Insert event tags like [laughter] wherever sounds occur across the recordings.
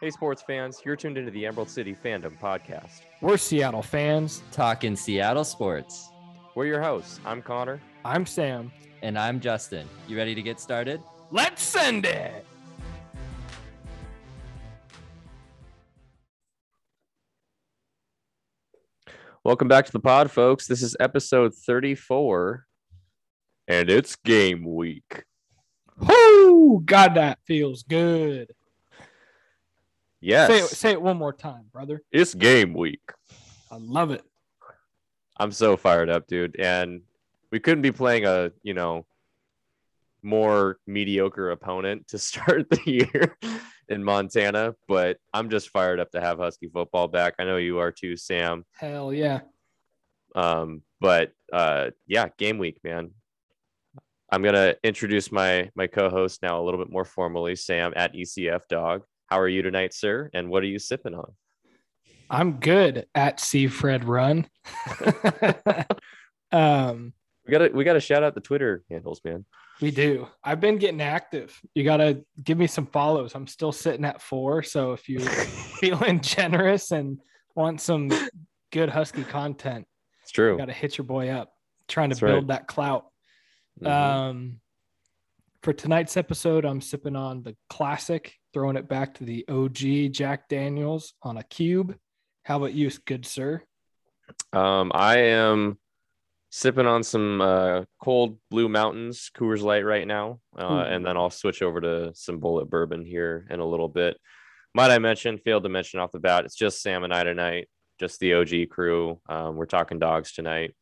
Hey, sports fans, you're tuned into the Emerald City Fandom Podcast. We're Seattle fans. Talking Seattle sports. We're your hosts. I'm Connor. I'm Sam. And I'm Justin. You ready to get started? Let's send it. Welcome back to the pod, folks. This is episode 34, and it's game week. Whoo! God, that feels good. Yes. Say it, say it one more time, brother. It's game week. I love it. I'm so fired up, dude. And we couldn't be playing a, you know, more mediocre opponent to [laughs] start the year in Montana, but I'm just fired up to have Husky football back. I know you are too, Sam. Hell yeah. Um, but uh yeah, game week, man. I'm gonna introduce my my co-host now a little bit more formally, Sam at ECF Dog. How are you tonight, sir? And what are you sipping on? I'm good at C Fred Run. [laughs] um, we gotta we gotta shout out the Twitter handles, man. We do. I've been getting active. You gotta give me some follows. I'm still sitting at four. So if you're [laughs] feeling generous and want some good husky content, it's true. You gotta hit your boy up. Trying to That's build right. that clout. Mm-hmm. Um for tonight's episode, I'm sipping on the classic, throwing it back to the OG Jack Daniels on a cube. How about you, good sir? Um, I am sipping on some uh, cold Blue Mountains Coors Light right now, uh, and then I'll switch over to some Bulleit Bourbon here in a little bit. Might I mention, failed to mention off the bat, it's just Sam and I tonight, just the OG crew. Um, we're talking dogs tonight.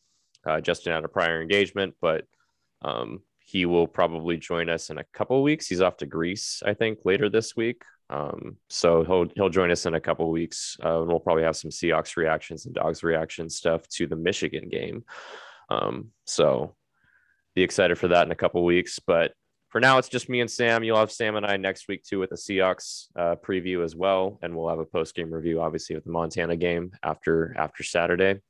Uh, Justin had a prior engagement, but um, he will probably join us in a couple weeks. He's off to Greece, I think, later this week. Um, so he'll he'll join us in a couple weeks. Uh, and we'll probably have some Seahawks reactions and Dogs reaction stuff to the Michigan game. Um, so be excited for that in a couple weeks. But for now, it's just me and Sam. You'll have Sam and I next week too with the Seahawks uh, preview as well, and we'll have a post game review, obviously, with the Montana game after after Saturday.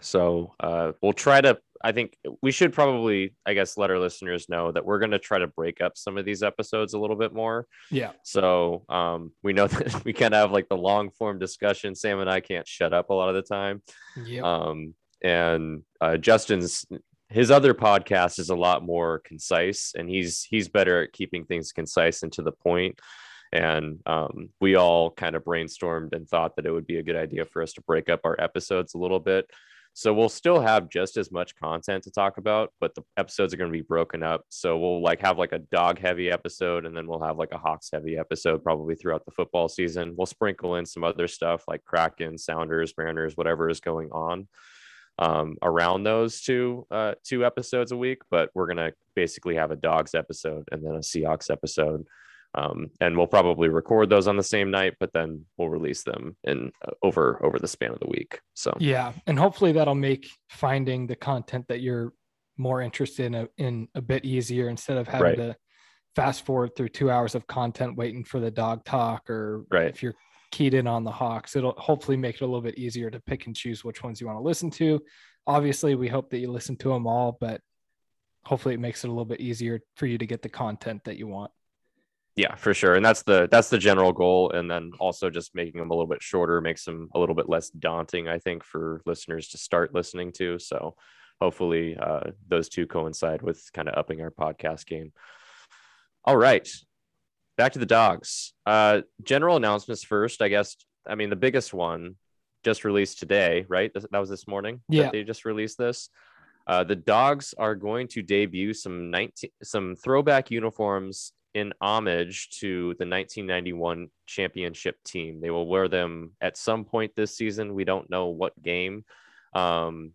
So uh, we'll try to I think we should probably, I guess, let our listeners know that we're going to try to break up some of these episodes a little bit more. Yeah. So um, we know [laughs] that we can't have like the long form discussion. Sam and I can't shut up a lot of the time. Yeah. Um, and uh, Justin's his other podcast is a lot more concise, and he's he's better at keeping things concise and to the point. And um, we all kind of brainstormed and thought that it would be a good idea for us to break up our episodes a little bit so we'll still have just as much content to talk about, but the episodes are going to be broken up. So we'll like have like a dog heavy episode and then we'll have like a Hawks heavy episode probably throughout the football season. We'll sprinkle in some other stuff like Kraken, Sounders, Mariners, whatever is going on um, around those two uh, two episodes a week. But we're gonna basically have a dogs episode and then a Seahawks episode um, and we'll probably record those on the same night but then we'll release them in uh, over over the span of the week so yeah and hopefully that'll make finding the content that you're more interested in a, in a bit easier instead of having right. to fast forward through two hours of content waiting for the dog talk or right. if you're keyed in on the hawks it'll hopefully make it a little bit easier to pick and choose which ones you want to listen to obviously we hope that you listen to them all but hopefully it makes it a little bit easier for you to get the content that you want yeah, for sure. And that's the that's the general goal. And then also just making them a little bit shorter makes them a little bit less daunting, I think, for listeners to start listening to. So hopefully uh, those two coincide with kind of upping our podcast game. All right. Back to the dogs. Uh, general announcements first, I guess. I mean, the biggest one just released today, right? That was this morning. Yeah. they just released this. Uh, the dogs are going to debut some 19 some throwback uniforms in homage to the 1991 championship team. They will wear them at some point this season. We don't know what game. Um,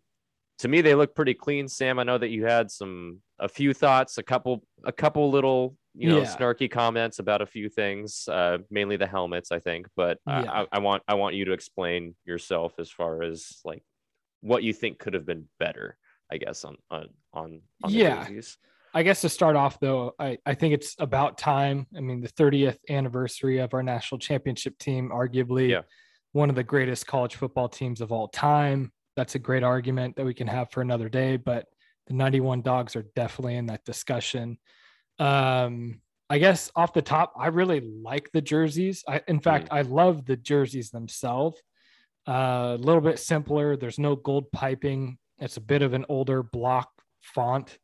to me, they look pretty clean. Sam, I know that you had some a few thoughts, a couple, a couple little you know yeah. snarky comments about a few things, uh, mainly the helmets, I think. But uh, yeah. I, I want I want you to explain yourself as far as like what you think could have been better. I guess on on on, on yeah. Jerseys. I guess to start off though, I, I think it's about time. I mean, the 30th anniversary of our national championship team, arguably yeah. one of the greatest college football teams of all time. That's a great argument that we can have for another day, but the 91 dogs are definitely in that discussion. Um, I guess off the top, I really like the jerseys. I, in fact, mm. I love the jerseys themselves. Uh, a little bit simpler. There's no gold piping. It's a bit of an older block font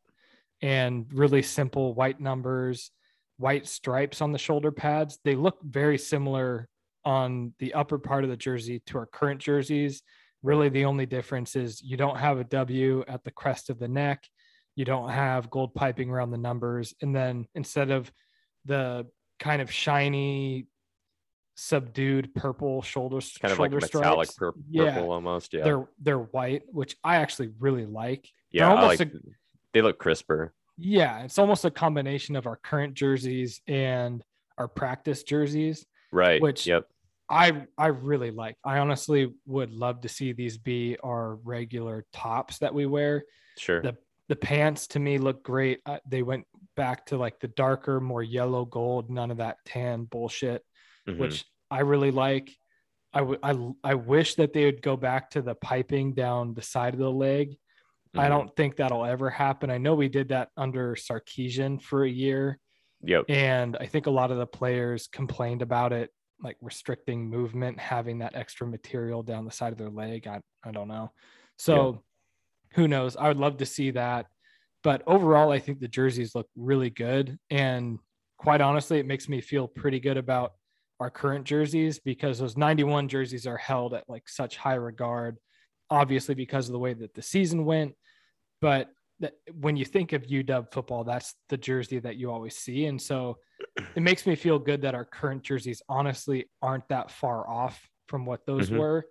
and really simple white numbers, white stripes on the shoulder pads. They look very similar on the upper part of the jersey to our current jerseys. Really, the only difference is you don't have a W at the crest of the neck. You don't have gold piping around the numbers. And then instead of the kind of shiny, subdued purple shoulders, kind of like metallic pur- yeah, purple almost. Yeah, they're they're white, which I actually really like. Yeah, almost like, a, they look crisper. Yeah, it's almost a combination of our current jerseys and our practice jerseys. Right. Which yep. I I really like. I honestly would love to see these be our regular tops that we wear. Sure. The the pants to me look great. Uh, they went back to like the darker, more yellow gold, none of that tan bullshit, mm-hmm. which I really like. I, w- I, I wish that they would go back to the piping down the side of the leg. Mm-hmm. I don't think that'll ever happen. I know we did that under Sarkisian for a year. Yep. And I think a lot of the players complained about it, like restricting movement, having that extra material down the side of their leg. I, I don't know. So yep. who knows? I would love to see that. But overall, I think the jerseys look really good. And quite honestly, it makes me feel pretty good about our current jerseys because those 91 jerseys are held at like such high regard, obviously because of the way that the season went. But that when you think of UW football, that's the jersey that you always see. And so it makes me feel good that our current jerseys honestly aren't that far off from what those mm-hmm. were.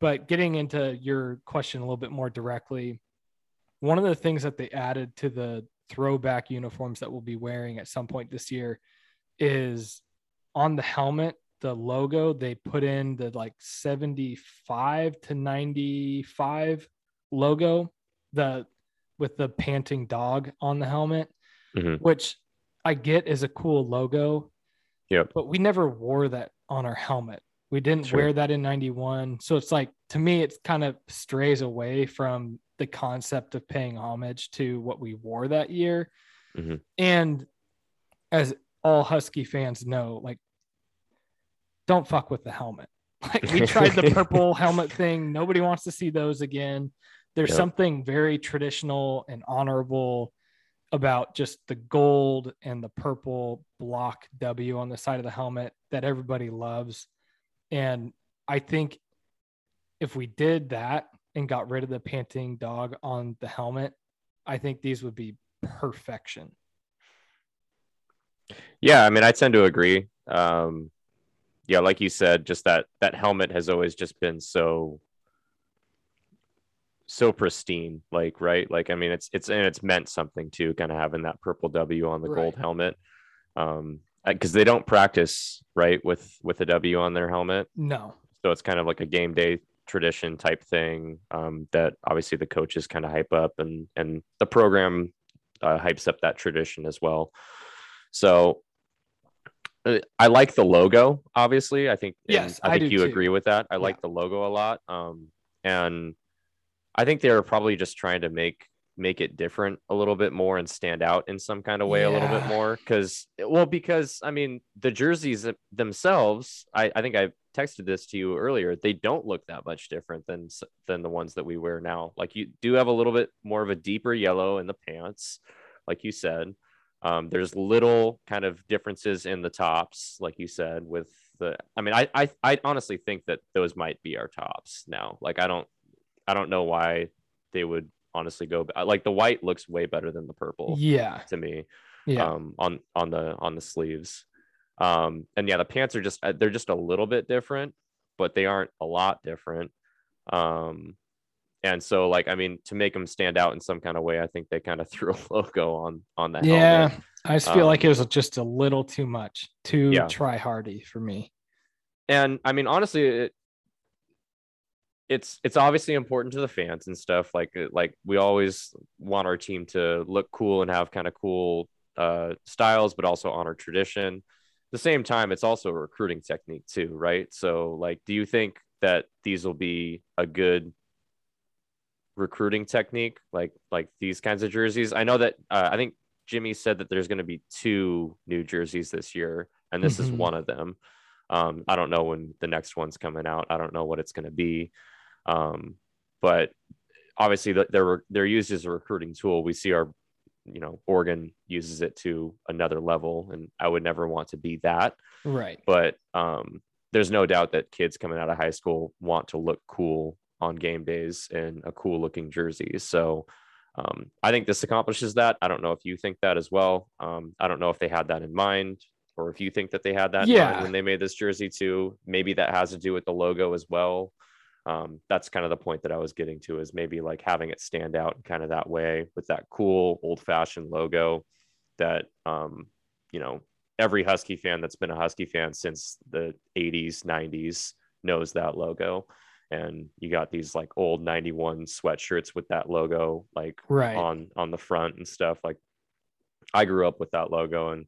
But getting into your question a little bit more directly, one of the things that they added to the throwback uniforms that we'll be wearing at some point this year is on the helmet the logo they put in the like 75 to 95 logo the with the panting dog on the helmet mm-hmm. which i get is a cool logo yeah but we never wore that on our helmet we didn't sure. wear that in 91 so it's like to me it kind of strays away from the concept of paying homage to what we wore that year. Mm-hmm. And as all Husky fans know, like, don't fuck with the helmet. [laughs] Like, we tried the [laughs] purple helmet thing. Nobody wants to see those again. There's yep. something very traditional and honorable about just the gold and the purple block W on the side of the helmet that everybody loves. And I think if we did that and got rid of the panting dog on the helmet, I think these would be perfection. Yeah, I mean, I tend to agree. Um, yeah, like you said, just that that helmet has always just been so so pristine like right like i mean it's it's and it's meant something too kind of having that purple w on the right. gold helmet um because they don't practice right with with a w on their helmet no so it's kind of like a game day tradition type thing um, that obviously the coaches kind of hype up and and the program uh, hypes up that tradition as well. So I like the logo. Obviously, I think yes, I think you too. agree with that. I yeah. like the logo a lot, um, and I think they were probably just trying to make make it different a little bit more and stand out in some kind of way yeah. a little bit more because well because i mean the jerseys themselves I, I think i texted this to you earlier they don't look that much different than than the ones that we wear now like you do have a little bit more of a deeper yellow in the pants like you said um, there's little kind of differences in the tops like you said with the i mean I, I i honestly think that those might be our tops now. Like i don't i don't know why they would honestly go like the white looks way better than the purple yeah. to me yeah. um on on the on the sleeves. Um and yeah the pants are just uh, they're just a little bit different but they aren't a lot different. Um and so like i mean to make them stand out in some kind of way i think they kind of [laughs] threw a logo on on that yeah helmet. i just feel um, like it was just a little too much too yeah. try hardy for me and i mean honestly it, it's it's obviously important to the fans and stuff like like we always want our team to look cool and have kind of cool uh, styles but also honor tradition At the same time it's also a recruiting technique too right so like do you think that these will be a good recruiting technique like like these kinds of jerseys i know that uh, i think Jimmy said that there's going to be two new jerseys this year, and this mm-hmm. is one of them. Um, I don't know when the next one's coming out. I don't know what it's going to be, um, but obviously they're they're used as a recruiting tool. We see our, you know, Oregon uses it to another level, and I would never want to be that. Right. But um, there's no doubt that kids coming out of high school want to look cool on game days in a cool looking jersey. So um, I think this accomplishes that. I don't know if you think that as well. Um, I don't know if they had that in mind or if you think that they had that yeah. when they made this jersey too. Maybe that has to do with the logo as well. Um, that's kind of the point that I was getting to is maybe like having it stand out kind of that way with that cool old fashioned logo that, um, you know, every Husky fan that's been a Husky fan since the 80s, 90s knows that logo and you got these like old 91 sweatshirts with that logo like right on on the front and stuff like i grew up with that logo and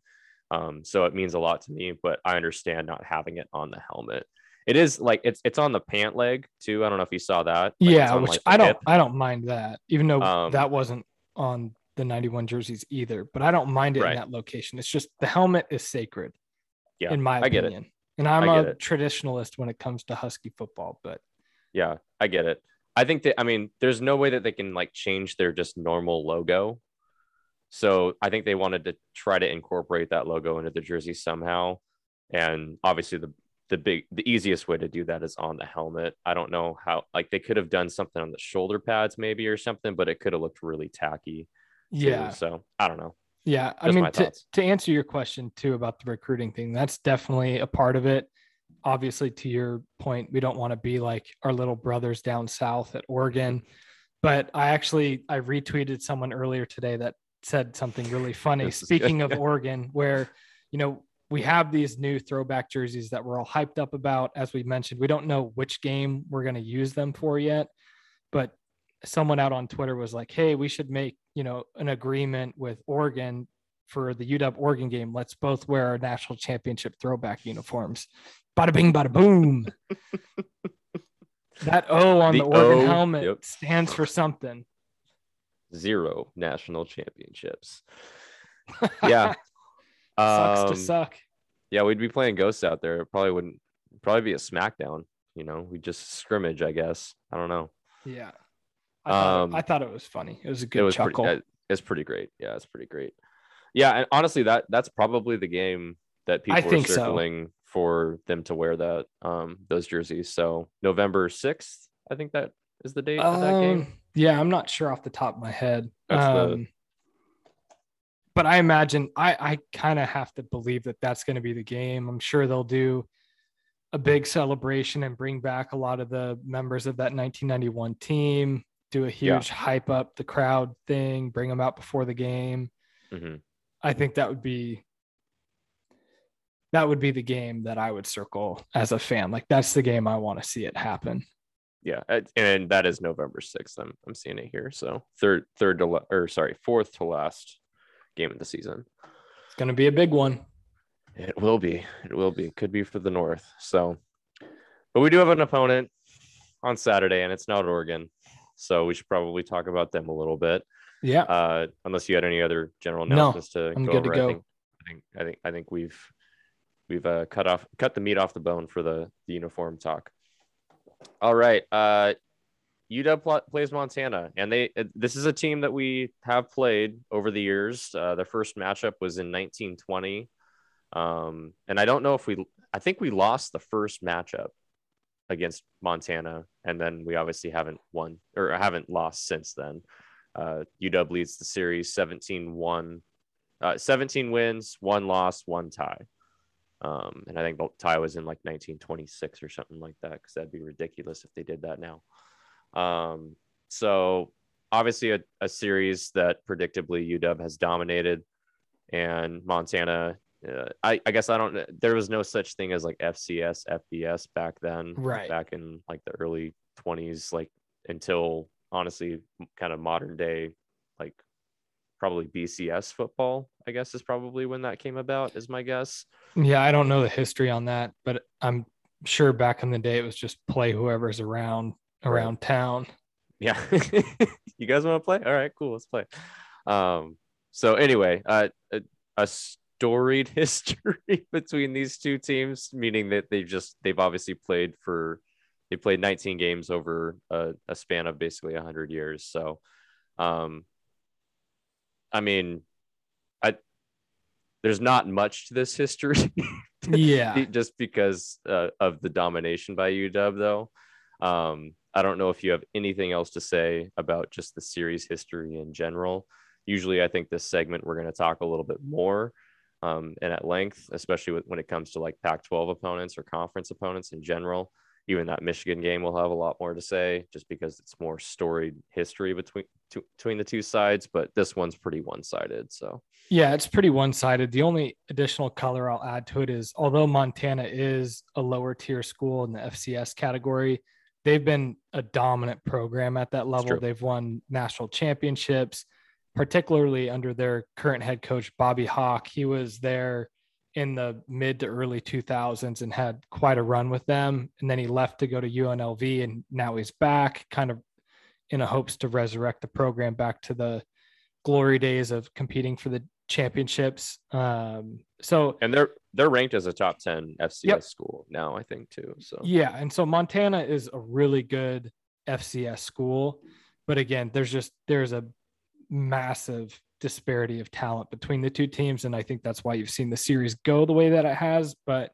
um, so it means a lot to me but i understand not having it on the helmet it is like it's it's on the pant leg too i don't know if you saw that like, yeah on, which like, i don't hip. i don't mind that even though um, that wasn't on the 91 jerseys either but i don't mind it right. in that location it's just the helmet is sacred yeah in my opinion I get it. and i'm a it. traditionalist when it comes to husky football but yeah, I get it. I think that I mean, there's no way that they can like change their just normal logo. So I think they wanted to try to incorporate that logo into the jersey somehow. And obviously the the big the easiest way to do that is on the helmet. I don't know how like they could have done something on the shoulder pads maybe or something, but it could have looked really tacky. Too. Yeah. So I don't know. Yeah. Just I mean to, to answer your question too about the recruiting thing, that's definitely a part of it obviously to your point we don't want to be like our little brothers down south at oregon. But i actually i retweeted someone earlier today that said something really funny. Speaking of [laughs] oregon where you know we have these new throwback jerseys that we're all hyped up about. As we mentioned we don't know which game we're going to use them for yet. But someone out on twitter was like hey we should make you know an agreement with oregon for the UW Oregon game, let's both wear our national championship throwback uniforms. Bada bing, bada boom. [laughs] that O on the, the Oregon o, helmet yep. stands for something. Zero national championships. [laughs] yeah. Sucks um, to suck. Yeah, we'd be playing ghosts out there. It probably wouldn't probably be a smackdown. You know, we just scrimmage, I guess. I don't know. Yeah. I thought, um, I thought it was funny. It was a good it was chuckle. Pretty, it's pretty great. Yeah, it's pretty great. Yeah, and honestly, that that's probably the game that people I are circling so. for them to wear that um those jerseys. So November sixth, I think that is the date um, of that um, game. Yeah, I'm not sure off the top of my head. Um, the... But I imagine I I kind of have to believe that that's going to be the game. I'm sure they'll do a big celebration and bring back a lot of the members of that 1991 team. Do a huge yeah. hype up the crowd thing, bring them out before the game. Mm-hmm. I think that would be that would be the game that I would circle as a fan. Like that's the game I want to see it happen. Yeah, and that is November sixth. I'm I'm seeing it here. So third third to or sorry fourth to last game of the season. It's going to be a big one. It will be. It will be. Could be for the North. So, but we do have an opponent on Saturday, and it's not Oregon. So we should probably talk about them a little bit. Yeah. Uh, unless you had any other general announcements no, to I'm go good over. To go. I think, I think I think I think we've we've uh, cut off cut the meat off the bone for the, the uniform talk. All right. Uh, UW pl- plays Montana, and they uh, this is a team that we have played over the years. Uh, their first matchup was in 1920, um, and I don't know if we. I think we lost the first matchup against Montana, and then we obviously haven't won or haven't lost since then. Uh, UW leads the series 17 1, uh, 17 wins, one loss, one tie. Um, and I think the tie was in like 1926 or something like that, because that'd be ridiculous if they did that now. Um, so obviously a, a, series that predictably UW has dominated, and Montana. Uh, I, I guess I don't. There was no such thing as like FCS, FBS back then. Right. Back in like the early 20s, like until honestly kind of modern day like probably BCS football, I guess is probably when that came about, is my guess. Yeah, I don't know the history on that, but I'm sure back in the day it was just play whoever's around around town. Yeah. [laughs] you guys want to play? All right, cool. Let's play. Um, So anyway, uh, a, a storied [laughs] history [laughs] between these two teams, meaning that they've just they've obviously played for they played 19 games over a, a span of basically 100 years. So, um, I mean, I there's not much to this history. [laughs] yeah, just because uh, of the domination by UW, though. Um, I don't know if you have anything else to say about just the series history in general. Usually, I think this segment we're going to talk a little bit more um, and at length, especially when it comes to like Pac 12 opponents or conference opponents in general even that Michigan game will have a lot more to say just because it's more storied history between to, between the two sides, but this one's pretty one-sided. So yeah, it's pretty one-sided. The only additional color I'll add to it is although Montana is a lower tier school in the FCS category, they've been a dominant program at that level. They've won national championships, particularly under their current head coach Bobby Hauck. He was there in the mid to early 2000s and had quite a run with them. And then he left to go to UNLV and now he's back, kind of in a hopes to resurrect the program back to the glory days of competing for the championships. Um, so and they're they're ranked as a top 10 FCS yep. school now, I think too. So yeah, and so Montana is a really good FCS school, but again, there's just there's a massive disparity of talent between the two teams. And I think that's why you've seen the series go the way that it has. But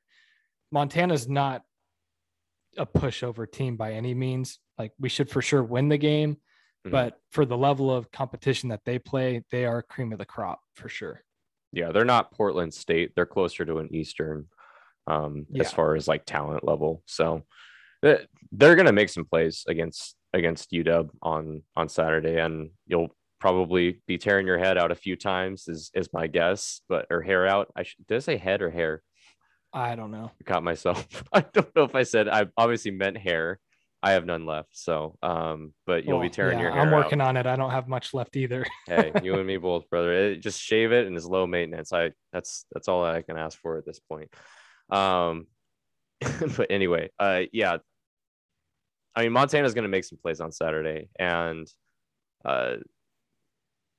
Montana's not a pushover team by any means. Like we should for sure win the game. Mm-hmm. But for the level of competition that they play, they are cream of the crop for sure. Yeah, they're not Portland State. They're closer to an Eastern um, yeah. as far as like talent level. So they're going to make some plays against against UW on on Saturday, and you'll probably be tearing your head out a few times is is my guess but or hair out. I should did i say head or hair? I don't know. I caught myself. [laughs] I don't know if i said i obviously meant hair. I have none left so um but you'll well, be tearing yeah, your hair i'm working out. on it. I don't have much left either. [laughs] Hey you and me both brother. It, just shave it and it's low maintenance. I that's that's all i can ask for at this point. Um [laughs] but anyway uh yeah. I mean montana's going to make some plays on saturday and uh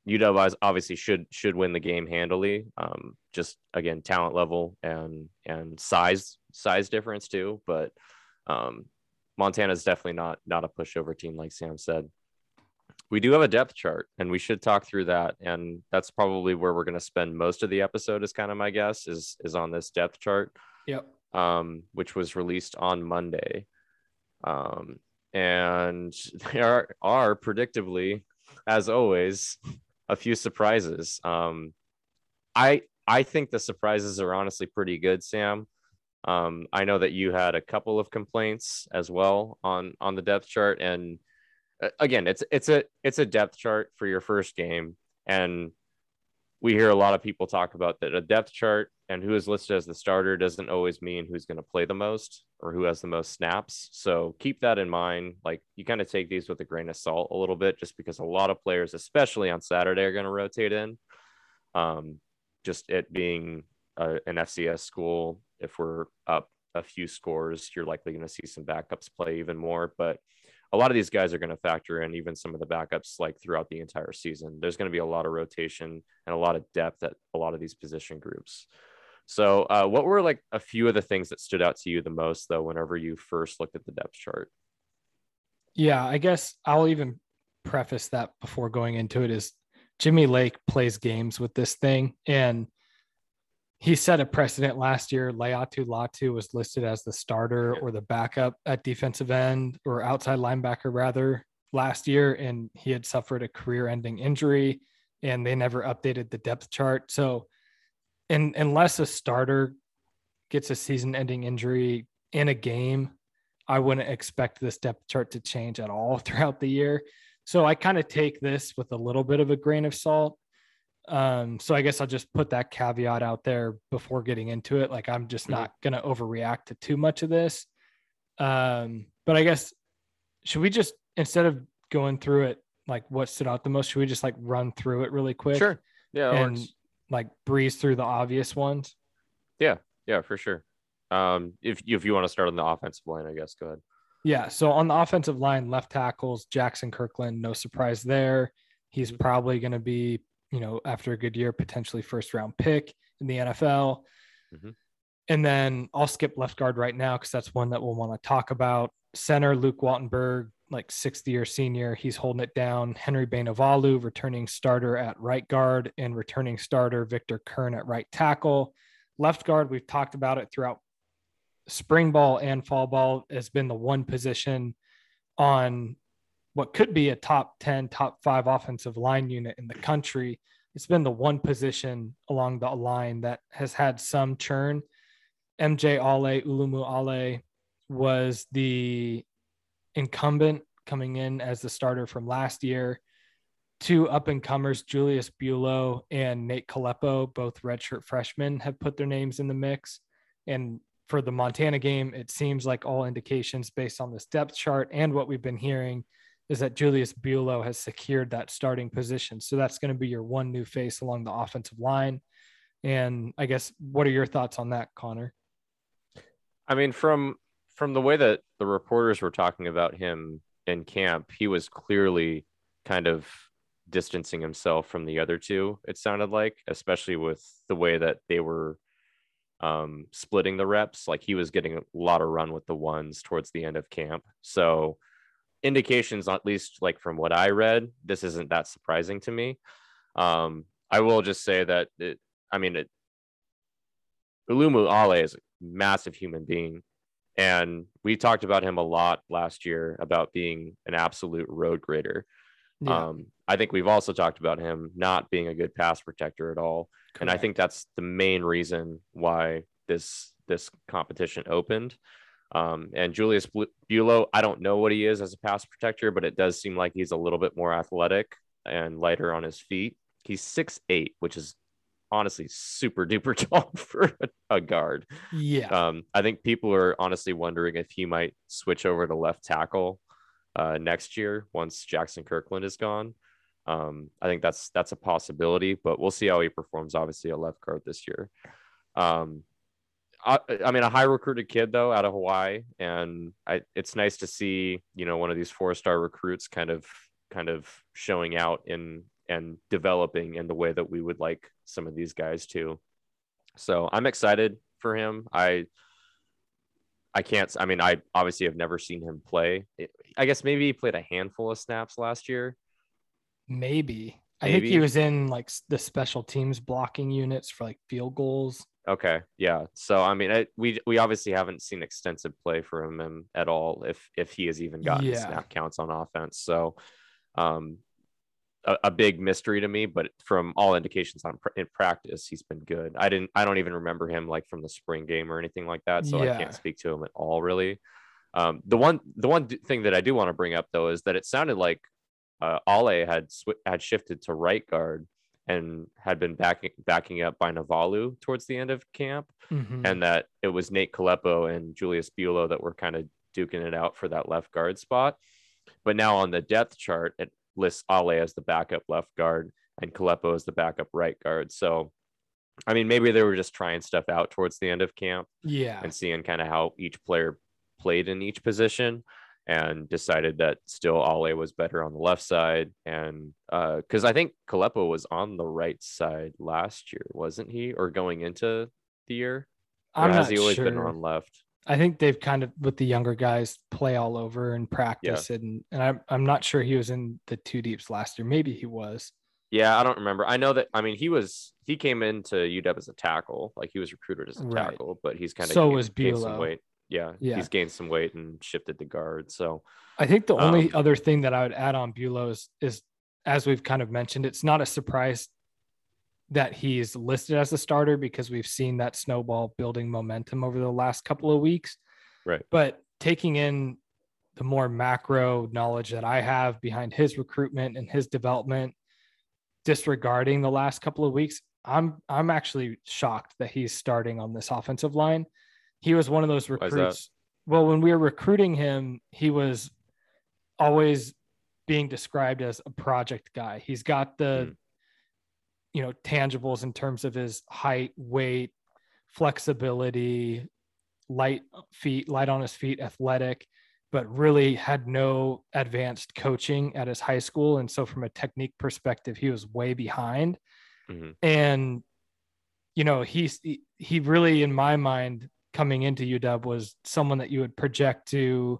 UW obviously should should win the game handily. Um, just again, talent level and and size size difference too. But um, Montana is definitely not not a pushover team like Sam said. We do have a depth chart, and we should talk through that. And that's probably where we're going to spend most of the episode. Is kind of my guess is is on this depth chart. Yep. Um, which was released on Monday. Um, and [laughs] there are, are predictably, as always, a few surprises. Um, I I think the surprises are honestly pretty good, Sam. Um, I know that you had a couple of complaints as well on on the depth chart, and uh, again, it's it's a it's a depth chart for your first game, and we hear a lot of people talk about that a depth chart and who is listed as the starter doesn't always mean who's going to play the most or who has the most snaps. So keep that in mind. Like you kind of take these with a grain of salt a little bit, just because a lot of players, especially on Saturday, are going to rotate in. Um, just it being a, an FCS school, if we're up a few scores, you're likely going to see some backups play even more. But a lot of these guys are going to factor in even some of the backups like throughout the entire season. There's going to be a lot of rotation and a lot of depth at a lot of these position groups. So, uh, what were like a few of the things that stood out to you the most, though, whenever you first looked at the depth chart? Yeah, I guess I'll even preface that before going into it is Jimmy Lake plays games with this thing, and he set a precedent last year. Laiatu Latu was listed as the starter or the backup at defensive end or outside linebacker, rather, last year. And he had suffered a career ending injury and they never updated the depth chart. So, and unless a starter gets a season ending injury in a game, I wouldn't expect this depth chart to change at all [laughs] throughout the year. So I kind of take this with a little bit of a grain of salt. Um, so I guess I'll just put that caveat out there before getting into it. Like I'm just mm-hmm. not gonna overreact to too much of this. Um, but I guess should we just instead of going through it like what stood out the most, should we just like run through it really quick? Sure. Yeah. And works. Like breeze through the obvious ones. Yeah, yeah, for sure. Um, if if you want to start on the offensive line, I guess go ahead. Yeah. So on the offensive line, left tackles, Jaxson Kirkland, no surprise there. He's mm-hmm. probably going to be you know, after a good year, potentially first round pick in the NFL. Mm-hmm. And then I'll skip left guard right now because that's one that we'll want to talk about. Center Luke Wattenberg, like sixth year senior, he's holding it down. Henry Bainivalu, returning starter at right guard, and returning starter Victor Curne at right tackle. Left guard, we've talked about it throughout spring ball and fall ball, has been the one position on what could be a top 10, top five offensive line unit in the country. It's been the one position along the line that has had some churn. MJ Ale, Ulumoo Ale was the incumbent coming in as the starter from last year. Two up and comers, Julius Buelow and Nate Kalepo, both redshirt freshmen, have put their names in the mix. And for the Montana game, it seems like all indications based on this depth chart and what we've been hearing is that Julius Buelow has secured that starting position. So that's going to be your one new face along the offensive line. And I guess what are your thoughts on that, Connor? I mean, from from the way that the reporters were talking about him in camp, he was clearly kind of distancing himself from the other two. It sounded like, especially with the way that they were um, splitting the reps. Like he was getting a lot of run with the ones towards the end of camp. So indications, at least like from what I read, this isn't that surprising to me. Um, I will just say that it, I mean, it, Ulumoo Ale is a massive human being. And we talked about him a lot last year about being an absolute road grader. Yeah. Um, I think we've also talked about him not being a good pass protector at all. Correct. And I think that's the main reason why this this competition opened. Um, and Julius Buelow, I don't know what he is as a pass protector, but it does seem like he's a little bit more athletic and lighter on his feet. He's six eight, which is honestly super duper [laughs] tall for a, guard. Yeah. Um, I think people are honestly wondering if he might switch over to left tackle uh, next year once Jaxson Kirkland is gone. Um, I think that's that's a possibility, but we'll see how he performs. Obviously, a left guard this year. Um, I, I, mean, a high recruited kid though out of Hawaii, and I, it's nice to see you know one of these four star recruits kind of kind of showing out in and developing in the way that we would like some of these guys to. So I'm excited for him. I I can't. I mean, I obviously have never seen him play. I guess maybe he played a handful of snaps last year. Maybe. I think he was in like the special teams blocking units for like field goals. Okay, yeah. So I mean, I, we we obviously haven't seen extensive play from him at all, if if he has even gotten yeah. snap counts on offense. So, um, a, a, big mystery to me. But from all indications on in practice, he's been good. I didn't. I don't even remember him like from the spring game or anything like that. So yeah. I can't speak to him at all, really. Um, the one the one thing that I do want to bring up though is that it sounded like uh, Ale had sw- had shifted to right guard and had been backing backing up by Navalu towards the end of camp, mm-hmm. and that it was Nate Kalepo and Julius Buelow that were kind of duking it out for that left guard spot. But now on the depth chart, it lists Ale as the backup left guard and Kalepo as the backup right guard. So, I mean, maybe they were just trying stuff out towards the end of camp, yeah, and seeing kind of how each player played in each position and decided that still Ale was better on the left side. And because uh, I think Kalepo was on the right side last year, wasn't he? Or going into the year? Or I'm has not he always sure. been on left? I think they've kind of with the younger guys play all over and practice yeah. and and I'm I'm not sure he was in the two deeps last year. Maybe he was. Yeah, I don't remember. I know that I mean he was he came into UW as a tackle, like he was recruited as a right. tackle, but he's kind of so gained, was Buelow. weight yeah, yeah, he's gained some weight and shifted the guard. So I think the only um, other thing that I would add on Buelow is, is, as we've kind of mentioned, it's not a surprise that he's listed as a starter because we've seen that snowball building momentum over the last couple of weeks. Right. But taking in the more macro knowledge that I have behind his recruitment and his development, disregarding the last couple of weeks, I'm I'm actually shocked that he's starting on this offensive line he was one of those recruits. Well, when we were recruiting him, he was always being described as a project guy. He's got the, mm. You know, tangibles in terms of his height, weight, flexibility, light feet, light on his feet, athletic. but really had no advanced coaching at his high school. And so, from a technique perspective, he was way behind. Mm-hmm. And, you know, he's, he really, in my mind, coming into UW was someone that you would project to,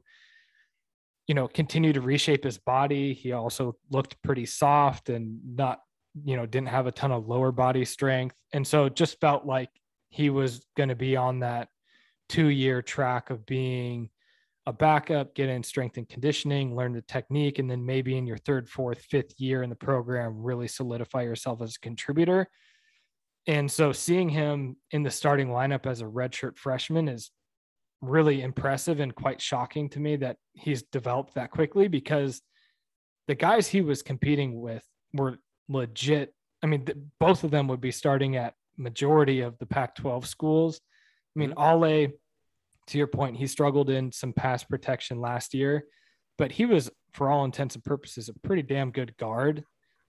you know, continue to reshape his body. He also looked pretty soft and not, you know, didn't have a ton of lower body strength. And so it just felt like he was going to be on that two year track of being a backup, get in strength and conditioning, learn the technique, and then maybe in your third, fourth, fifth year in the program, really solidify yourself as a contributor. And so seeing him in the starting lineup as a redshirt freshman is really impressive and quite shocking to me that he's developed that quickly because the guys he was competing with were legit. I mean, th- both of them would be starting at majority of the Pac 12 schools. I mean, mm-hmm. Ale to your point, he struggled in some pass protection last year, but he was, for all intents and purposes, a pretty damn good guard.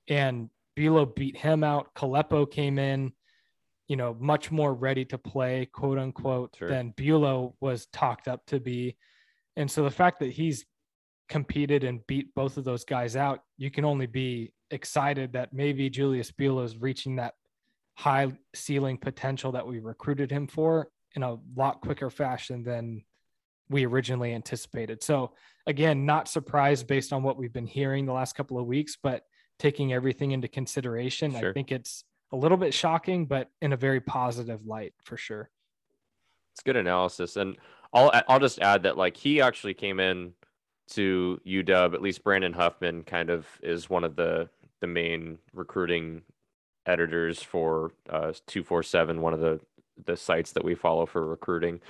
And Buelow beat him out. Kalepo came in, you know, much more ready to play, quote unquote, sure. than Buelow was talked up to be. And so the fact that he's competed and beat both of those guys out, you can only be excited that maybe Julius Buelow is reaching that high ceiling potential that we recruited him for in a lot quicker fashion than we originally anticipated. So again, not surprised based on what we've been hearing the last couple of weeks, but taking everything into consideration, sure. I think it's a little bit shocking, but in a very positive light for sure. It's good analysis, and I'll I'll just add that like he actually came in to UW. At least Brandon Huffman kind of is one of the the main recruiting editors for uh, 247, one of the the sites that we follow for recruiting.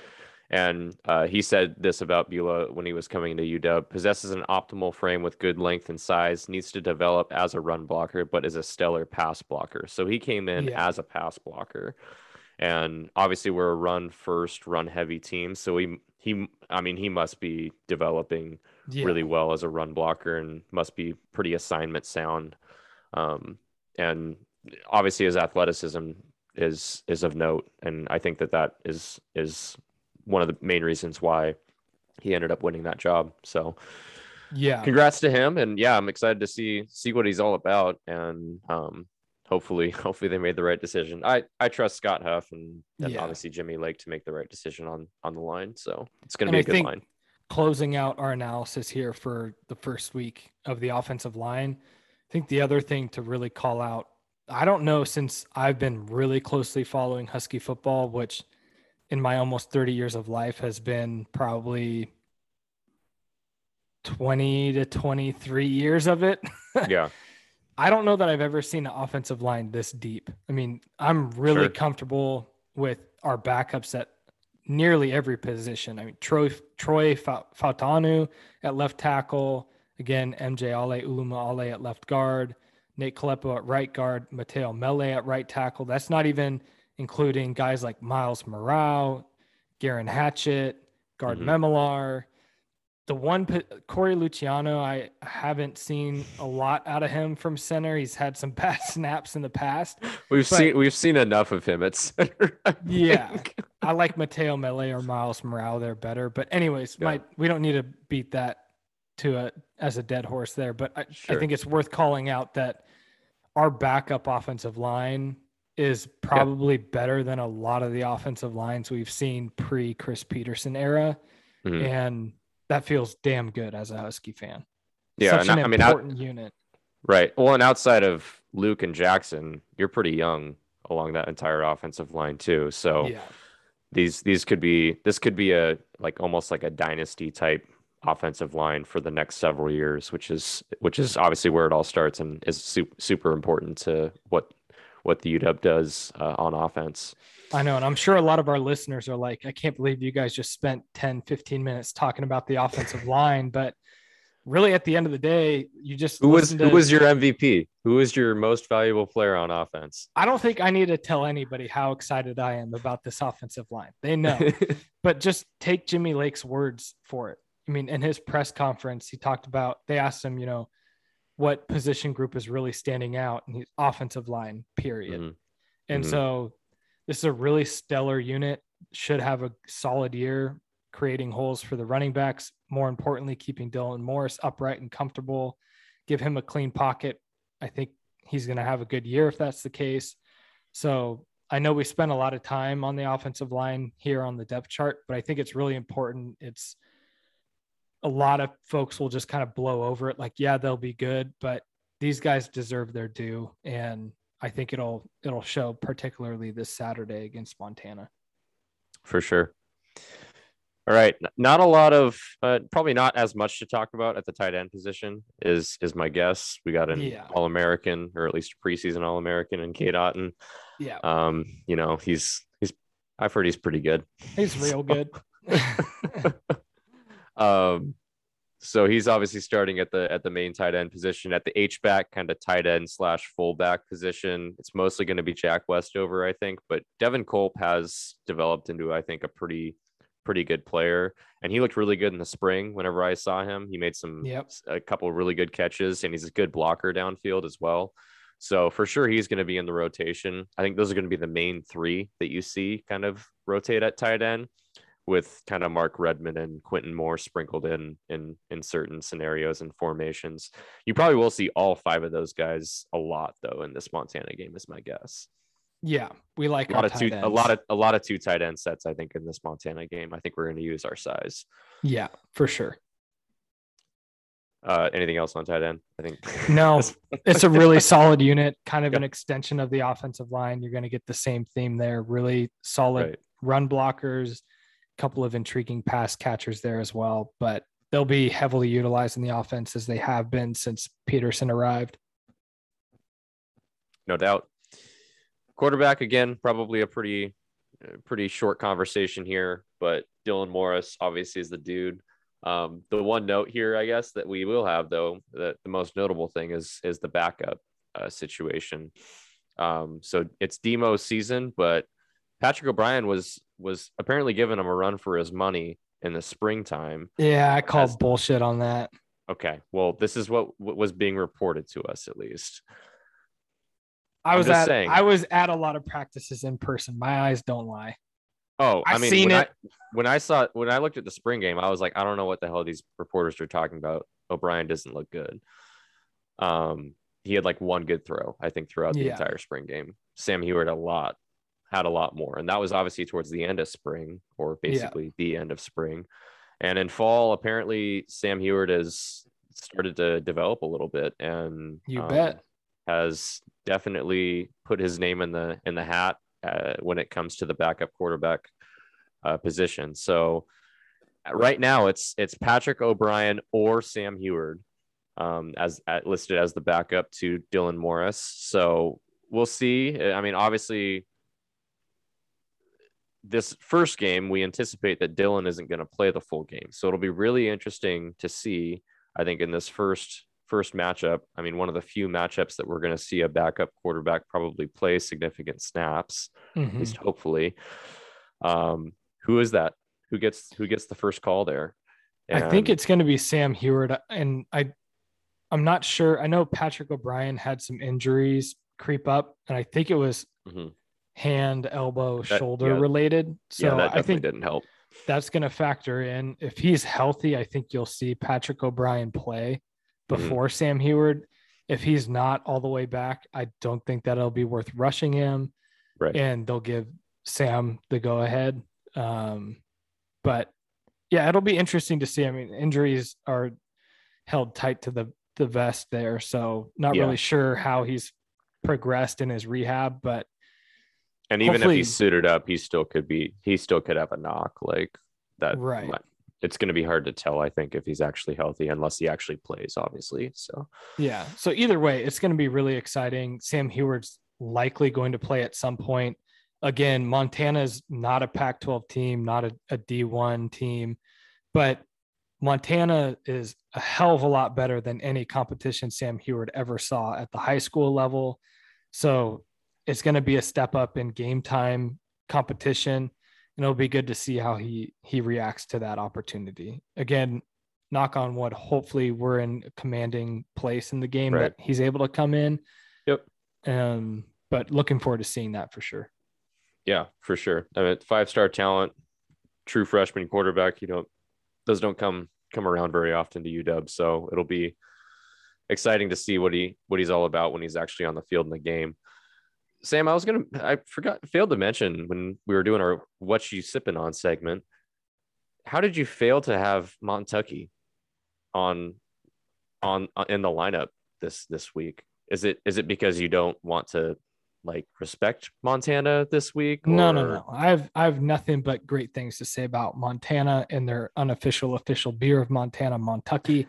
And uh, he said this about Buelow when he was coming to UW possesses an optimal frame with good length and size, needs to develop as a run blocker, but is a stellar pass blocker. So he came in yeah. as a pass blocker. And obviously, we're a run first, run heavy team. So he, he I mean, he must be developing yeah. really well as a run blocker and must be pretty assignment sound. Um, and obviously, his athleticism is is of note, and I think that that is is one of the main reasons why he ended up winning that job. So, yeah, congrats to him, and yeah, I'm excited to see see what he's all about, and um, hopefully, [laughs] hopefully they made the right decision. I I trust Scott Huff and, and yeah. obviously Jimmy Lake to make the right decision on on the line. So it's going to be a good line. Closing out our analysis here for the first week of the offensive line, I think the other thing to really call out I don't know since I've been really closely following Husky football, which in my almost 30 years of life has been probably 20 to 23 years of it. [laughs] Yeah. I don't know that I've ever seen an offensive line this deep. I mean, I'm really sure. comfortable with our backups at nearly every position. I mean, Troy Troy Fautanu at left tackle, again, MJ Ale Ulumoo Ale at left guard, Nate Kalepo at right guard, Mateo Mele at right tackle. That's not even including guys like Miles Murao, Geirean Hatchett, Gaard mm-hmm. Memmelaar. The one Corey Luciano, I haven't seen a lot out of him from center. He's had some [laughs] bad snaps in the past. We've seen we've seen enough of him at center. I yeah, I like Mateo Mele or Miles Murao. They're better. But anyways, yeah. my, we don't need to beat that to a as a dead horse there. But I, sure. I think it's worth calling out that our backup offensive line is probably better than a lot of the offensive lines we've seen pre Chris Petersen era. Mm-hmm. And that feels damn good as a Husky fan. Yeah. Such an I mean, important out, unit. Right. Well, and outside of Luke and Jaxson, you're pretty young along that entire offensive line too. So yeah. these, these could be, this could be a, like almost like a dynasty type offensive line for the next several years, which is which is obviously where it all starts and is super, super important to what what the UW does uh, on offense. I know, and I'm sure a lot of our listeners are like, I can't believe you guys just spent 10, 15 minutes talking about the offensive [laughs] line, but really at the end of the day, you just who was to, who was your MVP? Who was your most valuable player on offense? I don't think I need to tell anybody how excited I am about this offensive line. They know, [laughs] but just take Jimmy Lake's words for it. I mean, in his press conference, he talked about they asked him, you know, what position group is really standing out, and he's offensive line, period. Mm-hmm. And mm-hmm. so this is a really stellar unit. Should have a solid year. creating holes for the running backs. More importantly, keeping Dylan Morris upright and comfortable. Give him a clean pocket. I think he's going to have a good year if that's the case. So I know we spent a lot of time on the offensive line here on the depth chart, but I think it's really important. It's a lot of folks will just kind of blow over it like, yeah, they'll be good, but these guys deserve their due. And I think it'll it'll show particularly this Saturday against Montana. For sure. All right, not a lot of, uh, probably not as much to talk about at the tight end position is is my guess. We got an yeah. All American or at least a preseason All American in Cade Otton. Yeah. Um, you know, he's he's I've heard he's pretty good. He's real good. [laughs] [laughs] um, so he's obviously starting at the at the main tight end position at the H back kind of tight end slash fullback position. It's mostly going to be Jack Westover, I think, but Devin Culp has developed into I think a pretty pretty good player, and he looked really good in the spring. Whenever I saw him, he made some yep. a couple really good catches, and he's a good blocker downfield as well. So for sure, he's going to be in the rotation. I think those are going to be the main three that you see kind of rotate at tight end with kind of Mark Redmond and Quinton Moore sprinkled in in in certain scenarios and formations. You probably will see all five of those guys a lot though in this Montana game, is my guess. Yeah, we like a lot of two, ends. a lot of a lot of two tight end sets. I think in this Montana game, I think we're going to use our size. Yeah, for sure. Uh, anything else on tight end? I think no. [laughs] it's a really solid unit, kind of an extension of the offensive line. You're going to get the same theme there. Really solid right. run blockers, couple of intriguing pass catchers there as well, but they'll be heavily utilized in the offense as they have been since Petersen arrived. No doubt. Quarterback again, probably a pretty pretty short conversation here, but Dylan Morris obviously is the dude. Um, the one note here, I guess, that we will have though, that the most notable thing is is the backup uh, situation. Um, so it's Demo's season, but Patrick O'Brien was was apparently giving him a run for his money in the springtime. Yeah, I called as, bullshit on that. Okay, well, this is what, what was being reported to us, at least. I was at saying. I was at a lot of practices in person. My eyes don't lie. Oh, I mean, seen when it. I, when I saw when I looked at the spring game, I was like, I don't know what the hell these reporters are talking about. O'Brien doesn't look good. Um, he had like one good throw, I think, throughout the yeah. entire spring game. Sam Huard a lot had a lot more. And that was obviously towards the end of spring or basically yeah. the end of spring. And in fall, apparently Sam Huard has started to develop a little bit and you um, bet has definitely put his name in the in the hat uh, when it comes to the backup quarterback uh, position. So right now it's it's Patrick O'Brien or Sam Huard um, as at, listed as the backup to Dylan Morris. So we'll see. I mean, obviously this first game, we anticipate that Dylan isn't going to play the full game. So it'll be really interesting to see, I think, in this first first matchup. I mean, one of the few matchups that we're going to see a backup quarterback probably play significant snaps, mm-hmm. at least hopefully. Um, who is that? Who gets who gets the first call there? And... I think it's going to be Sam Huard, and I, I'm not sure. I know Patrick O'Brien had some injuries creep up, and I think it was. Mm-hmm hand, elbow, that, shoulder yeah. related. So yeah, I think didn't help. That's going to factor in. If he's healthy, I think you'll see Patrick O'Brien play mm-hmm. before mm-hmm. Sam Huard. If he's not all the way back, I don't think that it'll be worth rushing him. Right. And they'll give Sam the go ahead. Um, but yeah, it'll be interesting to see. I mean, injuries are held tight to the the vest there, so not yeah. really sure how he's progressed in his rehab, but and even Hopefully, if he's suited up, he still could be he still could have a knock like that. Right. It's going to be hard to tell, I think, if he's actually healthy, unless he actually plays, obviously. So yeah. So either way, it's going to be really exciting. Sam Huard's likely going to play at some point. Again, Montana's not a Pac-12 team, not a a D1 team, but Montana is a hell of a lot better than any competition Sam Huard ever saw at the high school level. So it's going to be a step up in game time competition and it'll be good to see how he he reacts to that opportunity again knock on wood hopefully we're in a commanding place in the game right. that he's able to come in yep um but looking forward to seeing that for sure yeah for sure i mean five star talent true freshman quarterback. You don't those don't come come around very often to UW, so it'll be exciting to see what he what he's all about when he's actually on the field in the game. Sam, I was gonna I forgot failed to mention when we were doing our what you sipping on segment. How did you fail to have Montucky on on uh, in the lineup this this week? Is it is it because you don't want to like respect Montana this week? Or... No, no, no. I have I have nothing but great things to say about Montana and their unofficial official beer of Montana, Montucky.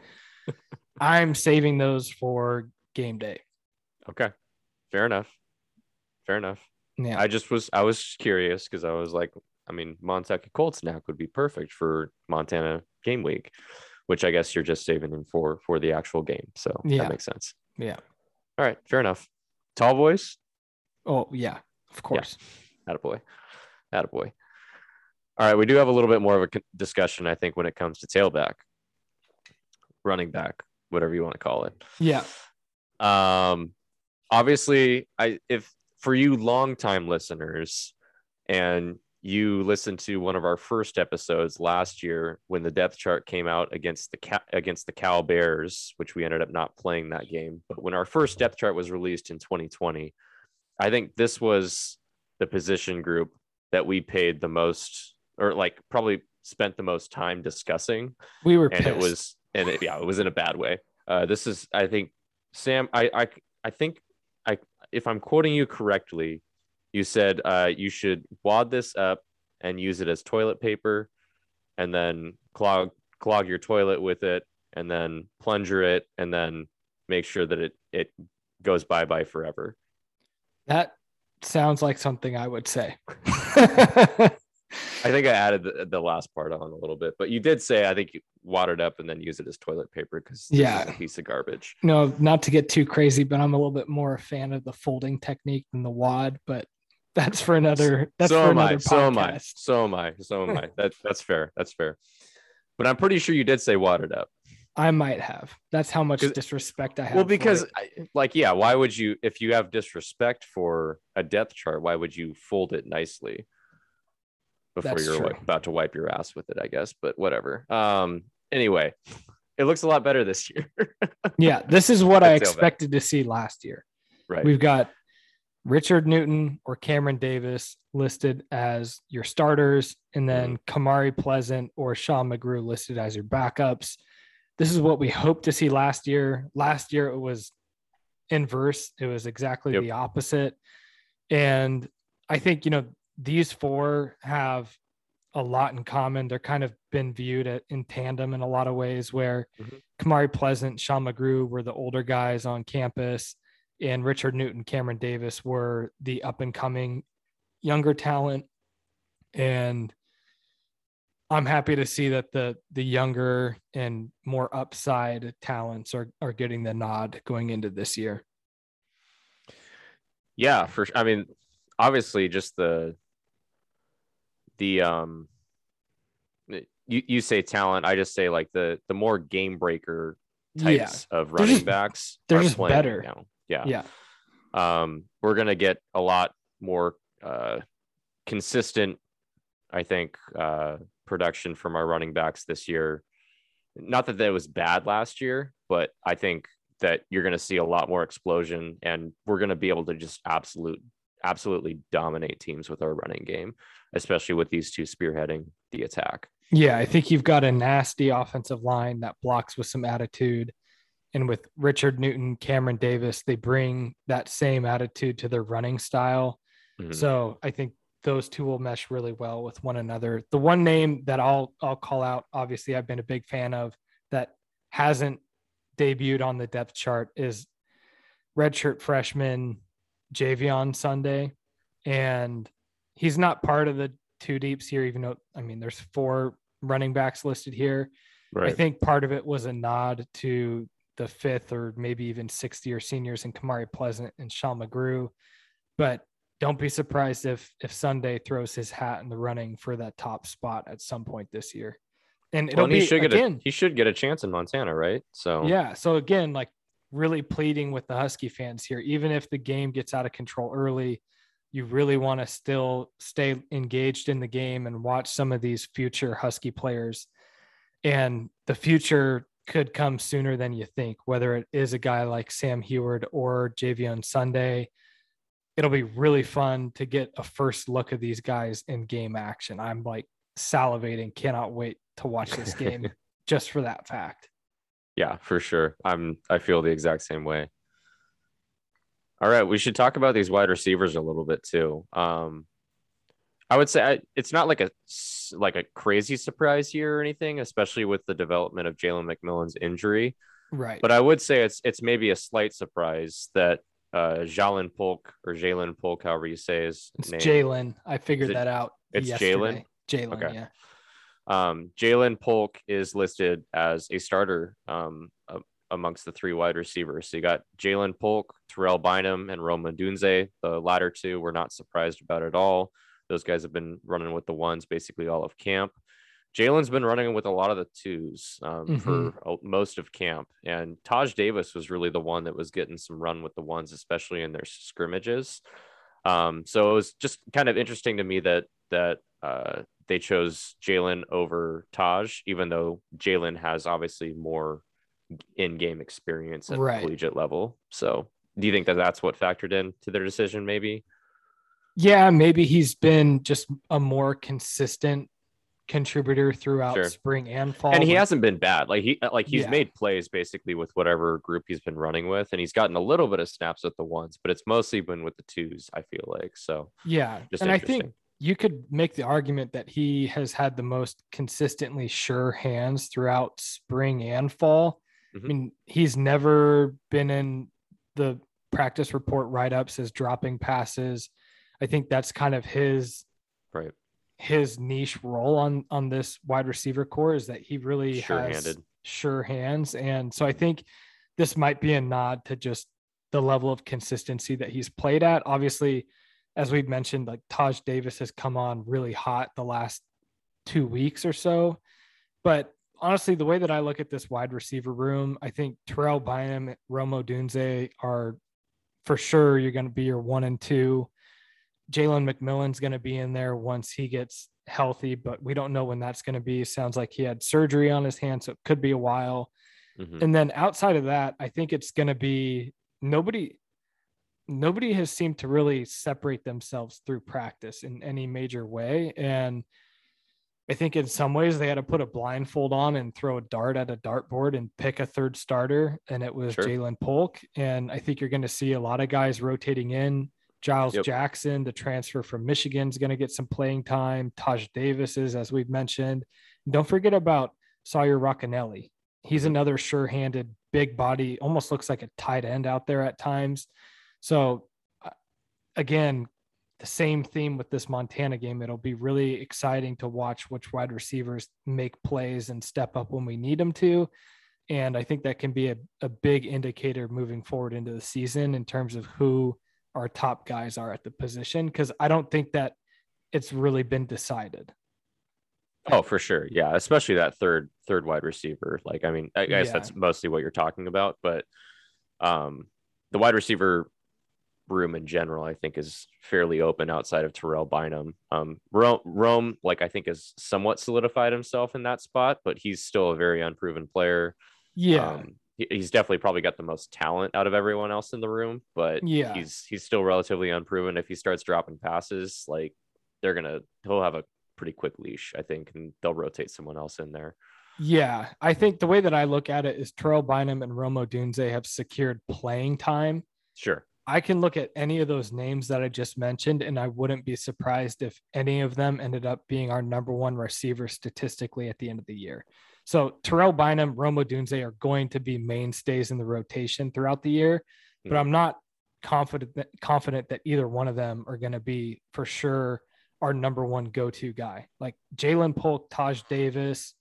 [laughs] I'm saving those for game day. Okay. Fair enough. Fair enough. Yeah. I just was I was curious because I was like, I mean, Montucky Cold Snacks would be perfect for Montana game week, which I guess you're just saving them for for the actual game. So yeah. that makes sense. Yeah. All right, fair enough. Tall boys. Oh yeah, of course. Yeah. Attaboy. Attaboy. All right, we do have a little bit more of a discussion, I think, when it comes to tailback, running back, whatever you want to call it. Yeah. Um, obviously, I if for you longtime listeners, and you listened to one of our first episodes last year when the depth chart came out against the against the Cal Bears, which we ended up not playing that game. But when our first depth chart was released in 2020, I think this was the position group that we paid the most, or like probably spent the most time discussing. We were, and pissed. it was, and it, yeah, it was in a bad way. Uh, this is, I think, Sam, I, I, I think, if I'm quoting you correctly, you said uh, you should wad this up and use it as toilet paper and then clog clog your toilet with it and then plunger it and then make sure that it it goes bye bye forever. That sounds like something i would say [laughs] [laughs] I think I added the, the, last part on a little bit, but you did say I think you watered up and then use it as toilet paper because yeah, a piece of garbage. No, not to get too crazy, but I'm a little bit more a fan of the folding technique than the wad. But that's for another. That's so for am another I. podcast. So am I. So am I. So am I. That that's fair. That's fair. But I'm pretty sure you did say watered up. I might have. That's how much disrespect I have. Well, because I, like, yeah, why would you, if you have disrespect for a depth chart, why would you fold it nicely before that's you're about to wipe your ass with it? I guess, but whatever. Um. Anyway, [laughs] it looks a lot better this year. [laughs] yeah, this is what I expected to see last year. Right. We've got Richard Newton or Cameron Davis listed as your starters, and then mm-hmm. Kamari Pleasant or Sean McGrew listed as your backups. This is what we hoped to see last year. Last year it was inverse, it was exactly yep. the opposite. And I think, you know, these four have a lot in common. They're kind of been viewed at, in tandem in a lot of ways, where mm-hmm. Kamari Pleasant, Sean McGrew were the older guys on campus and Richard Newton, Cameron Davis were the up and coming younger talent. And I'm happy to see that the the younger and more upside talents are are getting the nod going into this year. Yeah, for I mean, obviously just the the um you, you say talent, I just say like the the more game breaker types yeah. of running they're just, backs they're just better now. Yeah. Yeah. Um, we're to get a lot more uh, consistent, I think, uh, production from our running backs this year. Not that that was bad last year, but I think that you're to see a lot more explosion and we're to be able to just absolute absolutely dominate teams with our running game, especially with these two spearheading the attack. Yeah, I think you've got a nasty offensive line that blocks with some attitude and with Richard Newton, Cameron Davis, they bring that same attitude to their running style. Mm-hmm. So I think those two will mesh really well with one another. The one name that I'll I'll call out, obviously I've been a big fan of that hasn't debuted on the depth chart is redshirt freshman Jay'Veon Sunday. And he's not part of the two deeps here, even though I mean there's four running backs listed here. Right. I think part of it was a nod to the fifth or maybe even sixth year seniors in Kamari Pleasant and Sean McGrew. But don't be surprised if if Sunday throws his hat in the running for that top spot at some point this year. And it'll well, and he should again, a, he should get a chance in Montana, right? So yeah. So again, like really pleading with the Husky fans here, even if the game gets out of control early, you really want to still stay engaged in the game and watch some of these future Husky players. And the future could come sooner than you think, whether it is a guy like Sam Huard or Jay'Veon Sunday. It'll be really fun to get a first look of these guys in game action. I'm like salivating, cannot wait to watch this [laughs] game just for that fact. Yeah, for sure. I'm I feel the exact same way. All right, we should talk about these wide receivers a little bit too. Um, I would say I, it's not like a like a crazy surprise here or anything, especially with the development of Jalen McMillan's injury. Right. But I would say it's it's maybe a slight surprise that uh Jalen Polk or Jalen Polk, however you say his it's name. Jalen. I figured it, that out. It's Jalen. Jalen. Okay. Yeah. Um, Jalen Polk is listed as a starter um, amongst the three wide receivers. So you got Jalen Polk, Terrell Bynum, and Rome Odunze. The latter two we're not surprised about at all. Those guys have been running with the ones basically all of camp. Jalen's been running with a lot of the twos um, mm-hmm. for most of camp, and Taj Davis was really the one that was getting some run with the ones, especially in their scrimmages. Um, so it was just kind of interesting to me that that uh, they chose Jalen over Taj, even though Jalen has obviously more in-game experience at right. collegiate level. So, do you think that that's what factored in to their decision? Maybe. Yeah, maybe he's been just a more consistent contributor throughout sure. spring and fall. And he hasn't been bad. Like he uh, like he's yeah. made plays basically with whatever group he's been running with and he's gotten a little bit of snaps with the ones, but it's mostly been with the twos, I feel like. So Yeah. and I think you could make the argument that he has had the most consistently sure hands throughout spring and fall. Mm-hmm. I mean, he's never been in the practice report write ups as dropping passes. I think that's kind of his right his niche role on on this wide receiver core is that he really sure has sure hands. And so I think this might be a nod to just the level of consistency that he's played at. Obviously, as we've mentioned, like Taj Davis has come on really hot the last two weeks or so. But honestly, the way that I look at this wide receiver room, I think Terrell Bynum, Rome Odunze are for sure you're going to be your one and two. Jalen McMillan's going to be in there once he gets healthy, but we don't know when that's going to be. Sounds like he had surgery on his hand, so it could be a while. Mm-hmm. And then outside of that, I think it's going to be nobody nobody has seemed to really separate themselves through practice in any major way. And I think in some ways they had to put a blindfold on and throw a dart at a dartboard and pick a third starter. And it was sure. Jalen Polk. And I think you're going to see a lot of guys rotating in. Giles yep. Jackson, the transfer from Michigan, is going to get some playing time. Taj Davis is, as we've mentioned. don't forget about Sawyer Racanelli. He's mm-hmm. another sure handed, big body, almost looks like a tight end out there at times. So, uh, again, the same theme with this Montana game. It'll be really exciting to watch which wide receivers make plays and step up when we need them to. And I think that can be a, a big indicator moving forward into the season in terms of who our top guys are at the position. Cause I don't think that it's really been decided. Oh, for sure. Yeah. Especially that third, third wide receiver. Like, I mean, I guess yeah. that's mostly what you're talking about, but um, the wide receiver room in general, I think, is fairly open outside of Terrell Bynum. Um, Rome, Rome, like I think, has somewhat solidified himself in that spot, but he's still a very unproven player. Yeah, um, he, he's definitely probably got the most talent out of everyone else in the room, but yeah, he's he's still relatively unproven. If he starts dropping passes, like they're gonna, he'll have a pretty quick leash, I think, and they'll rotate someone else in there. Yeah, I think the way that I look at it is Terrell Bynum and Rome Odunze have secured playing time. Sure. I can look at any of those names that I just mentioned, and I wouldn't be surprised if any of them ended up being our number one receiver statistically at the end of the year. So Terrell Bynum, Rome Odunze are going to be mainstays in the rotation throughout the year, but hmm. I'm not confident that, confident that either one of them are going to be for sure our number one go-to guy. Like Jalen Polk, Taj Davis,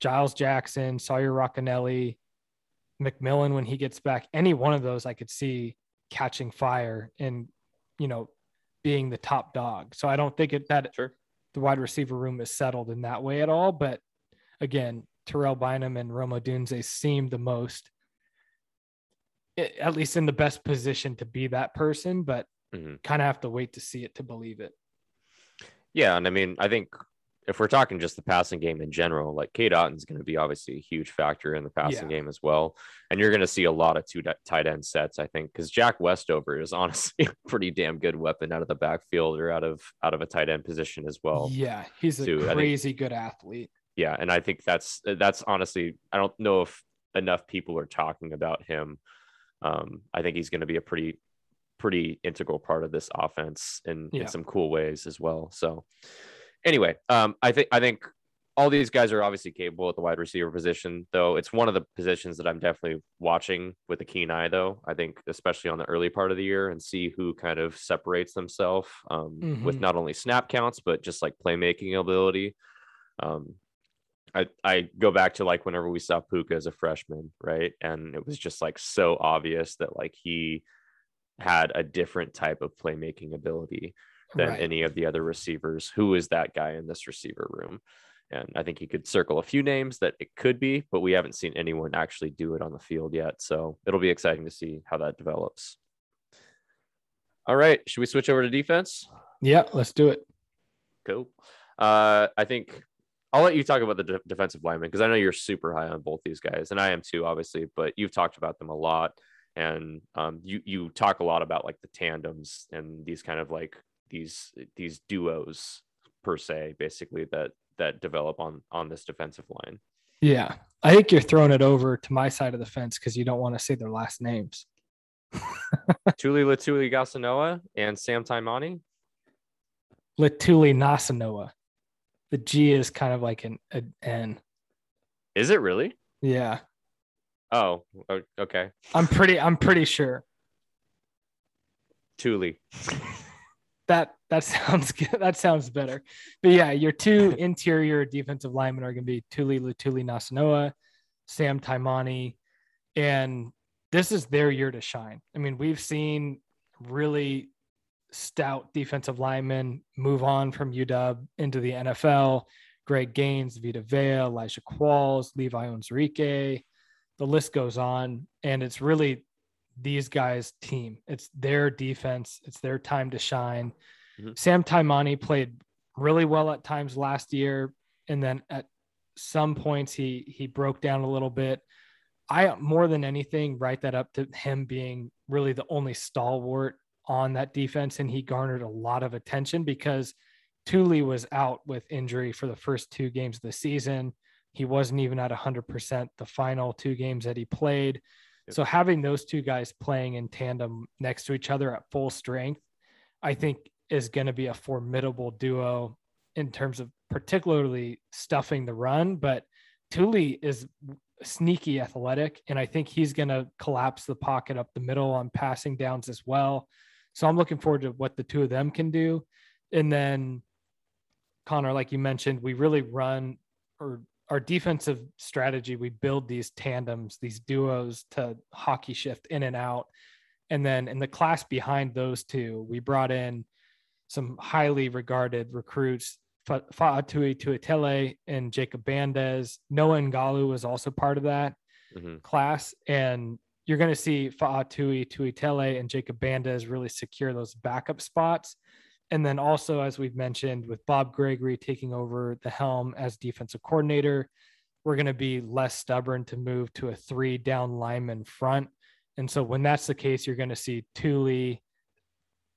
Giles Jackson, Sawyer Racanelli, McMillan when he gets back. Any one of those I could see catching fire and you know being the top dog. So I don't think it that sure. the wide receiver room is settled in that way at all. But again, Terrell Bynum and Rome Odunze seem the most, at least in the best position to be that person. But mm-hmm. kind of have to wait to see it to believe it. Yeah, and I mean, I think if we're talking just the passing game in general, like Cade Otton's going to be obviously a huge factor in the passing yeah. game as well. And you're going to see a lot of two tight end sets, I think, because Jack Westover is [laughs] honestly a pretty damn good weapon out of the backfield or out of out of a tight end position as well. Yeah, he's a too. crazy think, good athlete. Yeah, and I think that's that's honestly, I don't know if enough people are talking about him. Um, I think he's going to be a pretty pretty integral part of this offense in, yeah. in some cool ways as well. So anyway, um, I think I think all these guys are obviously capable at the wide receiver position, though it's one of the positions that I'm definitely watching with a keen eye, though. I think, especially on the early part of the year, and see who kind of separates themselves um, mm-hmm. with not only snap counts, but just like playmaking ability. Um, I, I go back to like whenever we saw Puka as a freshman, right? And it was just like so obvious that like he had a different type of playmaking ability than right. any of the other receivers. Who is that guy in this receiver room? And I think he could circle a few names that it could be, but we haven't seen anyone actually do it on the field yet. So it'll be exciting to see how that develops. All right. Should we switch over to defense? Yeah, let's do it. Cool. Uh, I think I'll let you talk about the de- defensive lineman because I know you're super high on both these guys, and I am too, obviously. But you've talked about them a lot, and um, you you talk a lot about like the tandems and these kind of like these these duos per se, basically that that develop on on this defensive line. Yeah, I think you're throwing it over to my side of the fence because you don't want to say their last names. [laughs] Tuli Letuligasenoa and Sam Taimani. Latuli Nasanoa. The G is kind of like an, an N. Is it really? Yeah. Oh, okay. I'm pretty. I'm pretty sure. Tuli [laughs] that that [laughs] sounds good. That sounds better. But yeah, your two [laughs] interior defensive linemen are going to be Tuli Latuli Nasanoa, Sam Taimani, and this is their year to shine. I mean, we've seen really stout defensive linemen move on from UW into the NFL. Greg Gaines, Vita Vea, Elijah Qualls, Levi Onwuzurike. The list goes on. And it's really these guys' team. It's their defense. It's their time to shine. Mm-hmm. Sam Taimani played really well at times last year, and then at some points he he broke down a little bit. I more than anything write that up to him being really the only stalwart on that defense, and he garnered a lot of attention because Tuli was out with injury for the first two games of the season. He wasn't even at 100% the final two games that he played. So having those two guys playing in tandem next to each other at full strength, I think is going to be a formidable duo in terms of particularly stuffing the run. But Tuli is sneaky athletic, and I think he's going to collapse the pocket up the middle on passing downs as well. So I'm looking forward to what the two of them can do. And then Connor, like you mentioned, we really run or our defensive strategy, we build these tandems, these duos to hockey shift in and out. And then in the class behind those two, we brought in some highly regarded recruits, Fa'atui Tuitele and Jacob Bandes. Noah Ngalu was also part of that mm-hmm. class. And you're going to see Fa'atui Tuitele and Jacob Bandes really secure those backup spots. And then also, as we've mentioned, with Bob Gregory taking over the helm as defensive coordinator, we're going to be less stubborn to move to a three down lineman front. And so when that's the case, you're going to see Tuli,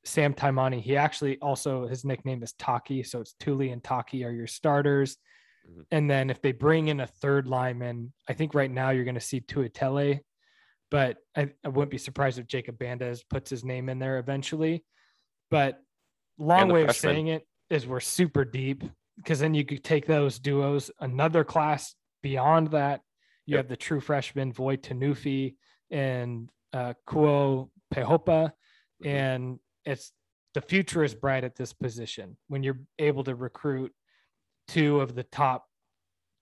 Sam Taimani. He actually also, his nickname is Taki. So it's Tuli and Taki are your starters. Mm-hmm. And then if they bring in a third lineman, I think right now you're going to see Tuitele, but I, I wouldn't be surprised if Jacob Bandes puts his name in there eventually. But long way of saying it is we're super deep because then you could take those duos another class beyond that. You yep. have the true freshman Voi Tunuufi and uh, Kuao Peihopa, mm-hmm. and it's the future is bright at this position when you're able to recruit two of the top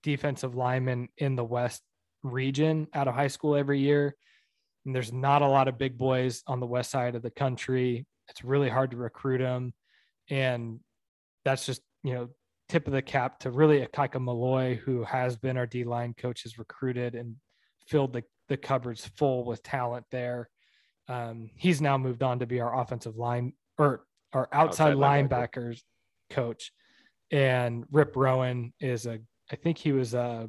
defensive linemen in the West region out of high school every year. And there's not a lot of big boys on the west side of the country. It's really hard to recruit them. And that's just, you know, tip of the cap to really Ikaika Malloe, who has been our D line coach, has recruited and filled the, the cupboards full with talent there. Um, he's now moved on to be our offensive line or our outside, outside linebackers linebacker. coach, and Rip Rowan is a I think he was a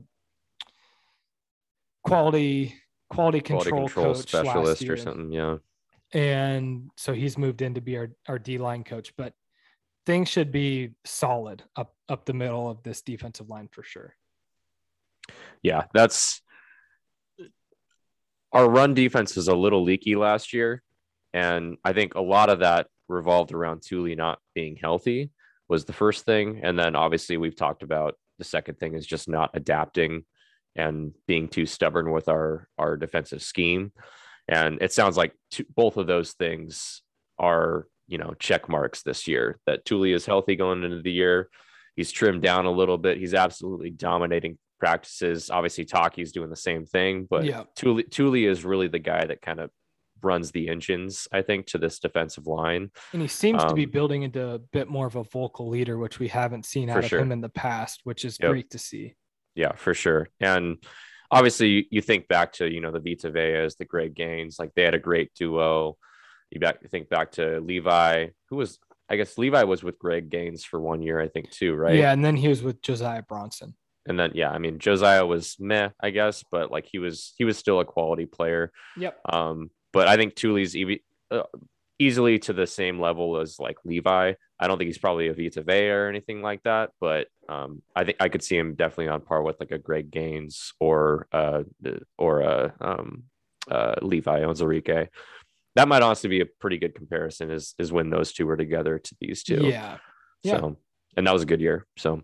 quality quality control, quality control specialist or something. Yeah. And so he's moved in to be our, our D line coach, but things should be solid up up the middle of this defensive line for sure. Yeah, that's our run defense was a little leaky last year. And I think a lot of that revolved around Tuli not being healthy was the first thing. And then obviously we've talked about the second thing is just not adapting and being too stubborn with our our defensive scheme. And it sounds like two, both of those things are you know check marks this year. That Tuli is healthy going into the year. He's trimmed down a little bit. He's absolutely dominating practices. Obviously, Taki's doing the same thing, but yeah. Tuli, Tuli is really the guy that kind of runs the engines, I think, to this defensive line. And he seems um, to be um, building into a bit more of a vocal leader, which we haven't seen out of sure. him in the past, which is yep. great to see. Yeah, for sure. And obviously, you think back to you know the Vita Veas, the Greg Gaines, like they had a great duo. You back think back to Levi, who was I guess Levi was with Greg Gaines for one year, I think too, right? Yeah, and then he was with Josiah Bronson. And then yeah, I mean Josiah was meh, I guess, but like he was he was still a quality player. Yep. Um, but I think Tuli's uh, easily to the same level as like Levi. I don't think he's probably a Vita Vea or anything like that, but um, I think I could see him definitely on par with like a Greg Gaines or uh, or a um, uh, Levi Onwuzurike. That might honestly be a pretty good comparison. Is is when those two were together to these two. Yeah. Yeah. So, and that was a good year. So,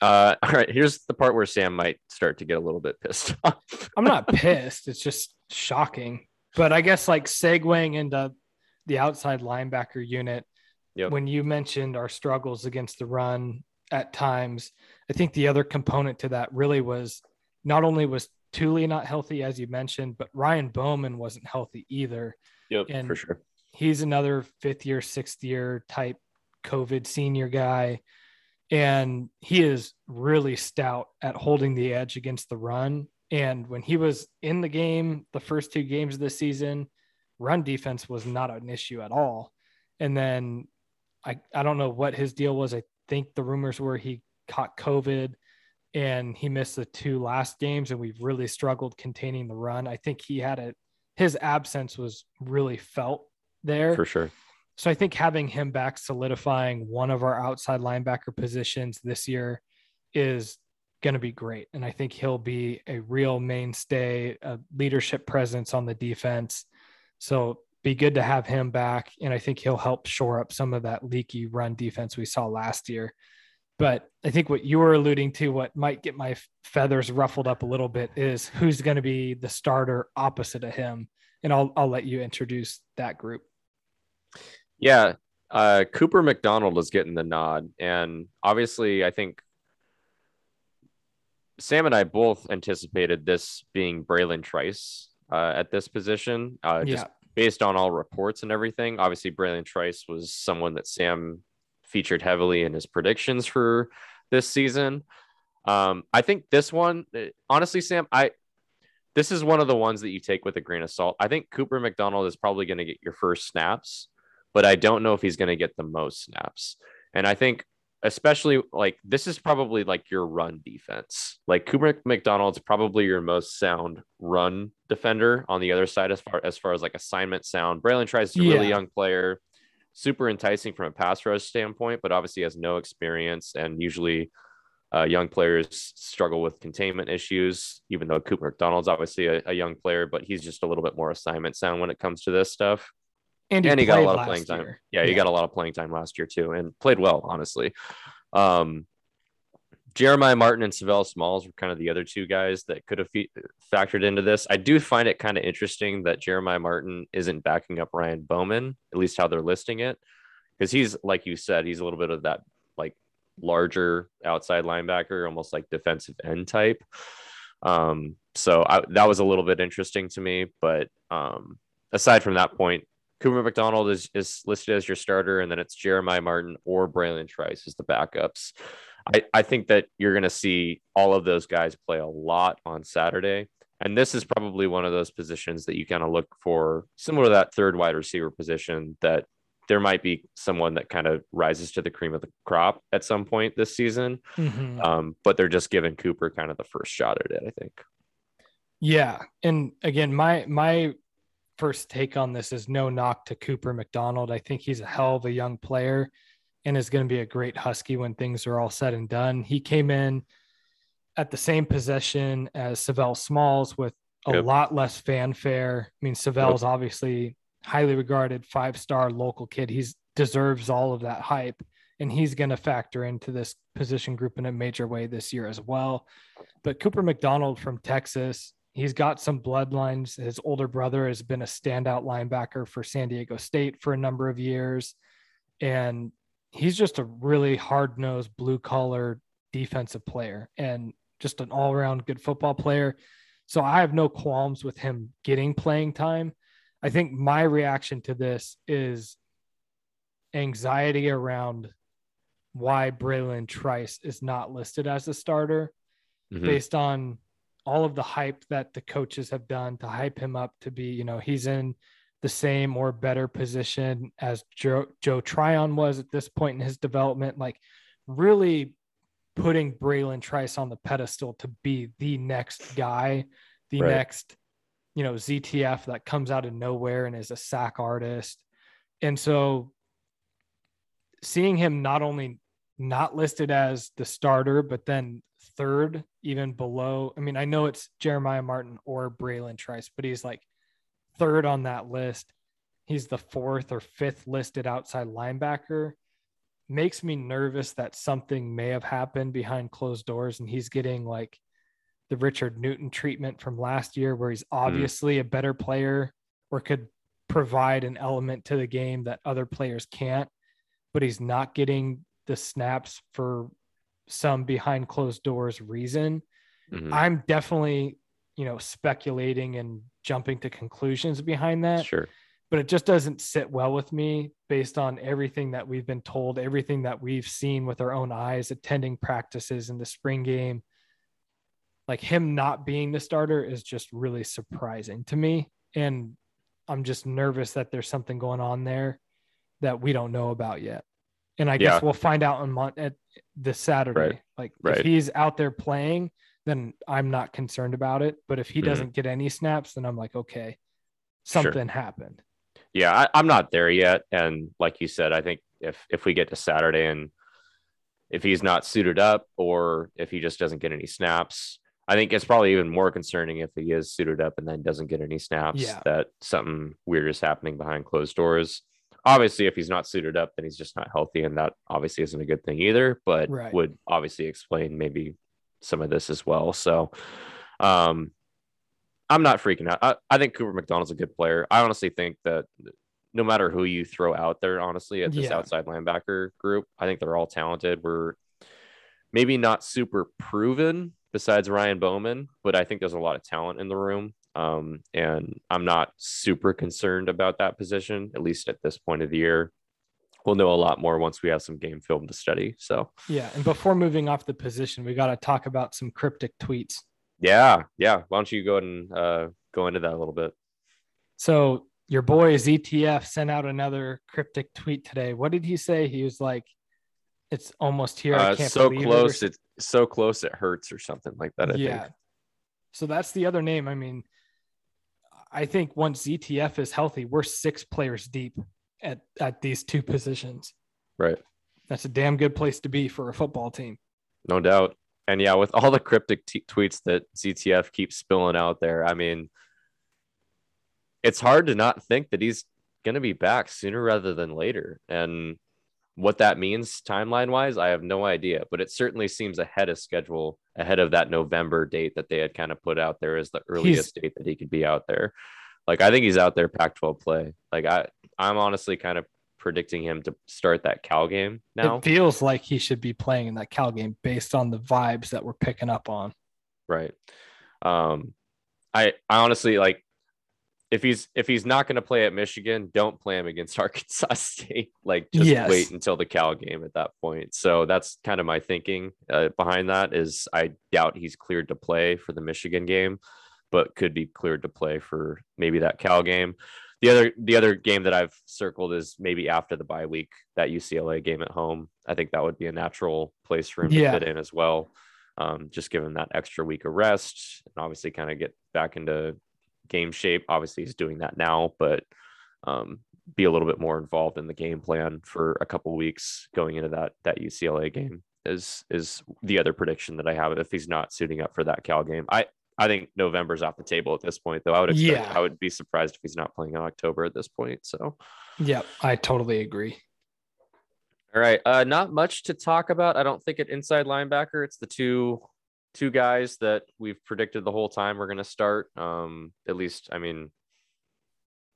uh, [laughs] all right. Here's the part where Sam might start to get a little bit pissed [laughs] off. I'm not pissed. It's just shocking. But I guess like segueing into the outside linebacker unit, yep. when you mentioned our struggles against the run at times, I think the other component to that really was not only was Tuli not healthy, as you mentioned, but Ryan Bowman wasn't healthy either. Yep, and for sure. He's another fifth year, sixth year type COVID senior guy. And he is really stout at holding the edge against the run. And when he was in the game, the first two games of the season, run defense was not an issue at all. And then I, I don't know what his deal was. I think the rumors were he caught COVID and he missed the two last games, and we've really struggled containing the run. I think he had it, his absence was really felt there. For sure. So I think having him back solidifying one of our outside linebacker positions this year is going to be great. And I think he'll be a real mainstay, a leadership presence on the defense. So be good to have him back. And I think he'll help shore up some of that leaky run defense we saw last year. But I think what you were alluding to, what might get my feathers ruffled up a little bit, is who's going to be the starter opposite of him. And I'll, I'll let you introduce that group. Yeah. Uh, Cooper McDonald is getting the nod. And obviously, I think Sam and I both anticipated this being Bralen Trice uh, at this position, uh, just yeah. based on all reports and everything. Obviously, Bralen Trice was someone that Sam featured heavily in his predictions for this season. Um, I think this one, uh, honestly, Sam, I this is one of the ones that you take with a grain of salt. I think Cooper McDonald is probably going to get your first snaps, but I don't know if he's going to get the most snaps. And I think especially like this is probably like your run defense. Like Cooper McDonald's probably your most sound run defender on the other side as far as far as like assignment sound. Bralen Trice a yeah. really young player, super enticing from a pass rush standpoint, but obviously has no experience and usually uh, young players struggle with containment issues, even though Cooper McDonald's obviously a, a young player, but he's just a little bit more assignment sound when it comes to this stuff. And he, and he got a lot of playing year. time. Yeah, he got a lot of playing time last year too, and played well, honestly. Um, Jeremiah Martin and Savell Smalls were kind of the other two guys that could have factored into this. I do find it kind of interesting that Jeremiah Martin isn't backing up Ryan Bowman, at least how they're listing it, because he's like you said, he's a little bit of that like larger outside linebacker, almost like defensive end type. Um, so I, that was a little bit interesting to me, but um, aside from that point, Cooper McDonald is, is listed as your starter, and then it's Jeremiah Martin or Bralen Trice as the backups. I, I think that you're going to see all of those guys play a lot on Saturday. And this is probably one of those positions that you kind of look for, similar to that third wide receiver position that there might be someone that kind of rises to the cream of the crop at some point this season. Mm-hmm. Um, but they're just giving Cooper kind of the first shot at it, I think. Yeah. And again, my my first take on this is no knock to Cooper McDonald. I think he's a hell of a young player and is going to be a great Husky when things are all said and done. He came in at the same position as Savell Smalls with a yep. lot less fanfare. I mean, Savell's yep. obviously highly regarded five star local kid. He deserves all of that hype, and he's going to factor into this position group in a major way this year as well. But Cooper McDonald from Texas, he's got some bloodlines. His older brother has been a standout linebacker for San Diego State for a number of years, and he's just a really hard nosed, blue collar defensive player and just an all around good football player. So I have no qualms with him getting playing time. I think my reaction to this is anxiety around why Bralen Trice is not listed as a starter mm-hmm. based on all of the hype that the coaches have done to hype him up to be, you know, he's in the same or better position as Joe, Joe Tryon was at this point in his development, like really putting Bralen Trice on the pedestal to be the next guy, the right. next you know, ZTF that comes out of nowhere and is a sack artist. And so seeing him not only not listed as the starter, but then third, even below. I mean, I know it's Jeremiah Martin or Bralen Trice, but he's like third on that list. He's the fourth or fifth listed outside linebacker. Makes me nervous that something may have happened behind closed doors and he's getting like the Richard Newton treatment from last year, where he's hmm. obviously mm. a better player or could provide an element to the game that other players can't, but he's not getting the snaps for some behind closed doors reason. Mm-hmm. I'm definitely, you know, speculating and jumping to conclusions behind that. Sure. But it just doesn't sit well with me based on everything that we've been told, everything that we've seen with our own eyes, attending practices in the spring game, like him not being the starter is just really surprising to me. And I'm just nervous that there's something going on there that we don't know about yet. And I guess we'll find out on at this Saturday. Right. Like right. if he's out there playing, then I'm not concerned about it. But if he mm-hmm. doesn't get any snaps, then I'm like, okay, something sure. happened. Yeah, I, I'm not there yet. And like you said, I think if if we get to Saturday and if he's not suited up or if he just doesn't get any snaps, I think it's probably even more concerning if he is suited up and then doesn't get any snaps yeah. that something weird is happening behind closed doors. Obviously, if he's not suited up, then he's just not healthy, and that obviously isn't a good thing either. But right. would obviously explain maybe some of this as well. So, um, I'm not freaking out. I, I think Cooper McDonald's a good player. I honestly think that no matter who you throw out there, honestly, at this yeah. outside linebacker group, I think they're all talented. We're maybe not super proven besides Ryan Bowman, but I think there's a lot of talent in the room. Um, and I'm not super concerned about that position, at least at this point of the year. We'll know a lot more once we have some game film to study. So, yeah. And before moving off the position, we got to talk about some cryptic tweets. Yeah. Yeah. Why don't you go and uh, go into that a little bit? So, your boy ZTF sent out another cryptic tweet today. What did he say? He was like, it's almost here. Uh, so close. It it's so close it hurts or something like that. I yeah. think. So that's the other name. I mean, I think once ZTF is healthy, we're six players deep at at these two positions. Right. That's a damn good place to be for a football team. No doubt. And yeah, with all the cryptic t- tweets that ZTF keeps spilling out there, I mean, it's hard to not think that he's going to be back sooner rather than later. And what that means timeline wise, I have no idea, but it certainly seems ahead of schedule, ahead of that November date that they had kind of put out there as the earliest he's, date that he could be out there. Like I think he's out there Pac 12 play. Like I, I'm honestly kind of predicting him to start that Cal game now. It feels like he should be playing in that Cal game based on the vibes that we're picking up on. Right. Um, I, I honestly like if he's if he's not going to play at Michigan, don't play him against [laughs] Arkansas State. Like just yes. wait until the Cal game at that point. So that's kind of my thinking uh, behind that. Is I doubt he's cleared to play for the Michigan game, but could be cleared to play for maybe that Cal game. The other the other game that I've circled is maybe after the bye week that UCLA game at home. I think that would be a natural place for him yeah. to fit in as well. Um, just given that extra week of rest and obviously kind of get back into game shape. Obviously, he's doing that now, but um, be a little bit more involved in the game plan for a couple weeks going into that that UCLA game is is the other prediction that I have if he's not suiting up for that Cal game. I I think November's off the table at this point, though. I would expect, yeah. I would be surprised if he's not playing in October at this point. So, yeah, I totally agree. All right, uh, not much to talk about. I don't think at inside linebacker, it's the two two guys that we've predicted the whole time we're going to start. Um, at least, I mean,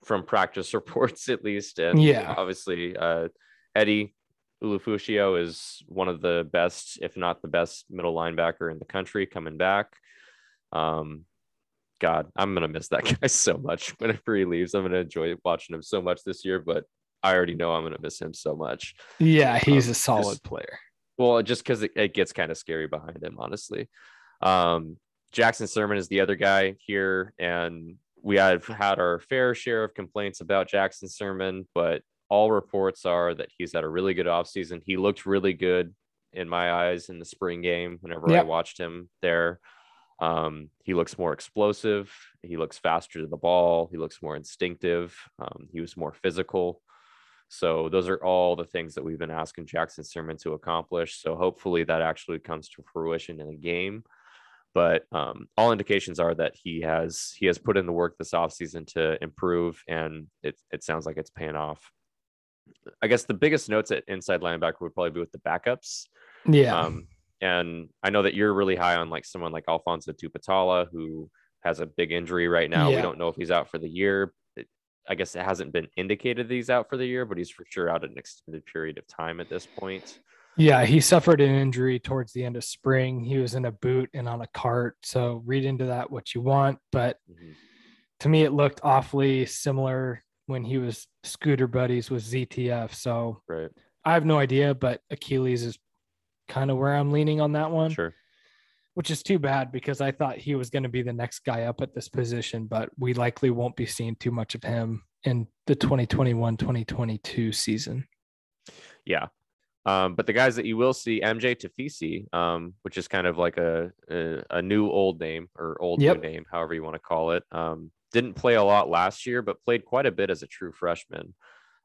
from practice [laughs] reports, at least, and yeah, obviously, uh, Eddie Ulofoshio is one of the best, if not the best, middle linebacker in the country coming back. Um, God, I'm gonna miss that [laughs] guy so much whenever he leaves. I'm gonna enjoy watching him so much this year, but I already know I'm gonna miss him so much. Yeah, he's um, a solid just, player. Well, just because it, it, gets kind of scary behind him, honestly. Um, Jackson Sirmon is the other guy here, and we have had our fair share of complaints about Jackson Sirmon, but all reports are that he's had a really good offseason. He looked really good in my eyes in the spring game whenever yep. I watched him there. Um, he looks more explosive. He looks faster to the ball. He looks more instinctive. Um, he was more physical. So those are all the things that we've been asking Jackson Sirmon to accomplish. So hopefully that actually comes to fruition in a game. But um, all indications are that he has he has put in the work this offseason to improve, and it it sounds like it's paying off. I guess the biggest notes at inside linebacker would probably be with the backups. Yeah. Um, and I know that you're really high on like someone like Alphonzo Tuputala, who has a big injury right now. Yeah. We don't know if he's out for the year. It, I guess it hasn't been indicated that he's out for the year, but he's for sure out an extended period of time at this point. Yeah, he suffered an injury towards the end of spring. He was in a boot and on a cart. So read into that what you want. But mm-hmm. to me, it looked awfully similar when he was scooter buddies with ZTF. So right. I have no idea, but Achilles is kind of where I'm leaning on that one. Sure. Which is too bad because I thought he was going to be the next guy up at this position, but we likely won't be seeing too much of him in the 2021 2022 season. Yeah. Um, but the guys that you will see, MJ Tafisi, um, which is kind of like a, a, a new old name or old yep. new name, however you want to call it. Um, didn't play a lot last year, but played quite a bit as a true freshman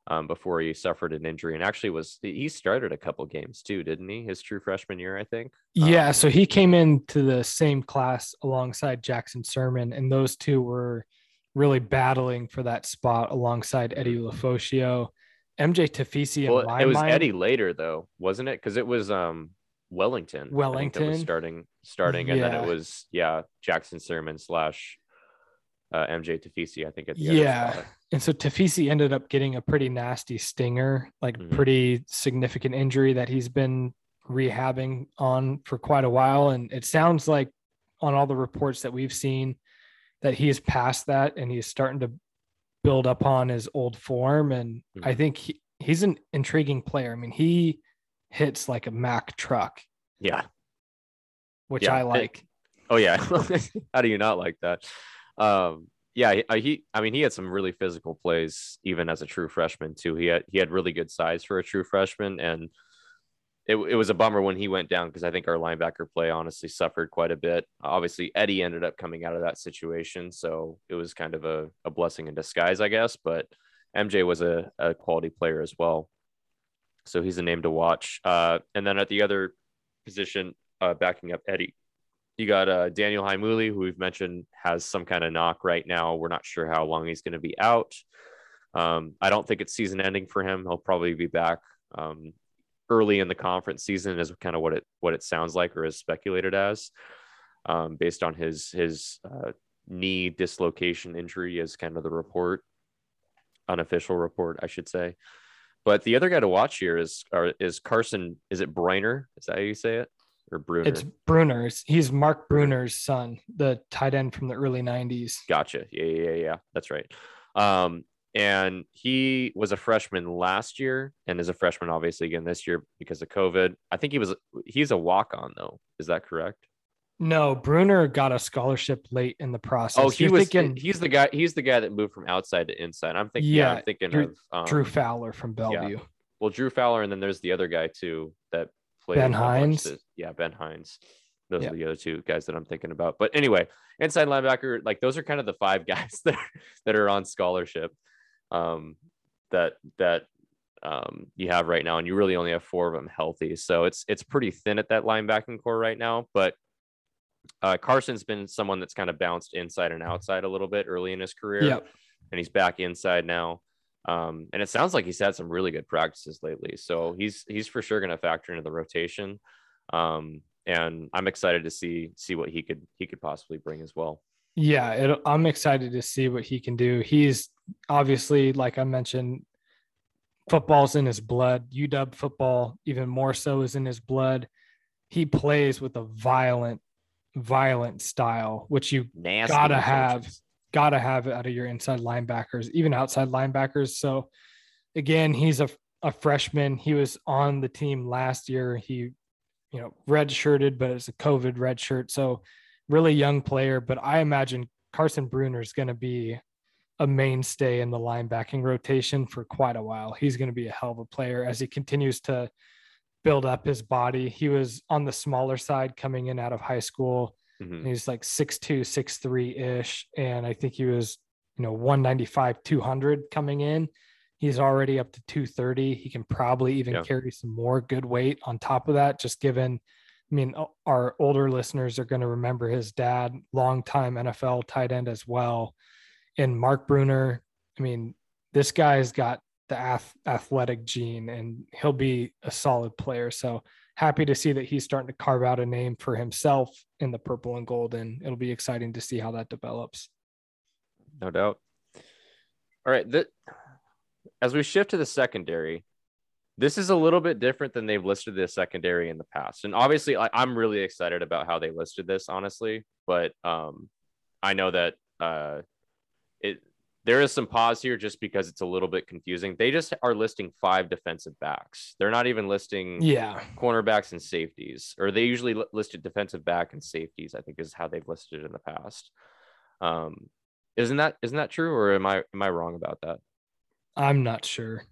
um, before he suffered an injury and actually was he started a couple games too didn't he? His true freshman year i think. Yeah um, so he came into the same class alongside jackson sirmon and those two were really battling for that spot alongside eddie mm-hmm. Ulofoshio mj tafisi well, it was mind, eddie later though wasn't it? Because it was um wellington wellington was starting starting and yeah. then it was yeah jackson sirmon slash uh, MJ Tafisi, I think. At the yeah, and so Tafisi ended up getting a pretty nasty stinger, like mm-hmm. pretty significant injury that he's been rehabbing on for quite a while, and it sounds like on all the reports that we've seen that he is past that and he's starting to build up on his old form, and mm-hmm. I think he, he's an intriguing player. I mean, he hits like a Mack truck. Yeah. Which yeah. I like. It, oh yeah. [laughs] How do you not like that? Um, yeah, uh, he, I mean, he had some really physical plays even as a true freshman too. He had he had really good size for a true freshman, and it, it was a bummer when he went down because I think our linebacker play honestly suffered quite a bit. Obviously, Eddie ended up coming out of that situation, so it was kind of a, a blessing in disguise, I guess. But MJ was a, a quality player as well, so he's a name to watch. Uh, and then at the other position, uh, backing up Eddie, you got uh, Daniel Heimuli, who we've mentioned has some kind of knock right now. We're not sure how long he's going to be out. Um, I don't think it's season ending for him. He'll probably be back um, early in the conference season, is kind of what it what it sounds like or is speculated as, um, based on his his uh, knee dislocation injury, is kind of the report, unofficial report, I should say. But the other guy to watch here is is Carson. Is it Briner? Is that how you say it? Or Bruner? It's Bruner's. He's Mark Bruner's son, the tight end from the early 90s. Gotcha. Yeah, yeah, yeah. That's right. Um, and he was a freshman last year and is a freshman obviously again this year because of COVID. I think he was he's a walk on though. Is that correct? No, Bruner got a scholarship late in the process. Oh, he You're was. Thinking, he's the guy. He's the guy that moved from outside to inside. I'm thinking. Yeah, yeah I'm thinking Drew, of um, Drew Fowler from Bellevue. Yeah. Well, Drew Fowler, and then there's the other guy too that played. Ben Hines. yeah, Ben Hines. Those are the other two guys that I'm thinking about. But anyway, inside linebacker, like those are kind of the five [laughs] guys that are, that are on scholarship. Um, that that um, you have right now, and you really only have four of them healthy. So it's it's pretty thin at that linebacking core right now. But uh, Carson's been someone that's kind of bounced inside and outside a little bit early in his career, yep. and he's back inside now. Um, and it sounds like he's had some really good practices lately. So he's he's for sure going to factor into the rotation. Um, and I'm excited to see see what he could he could possibly bring as well. Yeah, it, I'm excited to see what he can do. He's obviously, like I mentioned, football's in his blood. UW football, even more so, is in his blood. He plays with a violent, violent style, which you Nasty gotta have, gotta have out of your inside linebackers, even outside linebackers. So, again, he's a a freshman. He was on the team last year. He, you know, redshirted, but it's a COVID red shirt. So, really young player. But I imagine Carson Bruner is going to be a mainstay in the linebacking rotation for quite a while. He's going to be a hell of a player as he continues to build up his body. He was on the smaller side coming in out of high school. Mm-hmm. He's like 6'2, 6'3 ish. And I think he was, you know, 195, 200 coming in. He's already up to 230. He can probably even yeah. carry some more good weight on top of that, just given. I mean, our older listeners are going to remember his dad, longtime NFL tight end as well and Mark Bruner. I mean, this guy's got the ath- athletic gene and he'll be a solid player. So happy to see that he's starting to carve out a name for himself in the purple and gold. And it'll be exciting to see how that develops. No doubt. All right. The, as we shift to the secondary, this is a little bit different than they've listed the secondary in the past. And obviously, I, am really excited about how they listed this, honestly. But um, I know that uh, it there is some pause here just because it's a little bit confusing. They just are listing five defensive backs. They're not even listing yeah cornerbacks and safeties, or they usually listed defensive back and safeties. I think is how they've listed it in the past. Um, isn't that isn't that true, or am I am I wrong about that? I'm not sure.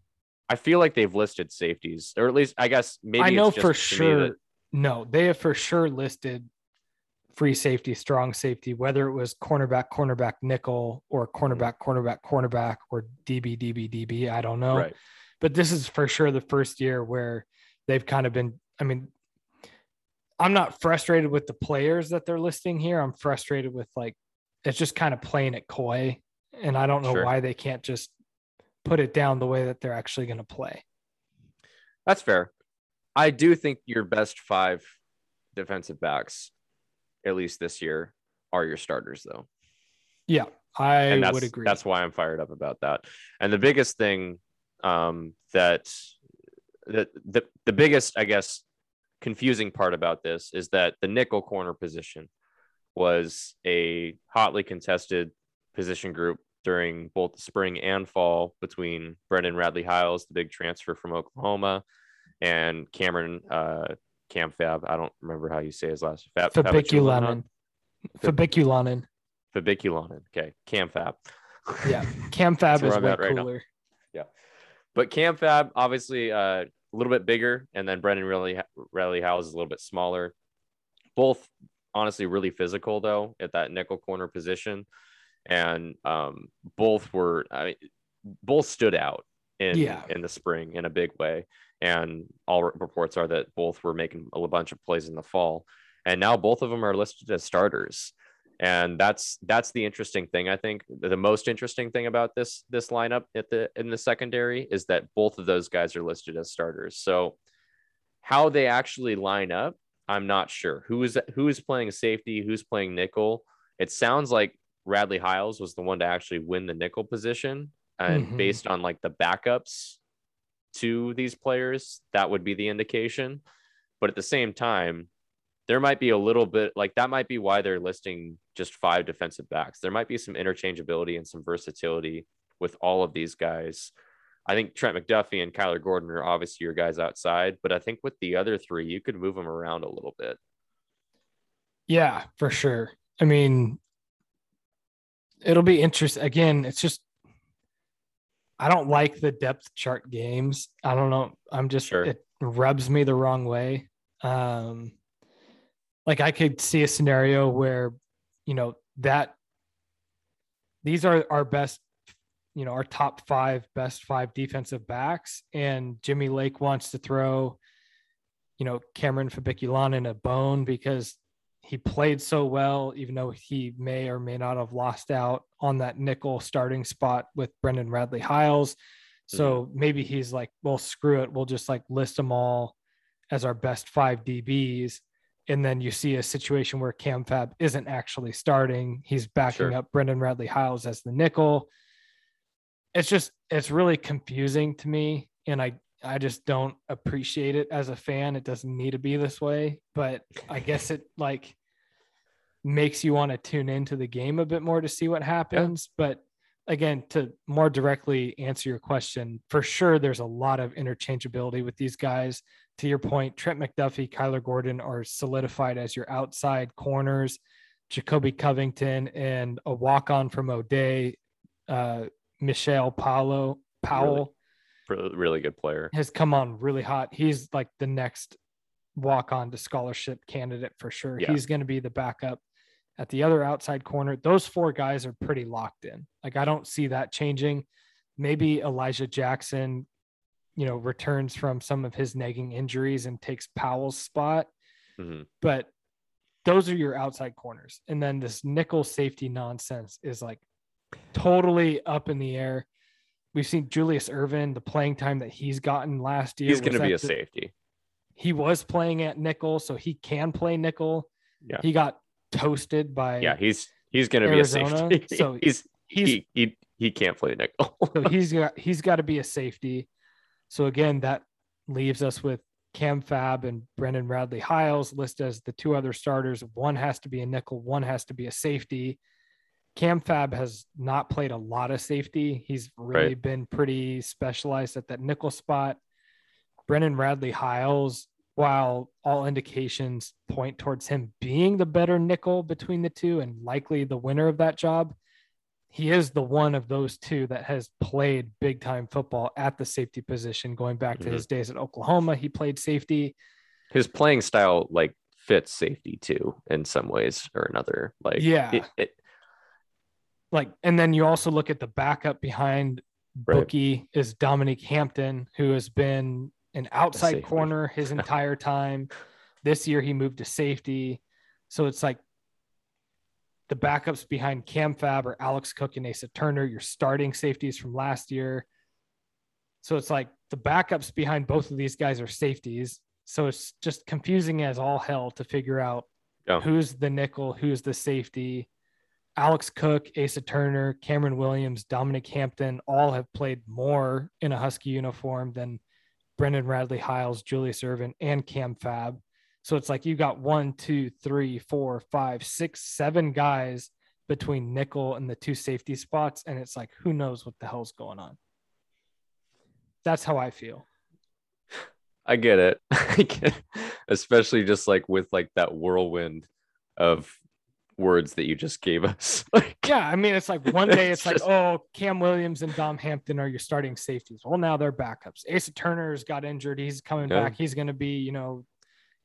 I feel like they've listed safeties, or at least I guess maybe I know for sure. That... No, they have for sure listed free safety, strong safety, whether it was cornerback, cornerback, nickel, or mm-hmm. cornerback, cornerback, cornerback, or DB, DB, DB. I don't know. Right. But this is for sure the first year where they've kind of been. I mean, I'm not frustrated with the players that they're listing here. I'm frustrated with like it's just kind of playing it coy, and I don't know sure. why they can't just put it down the way that they're actually going to play. That's fair. I do think your best five defensive backs at least this year, are your starters, though. Yeah, I would agree. That's why I'm fired up about that. And the biggest thing um, that the, the the biggest, I guess, confusing part about this is that the nickel corner position was a hotly contested position group during both the spring and fall between Brendan Radley Hiles, the big transfer from Oklahoma, and Cameron uh, Cam Fab. I don't remember how you say his last. Fab. Fabiculanan. Fabiculanan. Okay, Cam Fab. Yeah, Cam [laughs] Fab is way right cooler. Now. Yeah, but Cam Fab obviously uh, a little bit bigger, and then Brendan really Riley Howes is a little bit smaller. Both honestly really physical though at that nickel corner position, and um, both were I mean, both stood out in yeah. in the spring in a big way and all reports are that both were making a bunch of plays in the fall. And now both of them are listed as starters. And that's that's the interesting thing i think. The most interesting thing about this this lineup at the in the secondary is that both of those guys are listed as starters. So how they actually line up i'm not sure. Who is who is playing safety? Who's playing nickel? It sounds like radley hiles was the one to actually win the nickel position and mm-hmm. based on like the backups to these players, that would be the indication. But at the same time, there might be a little bit like that might be why they're listing just five defensive backs. There might be some interchangeability and some versatility with all of these guys. I think Trent McDuffie and Kyler Gordon are obviously your guys outside, but I think with the other three, you could move them around a little bit. Yeah, for sure. I mean, it'll be interesting. Again, it's just I don't like the depth chart games. I don't know. I'm just sure. it rubs me the wrong way. Um, like I could see a scenario where, you know, that these are our best, you know, our top five best five defensive backs, and Jimmy Lake wants to throw, you know, Cameron Fabiculanan in a bone because he played so well, even though he may or may not have lost out on that nickel starting spot with Brendan Radley Hiles. So mm-hmm. maybe he's like, well, screw it. We'll just like list them all as our best five DBs. And then you see a situation where Cam Fab isn't actually starting. He's backing sure. up Brendan Radley Hiles as the nickel. It's just, it's really confusing to me. And I, I just don't appreciate it as a fan. It doesn't need to be this way, but I guess it like makes you want to tune into the game a bit more to see what happens. Yeah. But again, to more directly answer your question, for sure, there's a lot of interchangeability with these guys. To your point, Trent McDuffie, Kyler Gordon are solidified as your outside corners. Jacobe Covington and a walk on from O'Dea, uh, Michelle Paulo, Powell really, really good player. Has come on really hot. He's like the next walk on to scholarship candidate for sure. Yeah. He's going to be the backup at the other outside corner. Those four guys are pretty locked in. Like I don't see that changing. Maybe Elijah Jackson, you know, returns from some of his nagging injuries and takes Powell's spot. Mm-hmm. But those are your outside corners. And then this nickel safety nonsense is like totally up in the air. We've seen Julius Irvin, the playing time that he's gotten last year. He's going to be a the, safety. He was playing at nickel, so he can play nickel. Yeah. He got toasted by Yeah, he's he's going to be a safety. [laughs] So he's he's he, he he can't play nickel. [laughs] so he's got he's got to be a safety. So again, that leaves us with Cam Fab and Brendan Radley Hiles listed as the two other starters. One has to be a nickel, one has to be a safety. Cam Fab has not played a lot of safety. He's really right. been pretty specialized at that nickel spot. Brendan Radley Hiles, while all indications point towards him being the better nickel between the two and likely the winner of that job, he is the one of those two that has played big time football at the safety position going back to mm-hmm. his days at Oklahoma. He played safety. His playing style like fits safety too in some ways or another. Like yeah, it, it, like, and then you also look at the backup behind right. Bookie is Dominic Hampton, who has been an outside corner his [laughs] entire time. this year he moved to safety. So it's like the backups behind Cam Fab or Alex Cook and Asa Turner, your starting safeties from last year. So it's like the backups behind both of these guys are safeties. So it's just confusing as all hell to figure out yeah. who's the nickel, who's the safety. Alex Cook, Asa Turner, Cameron Williams, Dominic Hampton all have played more in a Husky uniform than Brendan Radley Hiles, Julius Irvin, and Cam Fab. So it's like you got one, two, three, four, five, six, seven guys between nickel and the two safety spots. And it's like, who knows what the hell's going on? That's how I feel. I get it. [laughs] I get Especially just like with like that whirlwind of words that you just gave us. [laughs] yeah, I mean, it's like one day it's, it's like, oh, Cam Williams and Dom Hampton are your starting safeties. Well, now they're backups. Asa Turner's got injured. He's coming yeah. back. He's going to be, you know,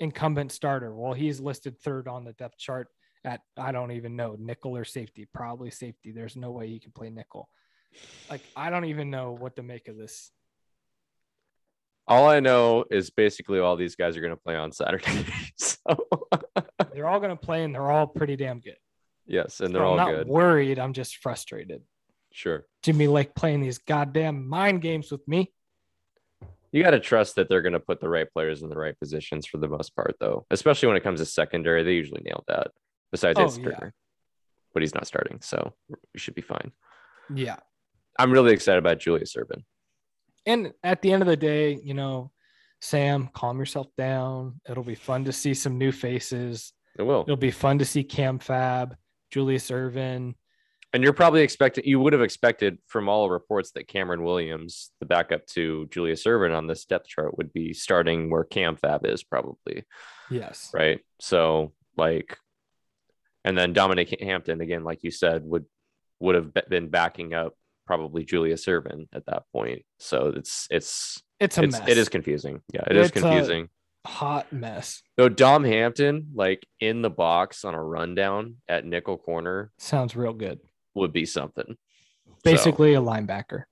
incumbent starter. Well, he's listed third on the depth chart at I don't even know nickel or safety. Probably safety. There's no way he can play nickel. Like I don't even know what to make of this. All I know is basically all these guys are going to play on Saturday. [laughs] so [laughs] they're all going to play and they're all pretty damn good. Yes, and they're so all I'm not good. Worried, I'm just frustrated. Sure. Jimmy Lake playing these goddamn mind games with me. You got to trust that they're going to put the right players in the right positions for the most part, though. Especially when it comes to secondary, they usually nail that. Besides, oh, yeah. but he's not starting, so we should be fine. Yeah, I'm really excited about Julius Irvin. And at the end of the day, you know, Sam, calm yourself down. It'll be fun to see some new faces. It will. It'll be fun to see Cam Fab, Julius Irvin. And you're probably expecting, you would have expected from all reports that Cameron Williams, the backup to Julius Irvin on this depth chart, would be starting where Cam Fab is probably. Yes. Right. So, like, And then Dominic Hampton, again, like you said, would would have been backing up probably Julius Irvin at that point. So it's it's it's a it's, mess. it is confusing. Yeah, it It's is a- confusing. Hot mess. Though Dom Hampton, like in the box on a rundown at nickel corner, Sounds real good. would be something. So, Basically, a linebacker.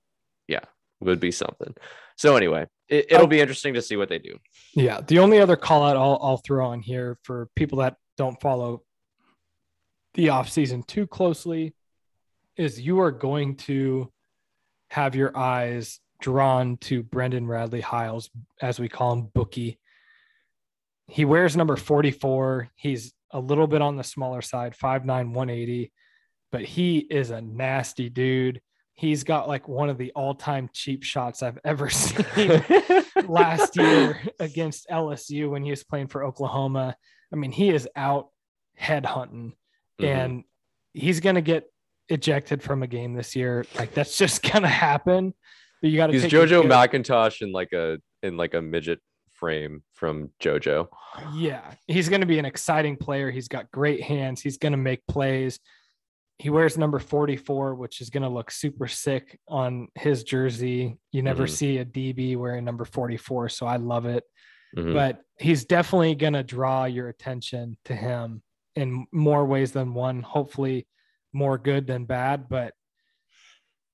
Yeah, would be something. So anyway, it, it'll Oh. be interesting to see what they do. Yeah. The only other call out I'll, I'll throw on here for people that don't follow the offseason too closely is you are going to have your eyes drawn to Brendan Radley Hiles, as we call him, Bookie. He wears number 44. He's a little bit on the smaller side, 5'9, 180, but he is a nasty dude. He's got like one of the all time cheap shots I've ever [laughs] seen [laughs] last year against LSU when he was playing for Oklahoma. I mean, he is out head hunting Mhm. and he's going to get ejected from a game this year. Like that's just going to happen. But you got to he's JoJo McIntosh in like a in like a midget frame from JoJo. Yeah, he's going to be an exciting player. He's got great hands. He's going to make plays. He wears number 44, which is going to look super sick on his jersey. You never Mhm. see a DB wearing number 44, so I love it. Mhm. But he's definitely going to draw your attention to him in more ways than one, hopefully more good than bad, but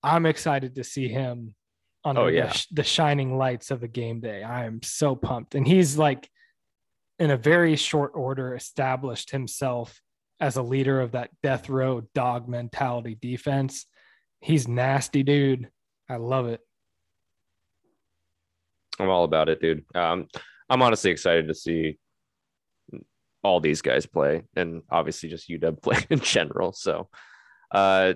I'm excited to see him on Oh, the, yeah. sh- the shining lights of a game day. I am so pumped. And he's like in a very short order established himself as a leader of that death row dog mentality defense. He's nasty, dude. I love it. I'm all about it, dude. Um, I'm honestly excited to see all these guys play, and obviously just UW play [laughs] in general. So, uh,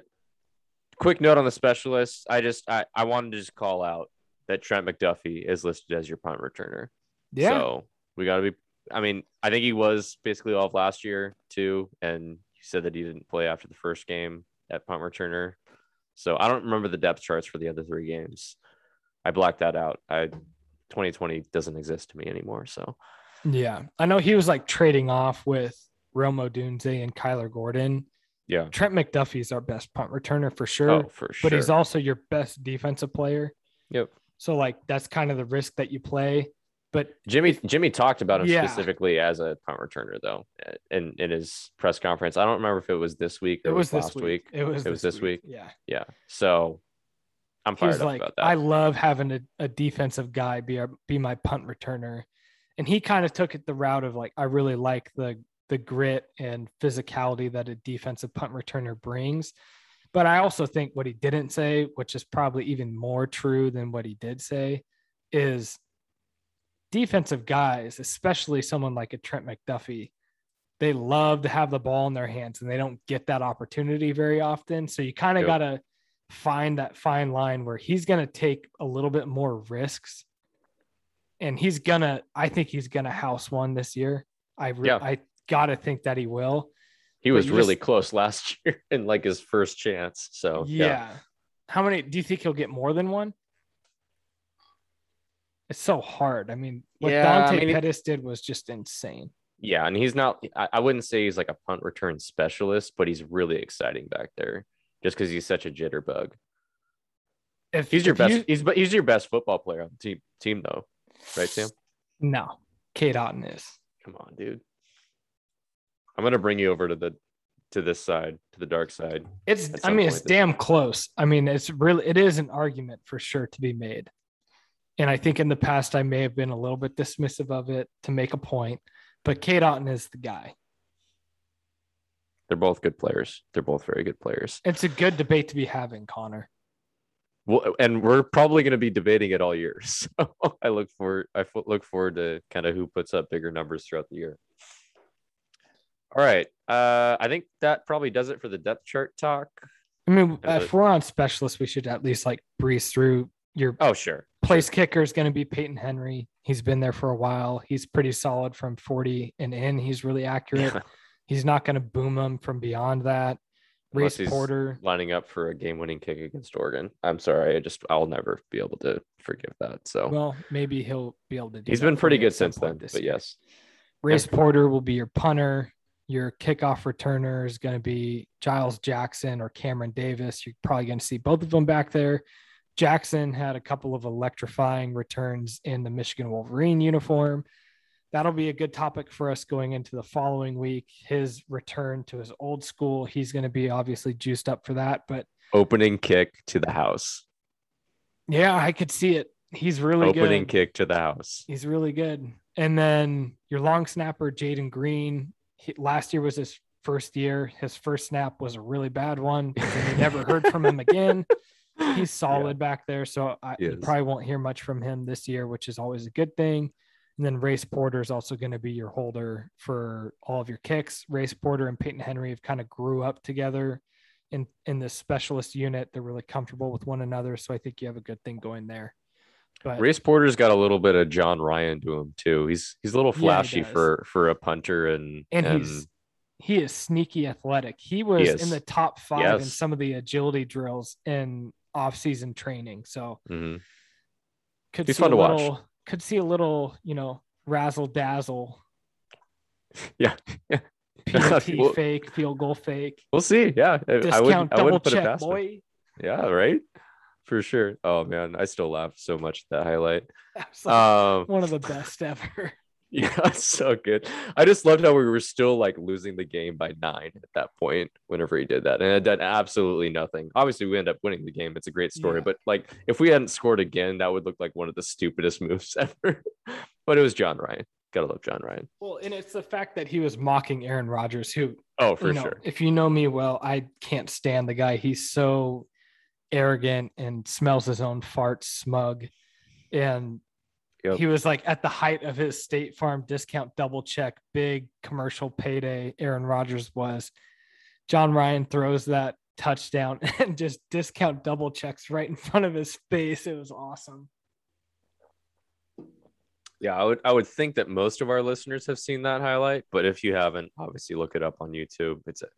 quick note on the specialists. I just I, I wanted to just call out that Trent McDuffie is listed as your punt returner. Yeah. So we got to be. I mean, I think he was basically off last year too, and he said that he didn't play after the first game at punt returner. So I don't remember the depth charts for the other three games. I blacked that out. I 2020 doesn't exist to me anymore. So Yeah. I know he was like trading off with Rome Odunze and Kyler Gordon. Yeah. Trent McDuffie is our best punt returner for sure, Oh, for sure. but he's also your best defensive player. Yep. So like that's kind of the risk that you play. But Jimmy Jimmy talked about him Yeah. specifically as a punt returner though in in his press conference. I don't remember if it was this week or it was last this week. It was It was this week? Yeah. Yeah. So I'm fired up like, about that. I love having a, a defensive guy be our, be my punt returner. And he kind of took it the route of like, I really like the the grit and physicality that a defensive punt returner brings. But I also think what he didn't say, which is probably even more true than what he did say, is defensive guys, especially someone like a Trent McDuffie, they love to have the ball in their hands and they don't get that opportunity very often. So you kind of Yep. got to find that fine line where he's going to take a little bit more risks. And he's going to, I think he's going to house one this year. I, re- Yeah. I got to think that he will. he was really just- close last [laughs] year in like his first chance. So yeah. yeah. How many do you think he'll get more than one? It's so hard. I mean, what Yeah, I Dante mean, Pettis did was just insane. Yeah, and he's not. I, I wouldn't say he's like a punt return specialist, but he's really exciting back there, just because he's such a jitterbug. If He's your if best. you- he's but he's your best football player on the team. Team though, right, Sam? no, Cade Otton is. Come on, dude. I'm gonna bring you over to the to this side, to the dark side. It's. I mean, it's damn close. I mean, it's really. It is an argument for sure to be made. And I think in the past I may have been a little bit dismissive of it to make a point, but Cade Otton is the guy. They're both good players. They're both very good players. It's a good debate to be having, Connor. Well, and we're probably going to be debating it all year. [laughs] So I look forward. I look forward to kind of who puts up bigger numbers throughout the year. All right. Uh, I think that probably does it for the depth chart talk. I mean, Yeah, if we're on specialists, we should at least like breeze through your Oh, sure. place kicker is going to be Peyton Henry. He's been there for a while. He's pretty solid from 40 and in. He's really accurate. Yeah. He's not going to boom them from beyond that. Unless Race Porter. lining up for a game-winning kick against Oregon. I'm sorry. I just I'll never be able to forgive that. So Well, maybe he'll be able to do he's been pretty good since then. But year. yes, Race Porter will be your punter. Your kickoff returner is going to be Giles Jackson or Cameron Davis. You're probably going to see both of them back there. Jackson had a couple of electrifying returns in the Michigan Wolverine uniform. That'll be a good topic for us going into the following week. His return to his old school, he's going to be obviously juiced up for that. But opening kick to the house. Yeah, I could see it. He's really opening good. Opening kick to the house. He's really good. And then your long snapper, Jaden Green. He, last year was his first year. His first snap was a really bad one. [laughs] we never heard from him again. He's solid yeah. back there. So I, you probably won't hear much from him this year, which is always a good thing. And then Race Porter is also going to be your holder for all of your kicks. Race Porter and Peyton Henry have kind of grew up together in in this specialist unit. They're really comfortable with one another. So I think you have a good thing going there. But Race Porter's got a little bit of Jon Ryan to him too. He's he's a little flashy yeah, for for a punter and and, and he's he is sneaky athletic. He was he in the top five yes. in some of the agility drills in off-season training. So mm-hmm. could he's see fun a to little, watch. Could see a little, you know, razzle dazzle. [laughs] Yeah. [laughs] [laughs] Well, fake, field goal fake. We'll see. Yeah. Discount I would, double I put check, boy. Him. Yeah, right for sure. Oh man, I still laugh so much at that highlight. [laughs] Um, one of the best ever. [laughs] [laughs] Yeah, so good. I just loved how we were still like losing the game by nine at that point whenever he did that. And it did absolutely nothing. Obviously, we end up winning the game. It's a great story. Yeah. But like if we hadn't scored again, that would look like one of the stupidest moves ever. but it was Jon Ryan. Gotta love Jon Ryan. Well, and it's the fact that he was mocking Aaron Rodgers, who oh for you know, sure. If you know me well, I can't stand the guy. He's so arrogant and smells his own fart smug. And yep. he was like at the height of his State Farm discount double check, big commercial payday. Aaron Rodgers was. Jon Ryan throws that touchdown [laughs] and just discount double checks right in front of his face. It was awesome. Yeah, I would I would think that most of our listeners have seen that highlight, but if you haven't, obviously look it up on YouTube. It's a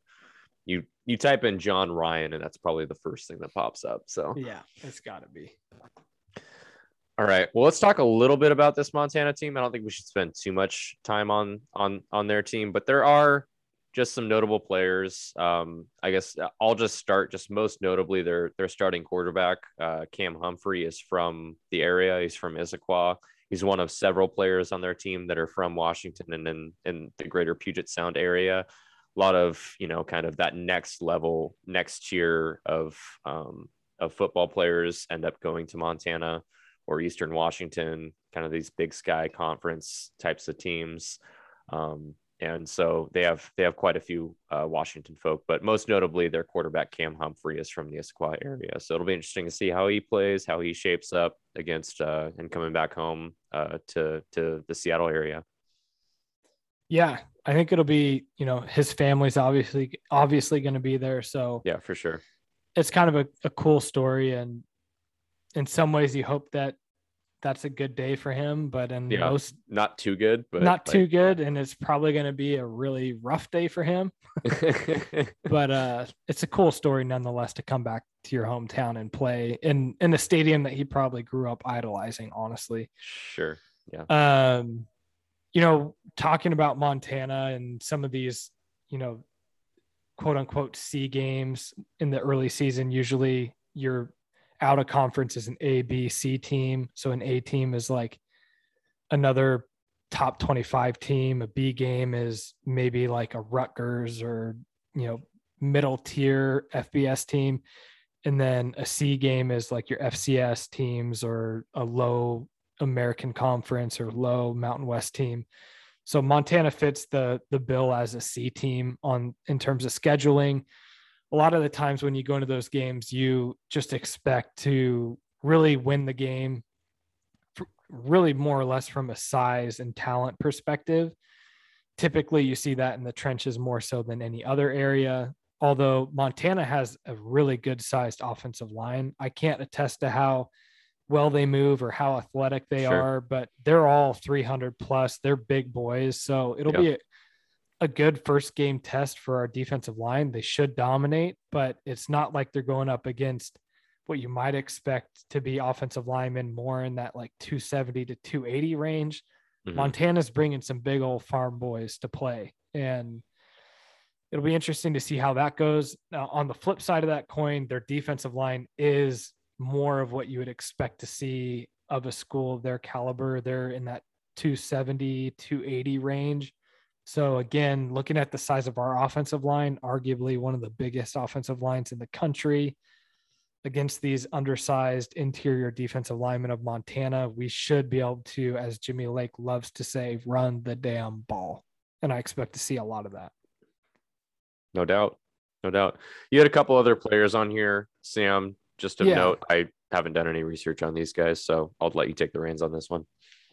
you you type in Jon Ryan and that's probably the first thing that pops up. So yeah, it's got to be. All right. Well, let's talk a little bit about this Montana team. I don't think we should spend too much time on on on their team, but there are just some notable players. Um, I guess I'll just start. Just most notably, their their starting quarterback, uh, Cam Humphrey, is from the area. He's from Issaquah. He's one of several players on their team that are from Washington and in, in the greater Puget Sound area a lot of you know kind of that next level next tier of um, of football players end up going to montana or eastern washington kind of these big sky conference types of teams. Um, and so they have they have quite a few uh, washington folk but most notably their quarterback cam humphrey is from the issaquah area. So it'll be interesting to see how he plays how he shapes up against uh, and coming back home uh, to to the seattle area. Yeah, I think it'll be, you know, his family's obviously obviously going to be there. So yeah, for sure. It's kind of a, a cool story, and in some ways, you hope that that's a good day for him. But in yeah, most, not too good, but not like, too good, and it's probably going to be a really rough day for him. [laughs] but uh, it's a cool story nonetheless to come back to your hometown and play in in a stadium that he probably grew up idolizing. Honestly, sure, yeah. Um, you know, talking about Montana and some of these, you know, quote unquote C games in the early season, usually you're out of conference as an A, B, C team. So an A team is like another top 25 team. A B game is maybe like a Rutgers or, you know, middle tier FBS team. And then a C game is like your FCS teams or a low American Conference or low Mountain West team. So Montana fits the the bill as a C team on in terms of scheduling. A lot of the times when you go into those games, you just expect to really win the game, really more or less from a size and talent perspective. Typically, you see that in the trenches more so than any other area. Although Montana has a really good sized offensive line, I can't attest to how well they move or how athletic they sure. are, but they're all 300 plus. They're big boys. So it'll be a, a, good first game test for our defensive line. They should dominate, but it's not like they're going up against what you might expect to be offensive linemen more in that like 270 to 280 range. Mm-hmm. Montana's bringing some big old farm boys to play. And it'll be interesting to see how that goes. Now, on the flip side of that coin, their defensive line is more of what you would expect to see of a school of their caliber. They're in that 270, 280 range. So again, looking at the size of our offensive line, arguably one of the biggest offensive lines in the country against these undersized interior defensive linemen of Montana, we should be able to, as Jimmy Lake loves to say, run the damn ball. And I expect to see a lot of that. No doubt. No doubt. You had a couple other players on here, Sam. Just a yeah. note, I haven't done any research on these guys, so I'll let you take the reins on this one.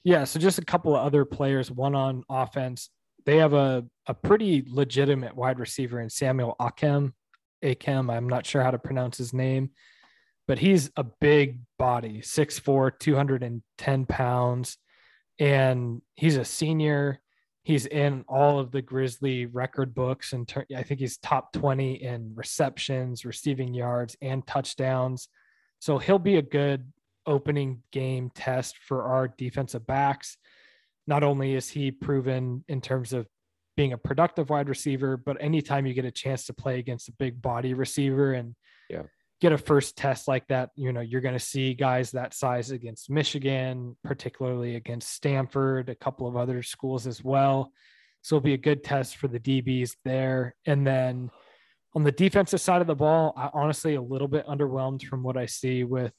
Yeah, so just a couple of other players, one on offense. They have a, a pretty legitimate wide receiver in Samuel Akem. Akem, I'm not sure how to pronounce his name, but he's a big body, 6'4, 210 pounds. And he's a senior he's in all of the Grizzly record books, and ter- I think he's top 20 in receptions, receiving yards, and touchdowns. So he'll be a good opening game test for our defensive backs. Not only is he proven in terms of being a productive wide receiver, but anytime you get a chance to play against a big body receiver and yeah get a first test like that, you know, you're going to see guys that size against Michigan, particularly against Stanford, a couple of other schools as well. So it'll be a good test for the DBs there. And then on the defensive side of the ball, I honestly a little bit underwhelmed from what I see with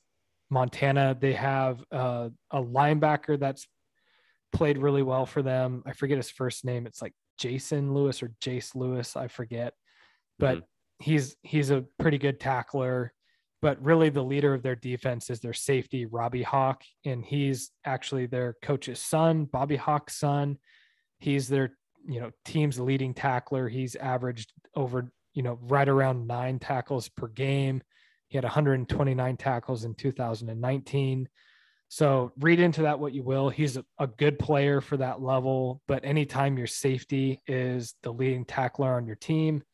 Montana. They have uh, a linebacker that's played really well for them. I forget his first name. It's like Jason Lewis or Jace Lewis. I forget, but mm-hmm he's he's a pretty good tackler, but really the leader of their defense is their safety, Robbie Hauck, and he's actually their coach's son, Bobby Hauck's son. He's their you know team's leading tackler. He's averaged over you know right around nine tackles per game. He had 129 tackles in 2019. So read into that what you will. He's a, a, good player for that level, but anytime your safety is the leading tackler on your team,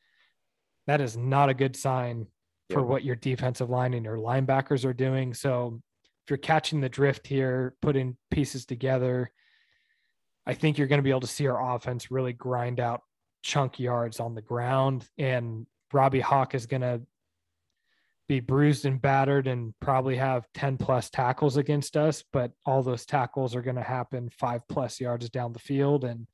that is not a good sign for what your defensive line and your linebackers are doing. So if you're catching the drift here, putting pieces together, I think you're going to be able to see our offense really grind out chunk yards on the ground. And Robbie Hauck is going to be bruised and battered and probably have 10 plus tackles against us, but all those tackles are going to happen five plus yards down the field and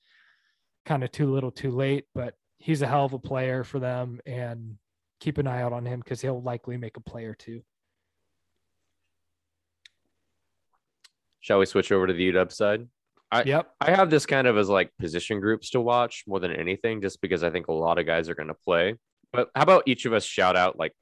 kind of too little too late. But he's a hell of a player for them and keep an eye out on him because he'll likely make a play or two. Shall we switch over to the UW side? I, yep. I have this kind of as like position groups to watch more than anything, just because I think a lot of guys are going to play. But how about each of us shout out like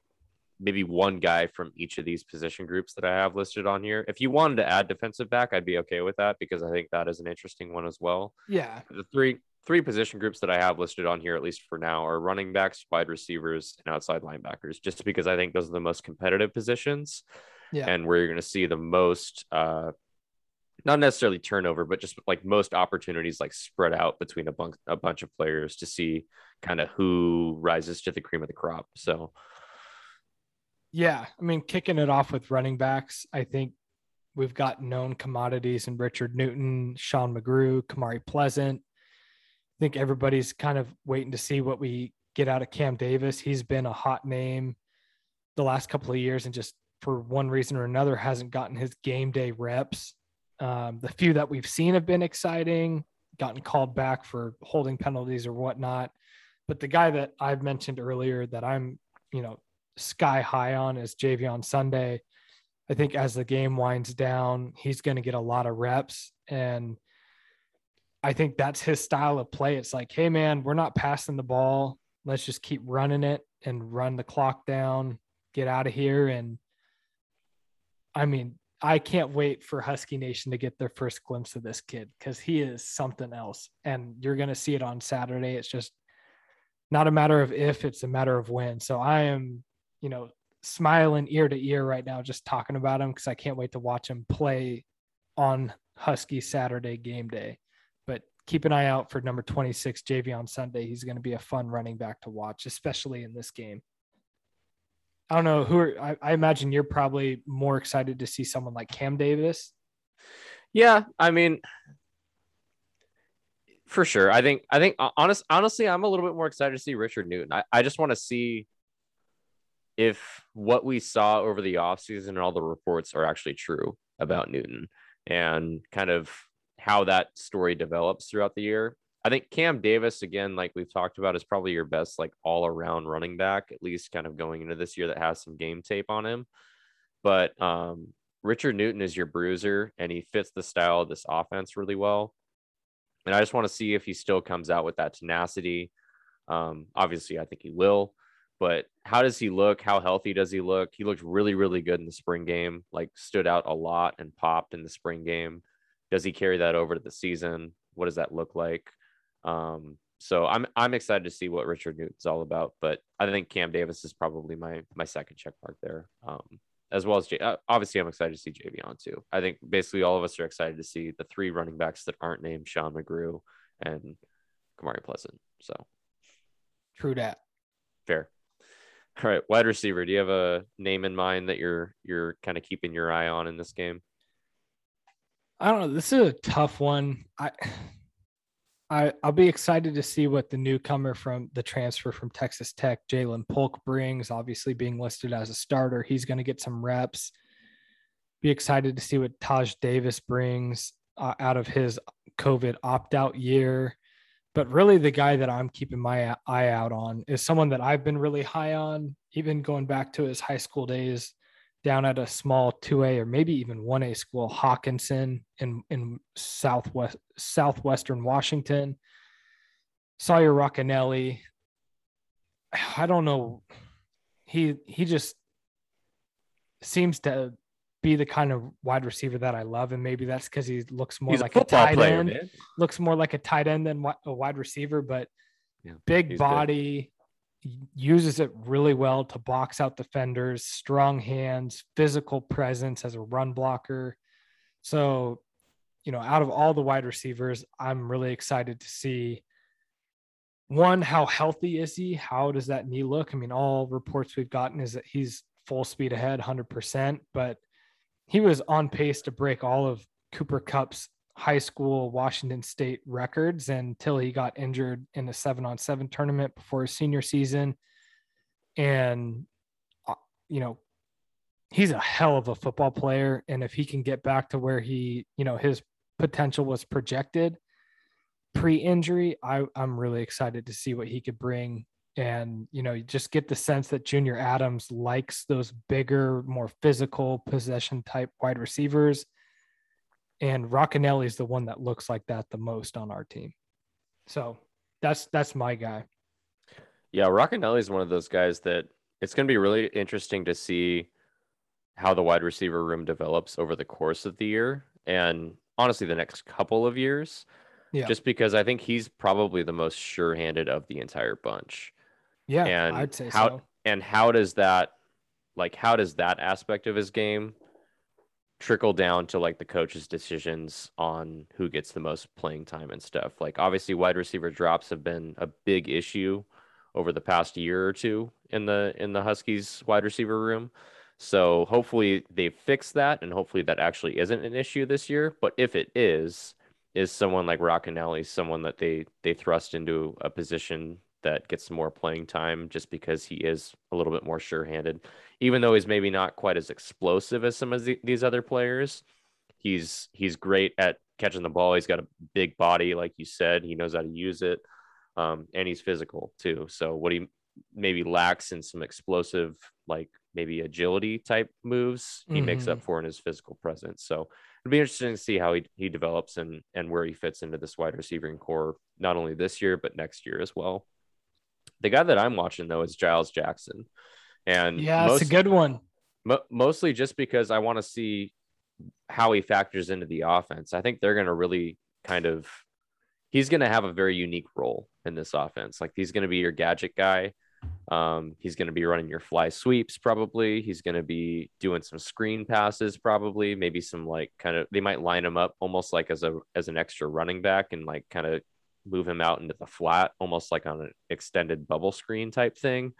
maybe one guy from each of these position groups that I have listed on here? If you wanted to add defensive back, I'd be okay with that because I think that is an interesting one as well. Yeah. The three three position groups that I have listed on here, at least for now, are running backs, wide receivers, and outside linebackers, just because I think those are the most competitive positions. Yeah. And where you're going to see the most, uh, not necessarily turnover, but just like most opportunities like spread out between a, bunk- a bunch of players to see kind of who rises to the cream of the crop. So, yeah, I mean, kicking it off with running backs, I think we've got known commodities in Richard Newton, Sean McGrew, Kamari Pleasant, think everybody's kind of waiting to see what we get out of Cam Davis. He's been a hot name the last couple of years and just for one reason or another hasn't gotten his game day reps. Um, the few that we've seen have been exciting, gotten called back for holding penalties or whatnot. But the guy that I've mentioned earlier that I'm, you know, sky high on is Jay'Veon Sunday. I think as the game winds down, he's going to get a lot of reps. And I think that's his style of play. It's like, hey, man, we're not passing the ball. Let's just keep running it and run the clock down, get out of here. And I mean, I can't wait for Husky Nation to get their first glimpse of this kid because he is something else. And you're going to see it on Saturday. It's just not a matter of if, it's a matter of when. So I am, you know, smiling ear to ear right now just talking about him because I can't wait to watch him play on Husky Saturday game day keep an eye out for number 26, Jay'Veon Sunday. He's going to be a fun running back to watch, especially in this game. I don't know who are, I, I, imagine you're probably more excited to see someone like Cam Davis. Yeah. I mean, For sure. I think I think honest honestly, I'm a little bit more excited to see Richard Newton. I, I just want to see if what we saw over the offseason and all the reports are actually true about Newton and kind of how that story develops throughout the year. I think Cam Davis, again, like we've talked about, is probably your best, like all around running back, at least kind of going into this year that has some game tape on him. But um, Richard Newton is your bruiser and he fits the style of this offense really well. And I just want to see if he still comes out with that tenacity. Um, obviously, I think he will. But how does he look? How healthy does he look? He looked really, really good in the spring game, like stood out a lot and popped in the spring game. Does he carry that over to the season? What does that look like? Um, so I'm I'm excited to see what Richard Newton's all about. But I think Cam Davis is probably my my second check mark there. Um, as well as J- uh, obviously I'm excited to see Jay'Veon too. I think basically all of us are excited to see the three running backs that aren't named Sean McGrew and Kamari Pleasant. So true that. Fair. All right, wide receiver. Do you have a name in mind that you're you're kind of keeping your eye on in this game? I don't know. This is a tough one. I [sighs] I I'll be excited to see what the newcomer from the transfer from Texas Tech, Ja'Lynn Polk, brings. Obviously, being listed as a starter, he's going to get some reps. Be excited to see what Taj Davis brings uh, out of his COVID opt out year. But really, the guy that I'm keeping my eye out on is someone that I've been really high on, even going back to his high school days down at a small 2A or maybe even 1A school, Hockinson in, in Southwest Southwestern Washington. Sawyer Racanelli. I don't know. He he just seems to be the kind of wide receiver that I love, and maybe that's because he looks more he's like a, a tight player, end. Man. Looks more like a tight end than a wide receiver, but yeah, big body. Uses it really well to box out defenders, strong hands, physical presence as a run blocker. So, you know, out of all the wide receivers, I'm really excited to see one, how healthy is he? How does that knee look? I mean, all reports we've gotten is that he's full speed ahead, 100%, but he was on pace to break all of Cooper Kupp's high school Washington State records until he got injured in a seven on seven tournament before his senior season. And, uh, you know, he's a hell of a football player. And if he can get back to where he, you know, his potential was projected pre injury, I'm really excited to see what he could bring and you know you just get the sense that junior adams likes those bigger more physical possession type wide receivers and Racanelli is the one that looks like that the most on our team so that's that's my guy yeah Racanelli is one of those guys that it's going to be really interesting to see how the wide receiver room develops over the course of the year and honestly the next couple of years yeah. just because I think he's probably the most sure-handed of the entire bunch. Yeah, and I'd say how, so. And how does that, like, how does that aspect of his game trickle down to like the coach's decisions on who gets the most playing time and stuff? Like, obviously, wide receiver drops have been a big issue over the past year or two in the in the Huskies wide receiver room. So hopefully they fix that, and hopefully that actually isn't an issue this year. But if it is, is someone like Racanelli someone that they they thrust into a position that gets more playing time just because he is a little bit more sure-handed. Even though he's maybe not quite as explosive as some of the, these other players, he's he's great at catching the ball. He's got a big body, like you said. He knows how to use it, um, and he's physical too. So what he maybe lacks in some explosive, like maybe agility type moves, he mm-hmm. makes up mm-hmm. for in his physical presence. So it'd be interesting to see how he, he develops and and where he fits into this wide receiving core, not only this year but next year as well. The guy that I'm watching though is Giles Jackson, and yeah, most, it's a good one. Mo- mostly just because I want to see how he factors into the offense. I think they're going to really kind of he's going to have a very unique role in this offense. Like he's going to be your gadget guy. Um, he's going to be running your fly sweeps probably. He's going to be doing some screen passes probably. Maybe some like kind of they might line him up almost like as a as an extra running back and like kind of move him out into the flat, almost like on an extended bubble screen type thing.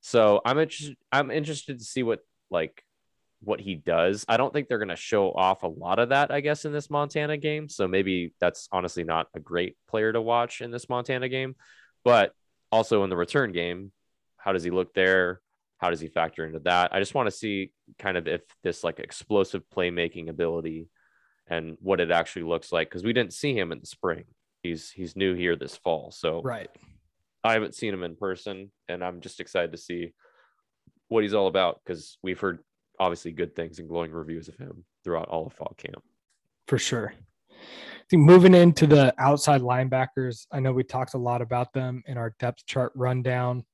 So I'm interested. I'm interested to see what like what he does. I don't think they're going to show off a lot of that, I guess, in this Montana game. So maybe that's honestly not a great player to watch in this Montana game. But also in the return game, how does he look there? How does he factor into that? I just want to see kind of if this like explosive playmaking ability and what it actually looks like because we didn't see him in the spring. He's he's new here this fall. So right. I haven't seen him in person and I'm just excited to see what he's all about because we've heard obviously good things and glowing reviews of him throughout all of fall camp. For sure. I think moving into the outside linebackers, I know we talked a lot about them in our depth chart rundown.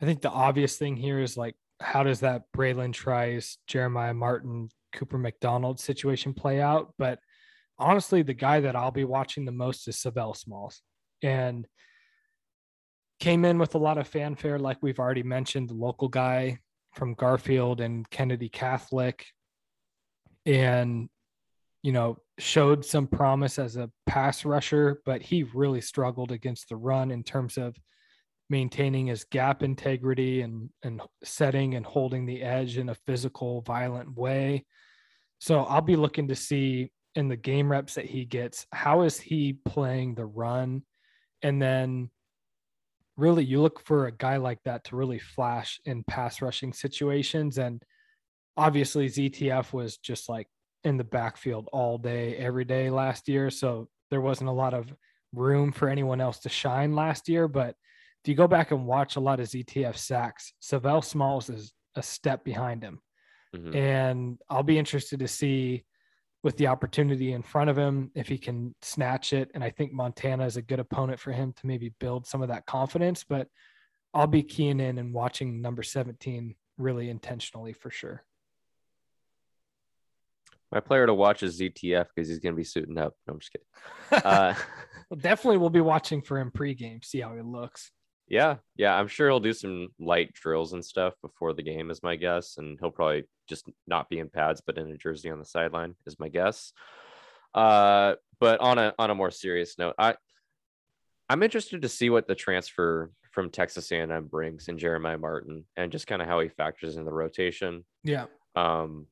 I think the obvious thing here is like, how does that Bralen Trice, Jeremiah Martin, Cooper McDonald situation play out? But honestly, the guy that I'll be watching the most is Sav'ell Smalls. And came in with a lot of fanfare, like we've already mentioned, the local guy from Garfield and Kennedy Catholic, and you know showed some promise as a pass rusher, but he really struggled against the run in terms of maintaining his gap integrity and and setting and holding the edge in a physical, violent way. So I'll be looking to see in the game reps that he gets, how is he playing the run? And then really you look for a guy like that to really flash in pass rushing situations. And obviously, ZTF was just like in the backfield all day, every day last year. So there wasn't a lot of room for anyone else to shine last year. But if you go back and watch a lot of ZTF sacks, Sav'ell Smalls is a step behind him. Mm-hmm. And I'll be interested to see with the opportunity in front of him if he can snatch it. And I think Montana is a good opponent for him to maybe build some of that confidence. But I'll be keying in and watching number 17 really intentionally for sure. My player to watch is ZTF because he's going to be suiting up. No, I'm just kidding. [laughs] Uh, well, definitely we'll be watching for him pregame, see how he looks. Yeah, yeah, I'm sure he'll do some light drills and stuff before the game, is my guess, and he'll probably just not be in pads, but in a jersey on the sideline, is my guess. Uh, but on a on a more serious note, I I'm interested to see what the transfer from Texas A&M brings in Jeremiah Martin and just kind of how he factors in the rotation. Yeah. Um,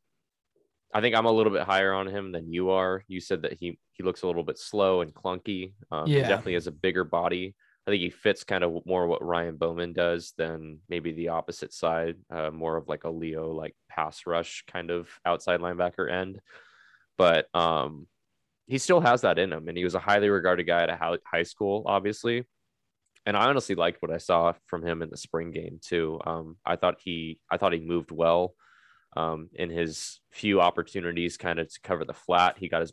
I think I'm a little bit higher on him than you are. You said that he he looks a little bit slow and clunky. Um, yeah. He definitely has a bigger body. I think he fits kind of more what Ryan Bowman does than maybe the opposite side, uh, more of like a Leo like pass rush kind of outside linebacker end. But um, he still has that in him, and he was a highly regarded guy at high school, obviously. And I honestly liked what I saw from him in the spring game too. Um, I thought he, I thought he moved well um, in his few opportunities, kind of to cover the flat. He got his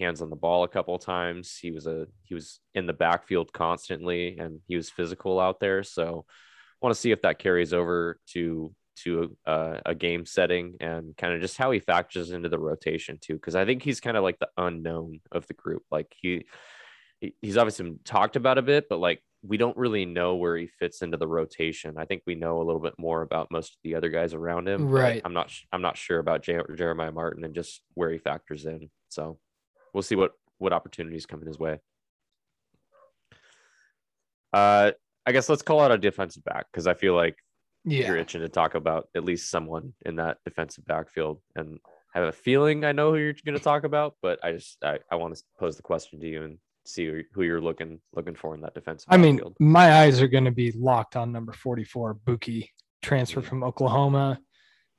hands on the ball a couple of times. He was a he was in the backfield constantly, and he was physical out there. So, want to see if that carries over to to uh, a game setting and kind of just how he factors into the rotation too. Because I think he's kind of like the unknown of the group. Like he he's obviously been talked about a bit, but like we don't really know where he fits into the rotation. I think we know a little bit more about most of the other guys around him. Right. I'm not. I'm not sure about Jeremiah Martin and just where he factors in. So we'll see what what opportunities come in his way. Uh, I guess let's call out a defensive back because I feel like yeah. you're itching to talk about at least someone in that defensive backfield, and I have a feeling I know who you're going to talk about, but I just I, I want to pose the question to you and see who you're looking looking for in that defensive. I mean, my eyes are going to be locked on number 44, Buki, transfer mm-hmm. from Oklahoma,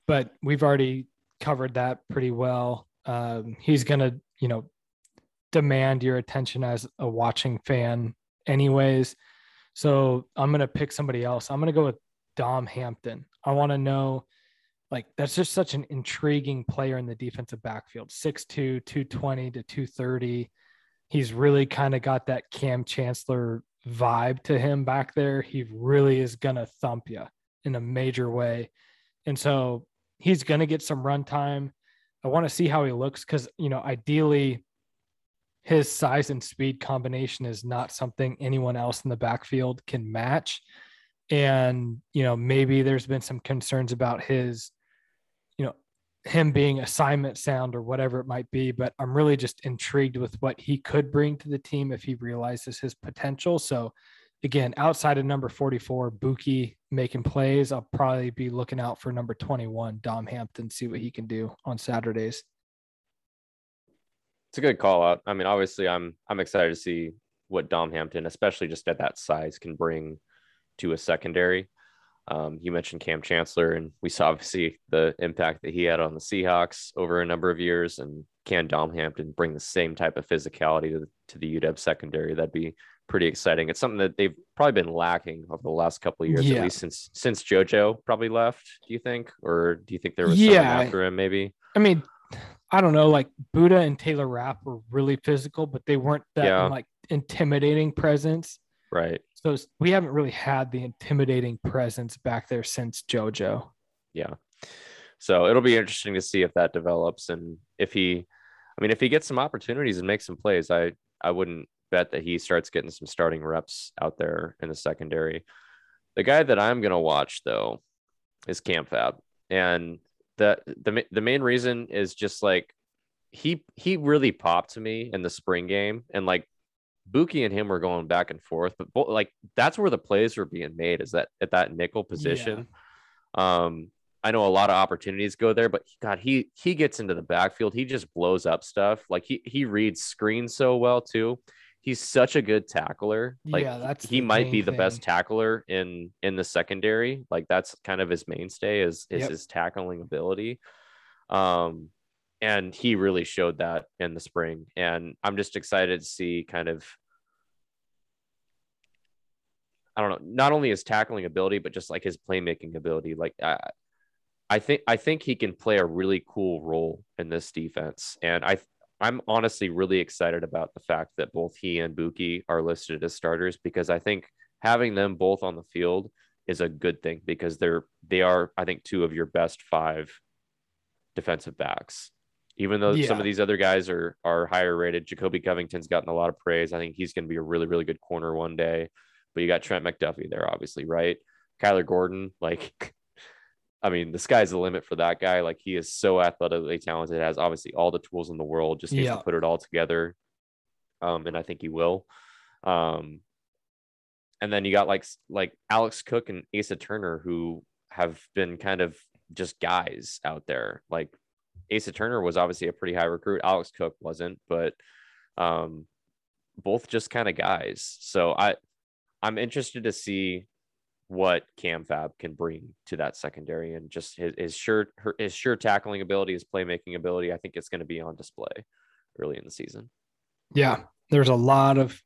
but we've already covered that pretty well. Um, he's going to, you know, demand your attention as a watching fan, anyways. So I'm gonna pick somebody else. I'm gonna go with Dom Hampton. I want to know, like, that's just such an intriguing player in the defensive backfield. 6'2, 220 to 230. He's really kind of got that Kam Chancellor vibe to him back there. He really is gonna thump you in a major way. And so he's gonna get some run time. I want to see how he looks because you know, ideally his size and speed combination is not something anyone else in the backfield can match. And, you know, maybe there's been some concerns about his, you know, him being assignment sound or whatever it might be. But I'm really just intrigued with what he could bring to the team if he realizes his potential. So, again, outside of number 44, Buki, making plays, I'll probably be looking out for number 21, Dom Hampton, see what he can do on Saturdays. It's a good call out. I mean, obviously, I'm I'm excited to see what Dom Hampton, especially just at that size, can bring to a secondary. Um, you mentioned Kam Chancellor, and we saw obviously the impact that he had on the Seahawks over a number of years. And can Dom Hampton bring the same type of physicality to the, to the UW secondary? That'd be pretty exciting. It's something that they've probably been lacking over the last couple of years, yeah. at least since since JoJo probably left. Do you think, or do you think there was yeah after him? Maybe. I mean, I don't know. Like Budda and Taylor Rapp were really physical, but they weren't that yeah. like intimidating presence. Right. So we haven't really had the intimidating presence back there since JoJo. Yeah. So it'll be interesting to see if that develops and if he, I mean, if he gets some opportunities and makes some plays, I I wouldn't bet that he starts getting some starting reps out there in the secondary. The guy that I'm gonna watch though is Cam Fab, and the the the main reason is just like he he really popped to me in the spring game, and like Buki and him were going back and forth, but like that's where the plays were being made is that at that nickel position. Yeah. Um, I know a lot of opportunities go there, but God, he he gets into the backfield. He just blows up stuff. Like he he reads screens so well too. He's such a good tackler. Like yeah, that's he might be the thing. best tackler in in the secondary. Like that's kind of his mainstay is is yep. his tackling ability. Um, and he really showed that in the spring. And I'm just excited to see kind of I don't know, not only his tackling ability, but just like his playmaking ability. Like I, I think I think he can play a really cool role in this defense, and I I'm honestly really excited about the fact that both he and Buki are listed as starters because I think having them both on the field is a good thing because they're they are I think two of your best five defensive backs. Even though yeah. some of these other guys are are higher rated, Jacobe Covington's gotten a lot of praise. I think he's going to be a really really good corner one day. But you got Trent McDuffie there, obviously, right? Kyler Gordon, like, [laughs] I mean, the sky's the limit for that guy. Like, he is so athletically talented, has obviously all the tools in the world, just needs yeah. to put it all together. Um, and I think he will. Um, and then you got like like Alex Cook and Asa Turner, who have been kind of just guys out there. Like Asa Turner was obviously a pretty high recruit. Alex Cook wasn't, but um, both just kind of guys. So I I'm interested to see what Cam Fab can bring to that secondary and just his, his sure his sure tackling ability, his playmaking ability. I think it's going to be on display early in the season. Yeah, there's a lot of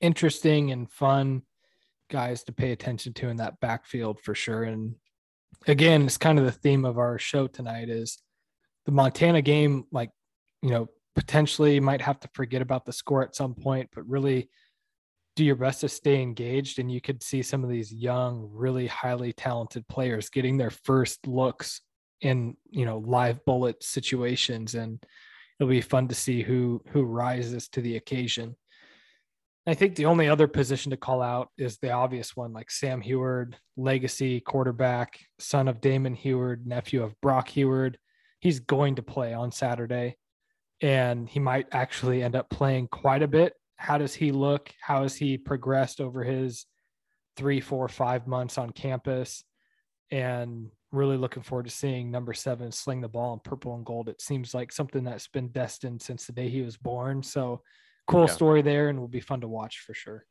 interesting and fun guys to pay attention to in that backfield for sure. And again, it's kind of the theme of our show tonight is the Montana game. Like, you know, potentially might have to forget about the score at some point, but really do your best to stay engaged and you could see some of these young really highly talented players getting their first looks in you know live bullet situations and it'll be fun to see who who rises to the occasion. I think the only other position to call out is the obvious one like sam huard legacy quarterback son of damon huard nephew of brock huard he's going to play on saturday and he might actually end up playing quite a bit how does he look? How has he progressed over his three, four, five months on campus? And really looking forward to seeing number seven sling the ball in purple and gold. It seems like something that's been destined since the day he was born. So cool yeah. story there and will be fun to watch for sure.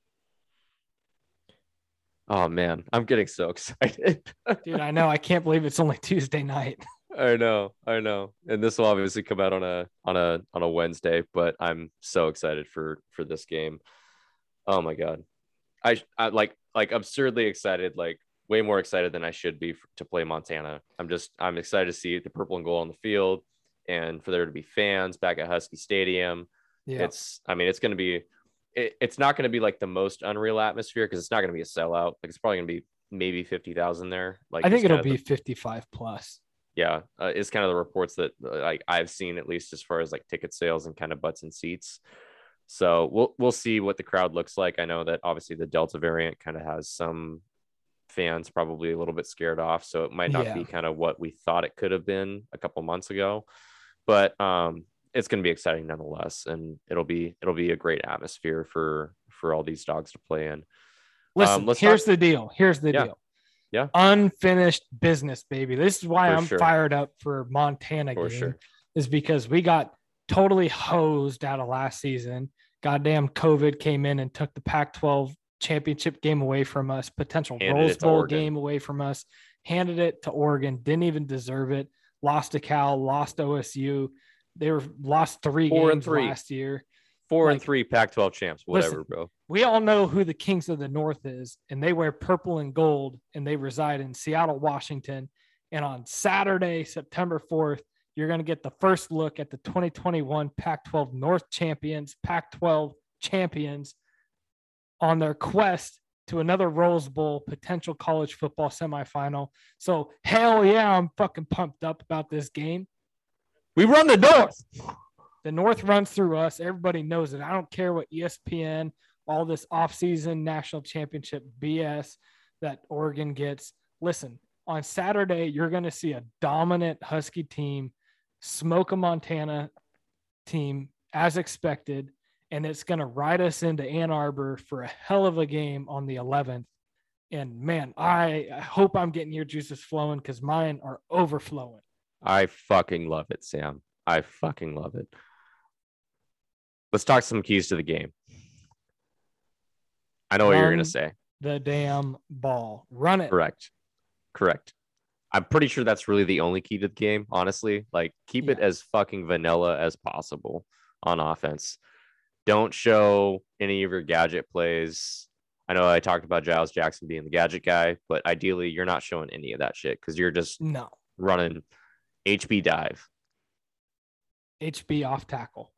Oh man, I'm getting so [laughs] excited. Dude, I know. I can't believe it's only Tuesday night. [laughs] I know, I know. And this will obviously come out on a on a on a Wednesday, but I'm so excited for for this game. Oh my god. I I like like absurdly excited, like way more excited than I should be for, to play Montana. I'm just I'm excited to see the purple and gold on the field and for there to be fans back at Husky Stadium. Yeah. It's I mean, it's going to be it, it's not going to be like the most unreal atmosphere because it's not going to be a sellout. Like it's probably going to be maybe 50,000 there. Like I think it'll be the, 55 plus yeah, uh, is kind of the reports that uh, like I've seen at least as far as like ticket sales and kind of butts and seats. So we'll we'll see what the crowd looks like. I know that obviously the Delta variant kind of has some fans probably a little bit scared off, so it might not yeah. be kind of what we thought it could have been a couple months ago. But um, it's going to be exciting nonetheless, and it'll be it'll be a great atmosphere for for all these dogs to play in. Listen, um, here's talk- the deal. Here's the yeah. deal Yeah. Unfinished business, baby. This is why For I'm sure. fired up for Montana For game. sure. Is because we got totally hosed out of last season. Goddamn COVID came in and took the Pac-12 championship game away from us, potential Handed Rose Bowl Oregon. game away from us, handed it to Oregon, didn't even deserve it. Lost to Cal, lost OSU. They were lost three Four and games three. last year. Four and three Pac-12 champs, whatever, Listen, bro. We all know who the Kings of the North is, and they wear purple and gold, and they reside in Seattle, Washington. And on Saturday, September 4th, you're going to get the first look at the 2021 Pac 12 North champions, Pac 12 champions on their quest to another Rose Bowl potential college football semifinal. So, hell yeah, I'm fucking pumped up about this game. We run the North. The North runs through us. Everybody knows it. I don't care what ESPN, all this offseason national championship BS that Oregon gets. Listen, on Saturday, you're going to see a dominant Husky team smoke a Montana team as expected, and it's going to ride us into Ann Arbor for a hell of a game on the 11th. And man, I, hope I'm getting your juices flowing because mine are overflowing. I fucking love it, Sam. I fucking love it. Let's talk some keys to the game. I know what you're gonna say. The damn ball, run it. Correct. Correct. I'm pretty sure that's really the only key to the game, honestly. Like keep it as fucking vanilla as possible on offense. Don't show any of your gadget plays. I know I talked about Giles Jackson being the gadget guy, but ideally you're not showing any of that shit because you're just No, running HB dive, HB off tackle.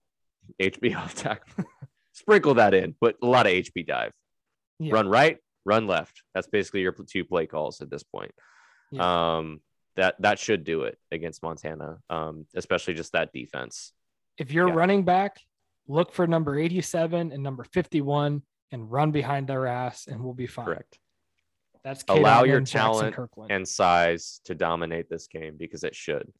HB off tackle. [laughs] Sprinkle that in, but a lot of HB dive. Yeah. Run right, run left. That's basically your two play calls at this point. Yeah. Um, that that should do it against Montana, um, especially just that defense. If you're Yeah. running back, look for number 87 and number 51 and run behind their ass, and we'll be fine. Correct. That's Allow Kaden your talent. And size to dominate this game because it should.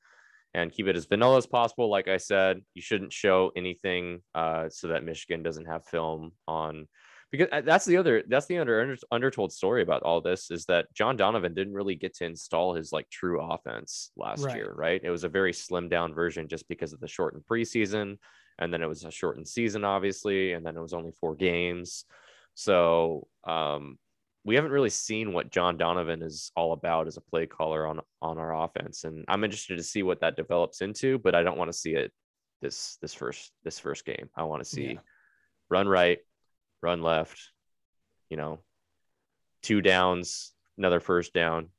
And keep it as vanilla as possible. Like I said, you shouldn't show anything uh, so that Michigan doesn't have film on because uh, that's the other that's the under, under undertold story about all this is that John Donovan didn't really get to install his like true offense last Right. year, right? It was a very slimmed down version just because of the shortened preseason, and then it was a shortened season, obviously, and then it was only four games. So um, we haven't really seen what John Donovan is all about as a play caller on on our offense, and I'm interested to see what that develops into. But I don't want to see it this this first this first game. I want to see Yeah. run right, run left, you know, two downs, another first down,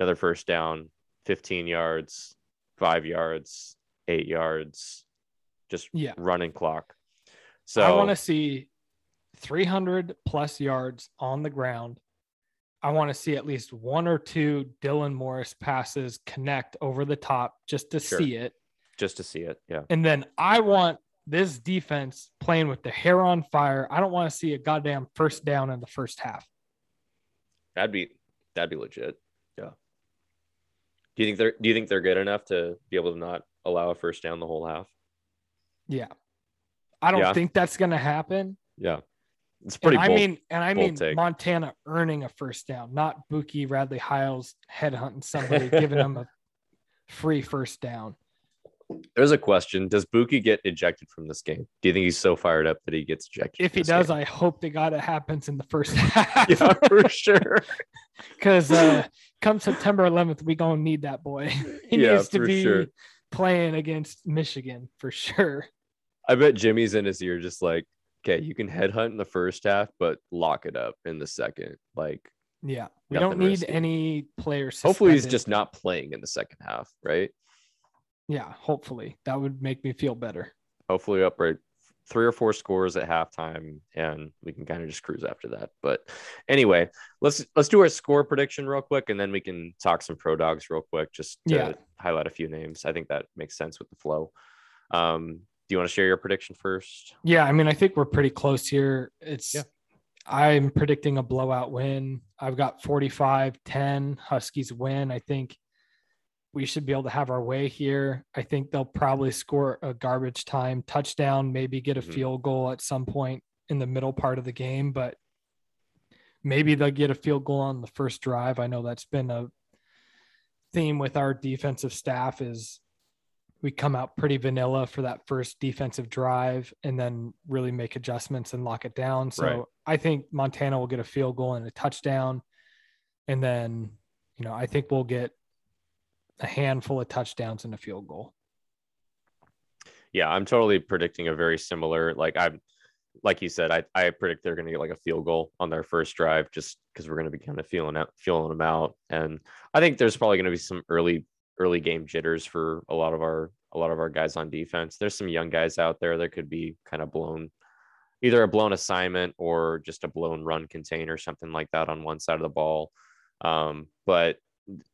another first down, 15 yards, five yards, eight yards, just Yeah. running clock. So I want to see 300 plus yards on the ground. I want to see at least one or two Dylan Morris passes connect over the top just to Sure. see it. just to see it, yeah. And then I want this defense playing with the hair on fire. I don't want to see a goddamn first down in the first half. That'd be that'd be legit. Yeah. Do you think they're do you think they're good enough to be able to not allow a first down the whole half? Yeah. I don't Yeah. think that's going to happen. Yeah. It's And pretty I mean, and I mean take. Montana earning a first down, not Buki Radley Hiles headhunting somebody, giving them a [laughs] free first down. There's a question. Does Buki get ejected from this game? Do you think he's so fired up that he gets ejected? If he does, game? I hope to God it happens in the first [laughs] half. yeah, for [laughs] sure. Because uh, come September 11th, we gonna need that boy. [laughs] he Yeah, needs to be sure. playing against Michigan for sure. I bet Jimmy's in his ear just like, okay, you can headhunt in the first half, but lock it up in the second. Like Yeah, we don't need risky. any players. hopefully he's just not playing in the second half, right? Yeah. Hopefully that would make me feel better. hopefully up right three or four scores at halftime and we can kind of just cruise after that but anyway let's let's do our score prediction real quick and then we can talk some pro dogs real quick just to Yeah. highlight a few names i think that makes sense with the flow um do you want to share your prediction first Yeah, I mean, I think we're pretty close here. It's Yeah. I'm predicting a blowout win. I've got 45-10 Huskies win. I think we should be able to have our way here. I think they'll probably score a garbage time touchdown, maybe get a Mhm. field goal at some point in the middle part of the game, but maybe they'll get a field goal on the first drive. I know that's been a theme with our defensive staff is we come out pretty vanilla for that first defensive drive and then really make adjustments and lock it down. So right. I think Montana will get a field goal and a touchdown. And then, you know, I think we'll get a handful of touchdowns and a field goal. Yeah, I'm totally predicting a very similar like I'm like you said, I, I predict they're going to get like a field goal on their first drive just because we're going to be kind of feeling out, feeling them out. And I think there's probably going to be some early early game jitters for a lot of our a lot of our guys on defense. There's some young guys out there that could be kind of blown, either a blown assignment or just a blown run contain or something like that on one side of the ball. Um, but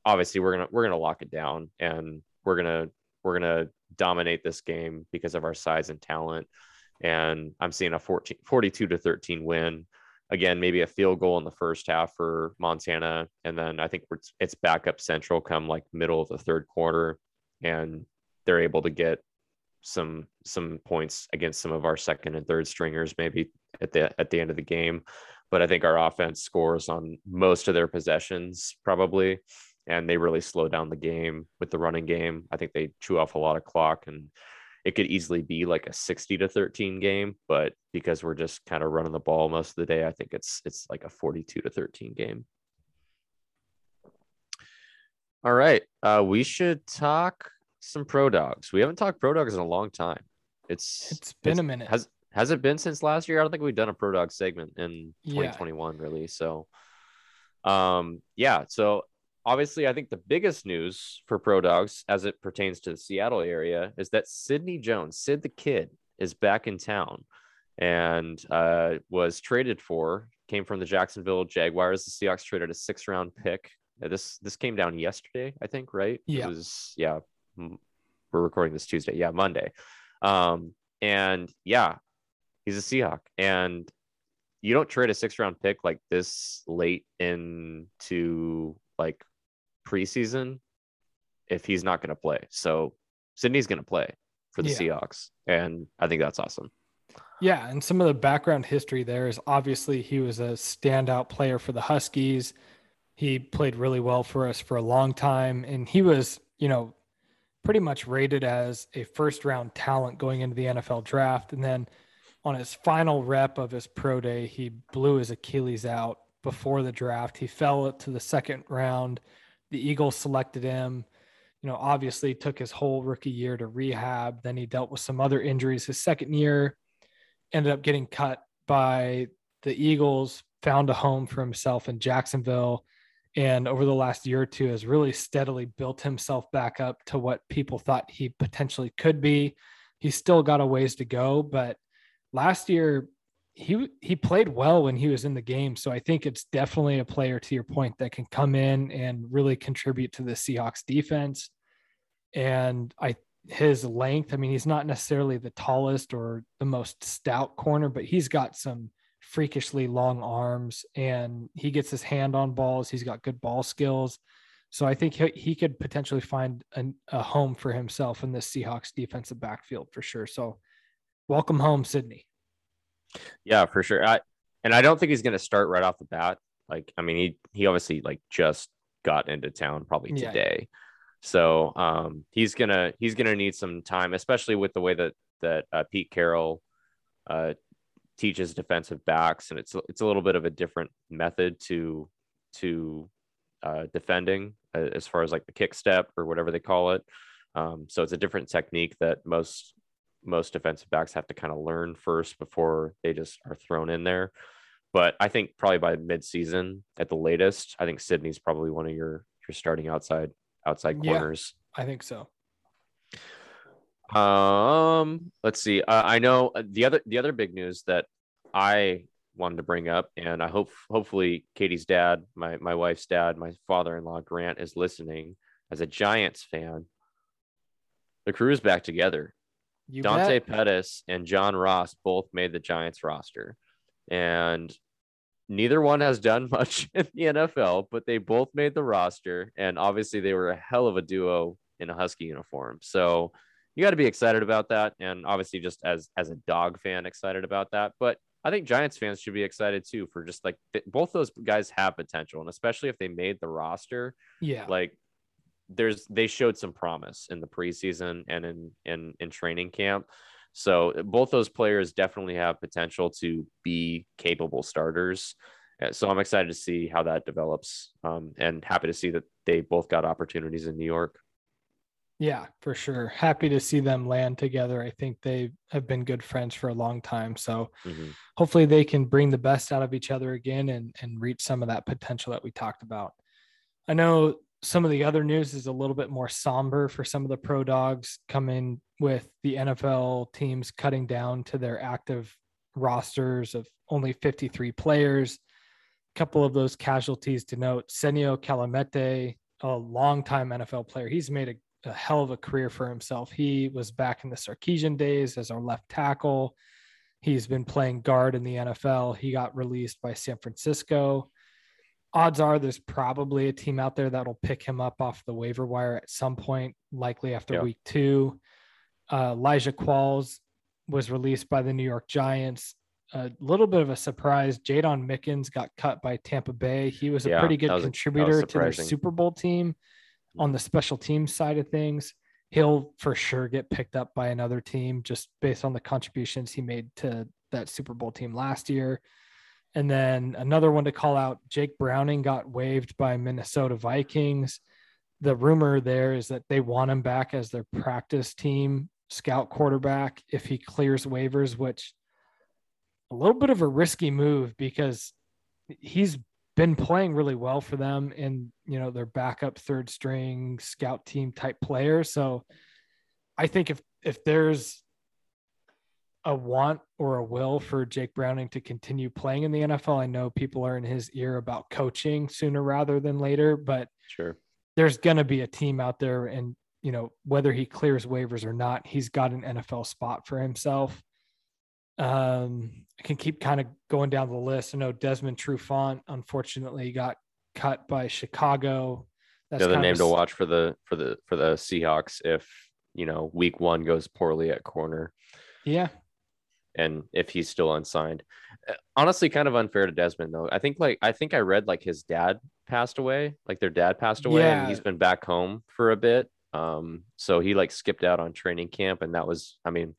obviously, we're gonna we're gonna lock it down and we're gonna we're gonna dominate this game because of our size and talent. And I'm seeing a 14, 42 to 13 win. Again, maybe a field goal in the first half for Montana, and then I think it's back up central come like middle of the third quarter, and they're able to get some some points against some of our second and third stringers maybe at the at the end of the game but i think our offense scores on most of their possessions probably and they really slow down the game with the running game i think they chew off a lot of clock and it could easily be like a 60 to 13 game but because we're just kind of running the ball most of the day i think it's it's like a 42 to 13 game all right uh, we should talk some pro dogs. We haven't talked pro dogs in a long time. It's it's been it's, a minute. Has has it been since last year? I don't think we've done a pro dog segment in 2021 yeah. really. So um yeah, so obviously I think the biggest news for pro dogs as it pertains to the Seattle area is that Sidney Jones, Sid the Kid, is back in town and uh, was traded for, came from the Jacksonville Jaguars. The Seahawks traded a six round pick. This this came down yesterday, I think, right? Yeah. It was yeah, we're recording this Tuesday. Yeah, Monday. Um, and yeah, he's a Seahawk. And you don't trade a six round pick like this late into like preseason if he's not going to play. So Sidney's going to play for the yeah. Seahawks. And I think that's awesome. Yeah. And some of the background history there is obviously he was a standout player for the Huskies. He played really well for us for a long time. And he was, you know, pretty much rated as a first round talent going into the NFL draft. And then on his final rep of his pro day, he blew his Achilles out before the draft. He fell to the second round. The Eagles selected him. You know, obviously took his whole rookie year to rehab. Then he dealt with some other injuries. His second year ended up getting cut by the Eagles, found a home for himself in Jacksonville and over the last year or two has really steadily built himself back up to what people thought he potentially could be. He's still got a ways to go, but last year he he played well when he was in the game. So I think it's definitely a player to your point that can come in and really contribute to the Seahawks defense. And I his length, I mean, he's not necessarily the tallest or the most stout corner, but he's got some freakishly long arms and he gets his hand on balls. He's got good ball skills. So I think he, he could potentially find an, a home for himself in this Seahawks defensive backfield for sure. So welcome home, Sidney. Yeah, for sure. I, and I don't think he's going to start right off the bat. Like, I mean, he, he obviously like just got into town probably today. Yeah. So um, he's gonna he's gonna need some time, especially with the way that that uh, Pete Carroll uh, teaches defensive backs, and it's it's a little bit of a different method to to uh, defending uh, as far as like the kick step or whatever they call it. Um, so it's a different technique that most most defensive backs have to kind of learn first before they just are thrown in there. But I think probably by mid-season at the latest, I think Sidney's probably one of your your starting outside outside corners. Yeah, I think so. Um, let's see. Uh, I know uh, the other the other big news that I wanted to bring up, and I hope hopefully Katie's dad, my my wife's dad, my father-in-law Grant is listening as a Giants fan. The crew is back together. You Dante bet. Pettis and John Ross both made the Giants roster, and neither one has done [laughs] much in the NFL, but they both made the roster, and obviously they were a hell of a duo in a Husky uniform. So you got to be excited about that and obviously just as as a dog fan excited about that but I think Giants fans should be excited too for just like both those guys have potential, and especially if they made the roster. Yeah, like there's they showed some promise in the preseason and in in in training camp. So both those players definitely have potential to be capable starters. Uh, so I'm excited to see how that develops, um, and happy to see that they both got opportunities in New York. Yeah, for sure. Happy to see them land together. I think they have been good friends for a long time. So mm-hmm. hopefully they can bring the best out of each other again and, and reach some of that potential that we talked about. I know some of the other news is a little bit more somber for some of the pro dogs coming with the NFL teams cutting down to their active rosters of only 53 players. A couple of those casualties to note Senio Kelemete, a longtime NFL player. He's made a a hell of a career for himself. He was back in the Sarkisian days as our left tackle. He's been playing guard in the NFL. He got released by San Francisco. Odds are there's probably a team out there that'll pick him up off the waiver wire at some point, likely after week two. Uh, Elijah Qualls was released by the New York Giants. A little bit of a surprise. Jaydon Mickens got cut by Tampa Bay. He was a yeah, pretty good contributor a, to their Super Bowl team on the special teams side of things, he'll for sure get picked up by another team just based on the contributions he made to that Super Bowl team last year. And then another one to call out Jake Browning got waived by Minnesota Vikings. The rumor there is that they want him back as their practice team scout quarterback if he clears waivers, which a little bit of a risky move because he's been playing really well for them in you know their backup third string scout team type player so i think if if there's a want or a will for Jake Browning to continue playing in the NFL. I know people are in his ear about coaching sooner rather than later, but sure. There's going to be a team out there and you know whether he clears waivers or not, he's got an NFL spot for himself. Um, I can keep kind of going down the list. I know Desmond Trufant unfortunately got cut by Chicago. That's the other name to watch for the for the for the Seahawks if you know week one goes poorly at corner. Yeah. And if he's still unsigned. Uh, honestly, kind of unfair to Desmond though. I think like I think I read like his dad passed away, like their dad passed away, yeah. and he's been back home for a bit. Um, so he like skipped out on training camp, and that was, I mean,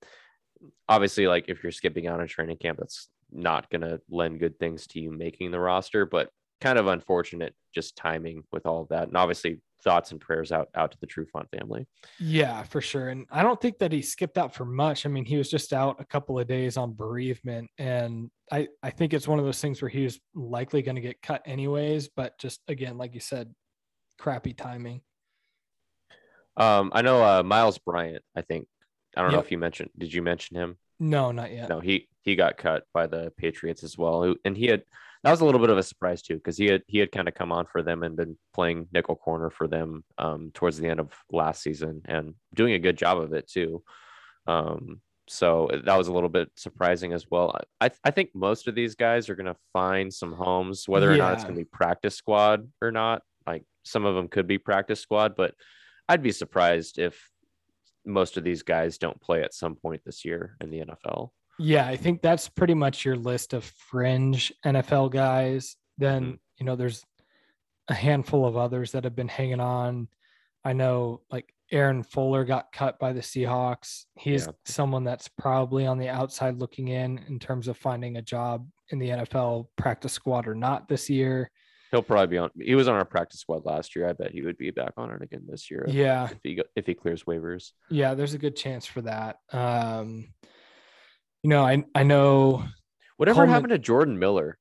obviously like if you're skipping out on training camp that's not going to lend good things to you making the roster but kind of unfortunate just timing with all of that and obviously thoughts and prayers out out to the Trufant family. Yeah, for sure. And I don't think that he skipped out for much. I mean, he was just out a couple of days on bereavement and I I think it's one of those things where he was likely going to get cut anyways, but just again like you said crappy timing. Um I know uh Myles Bryant I think I don't yep. know if you mentioned. Did you mention him? No, not yet. No, he he got cut by the Patriots as well, and he had that was a little bit of a surprise too because he had he had kind of come on for them and been playing nickel corner for them um, towards the end of last season and doing a good job of it too. Um, so that was a little bit surprising as well. I I think most of these guys are going to find some homes, whether or yeah. not it's going to be practice squad or not. Like some of them could be practice squad, but I'd be surprised if most of these guys don't play at some point this year in the NFL. Yeah, I think that's pretty much your list of fringe NFL guys. Then, mm-hmm. you know, there's a handful of others that have been hanging on. I know like Aaron Fuller got cut by the Seahawks. He's yeah. someone that's probably on the outside looking in in terms of finding a job in the NFL practice squad or not this year he'll probably be on. He was on our practice squad last year. I bet he would be back on it again this year. Yeah, if he if he clears waivers. Yeah, there's a good chance for that. Um, you know, I I know. Whatever Coleman, happened to Jordan Miller?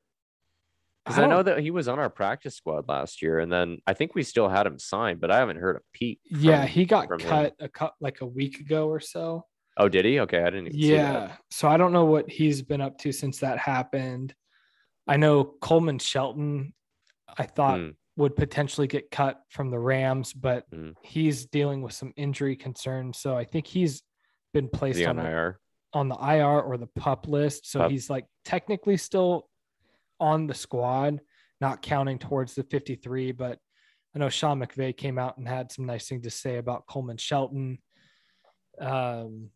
Because I, I, know that he was on our practice squad last year, and then I think we still had him signed, but I haven't heard a peep. Yeah, he got cut him. a cut like a week ago or so. Oh, did he? Okay, I didn't. yeah, so I don't know what he's been up to since that happened. I know Coleman Shelton I thought mm. would potentially get cut from the Rams, but mm. he's dealing with some injury concerns. So I think he's been placed on, on, IR? On the IR or the pup list. So pup. he's like technically still on the squad, not counting towards the 53. But I know Sean McVay came out and had some nice things to say about Coleman Shelton. Um,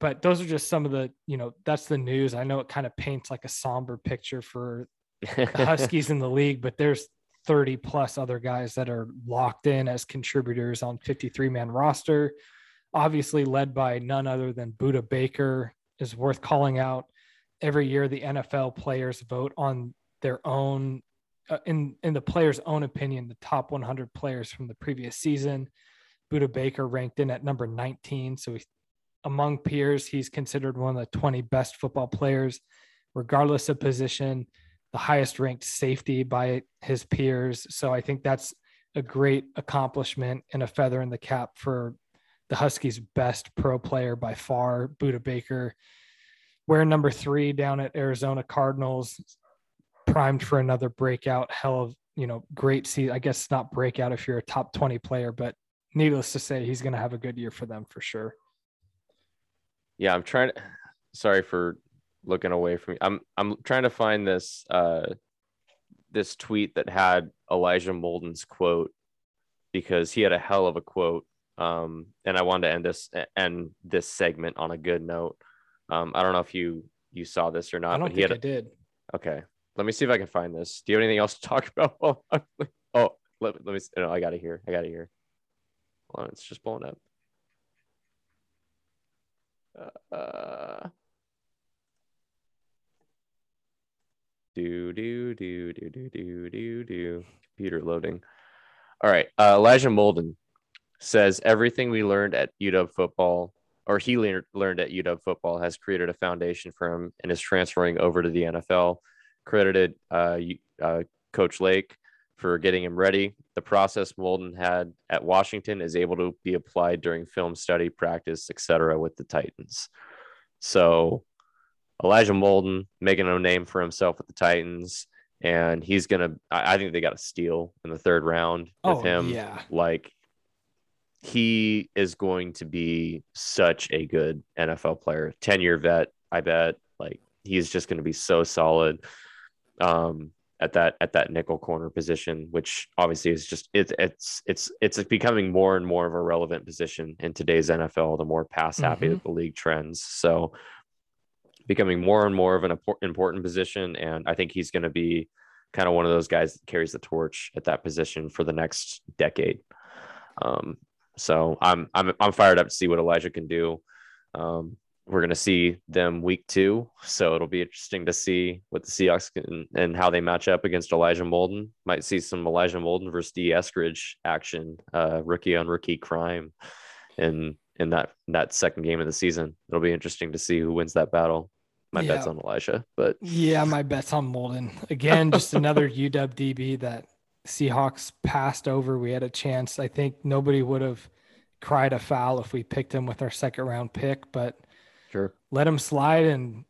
but those are just some of the, you know, that's the news. I know it kind of paints like a somber picture for the [laughs] Huskies in the league, but there's 30 plus other guys that are locked in as contributors on 53 man roster. Obviously, led by none other than Budda Baker, is worth calling out. Every year, the NFL players vote on their own, uh, in in the player's own opinion, the top 100 players from the previous season. Budda Baker ranked in at number 19, so he, among peers, he's considered one of the 20 best football players, regardless of position the highest ranked safety by his peers. So I think that's a great accomplishment and a feather in the cap for the Huskies' best pro player by far, Budda Baker. We're number three down at Arizona Cardinals, primed for another breakout. Hell of, you know, great season. I guess not breakout if you're a top 20 player, but needless to say, he's going to have a good year for them for sure. Yeah, I'm trying to, sorry for looking away from you. I'm I'm trying to find this uh this tweet that had Elijah Molden's quote because he had a hell of a quote. Um, and I wanted to end this end this segment on a good note. Um, I don't know if you you saw this or not. I don't but he think a, I did. Okay, let me see if I can find this. Do you have anything else to talk [laughs] about? oh, let, let me. No, I got it here. I got it here. Hold on, it's just blowing up. Uh, Do do do do do do do do. Computer loading. All right. Uh, Elijah Molden says everything we learned at UW football, or he learned learned at UW football, has created a foundation for him and is transferring over to the NFL. Credited uh, uh, Coach Lake for getting him ready. The process Molden had at Washington is able to be applied during film study, practice, etc. with the Titans. So Elijah Molden making a name for himself with the Titans, and he's gonna. I, I think they got a steal in the third round with oh, him. Yeah, like he is going to be such a good NFL player, ten year vet. I bet. Like he's just going to be so solid. Um, at that at that nickel corner position, which obviously is just it's it's it's it's becoming more and more of a relevant position in today's NFL. The more pass happy mm-hmm. that the league trends, so becoming more and more of an important position. And I think he's going to be kind of one of those guys that carries the torch at that position for the next decade. Um, so I'm, I'm, I'm fired up to see what Elijah can do. Um, we're going to see them week two. So it'll be interesting to see what the Seahawks can and how they match up against Elijah Molden. Might see some Elijah Molden versus Dee Eskridge action, uh, rookie on rookie crime in, in that, that second game of the season. It'll be interesting to see who wins that battle my yeah. bet's on Elijah, but yeah, my bet's on Molden. Again, just another [laughs] UW DB that Seahawks passed over. We had a chance. I think nobody would have cried a foul if we picked him with our second round pick, but sure, let him slide. And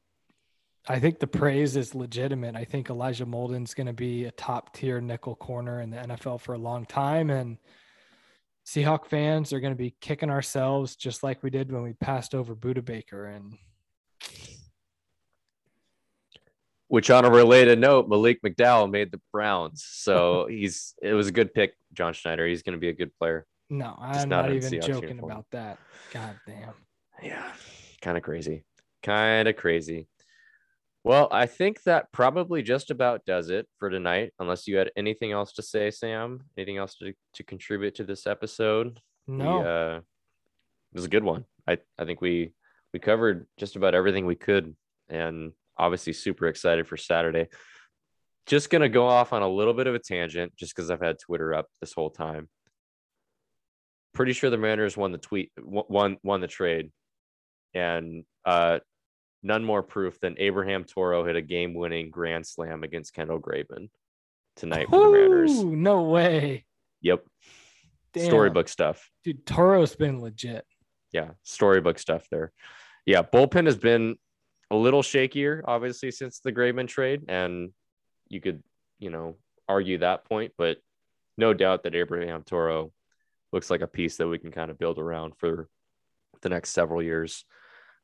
I think the praise is legitimate. I think Elijah Molden's going to be a top tier nickel corner in the NFL for a long time. And Seahawk fans are going to be kicking ourselves just like we did when we passed over Budda Baker. And which on a related note, Malik McDowell made the Browns. So [laughs] he's it was a good pick, John Schneider. He's going to be a good player. No, I'm not, not even joking uniform. about that. God damn. Yeah, kind of crazy. Kind of crazy. Well, I think that probably just about does it for tonight, unless you had anything else to say, Sam. Anything else to, to contribute to this episode? No. We, uh, it was a good one. I, I think we we covered just about everything we could. And obviously super excited for Saturday. Just going to go off on a little bit of a tangent just because I've had Twitter up this whole time. Pretty sure the Mariners won the tweet, won, won the trade. And uh, none more proof than Abraham Toro hit a game winning grand slam against Kendall Graveman tonight for the Mariners. No way. Yep. Damn. Storybook stuff. Dude, Toro's been legit. Yeah, storybook stuff there. Yeah, bullpen has been a little shakier, obviously, since the Graveman trade, and you could, you know, argue that point, but no doubt that Abraham Toro looks like a piece that we can kind of build around for the next several years.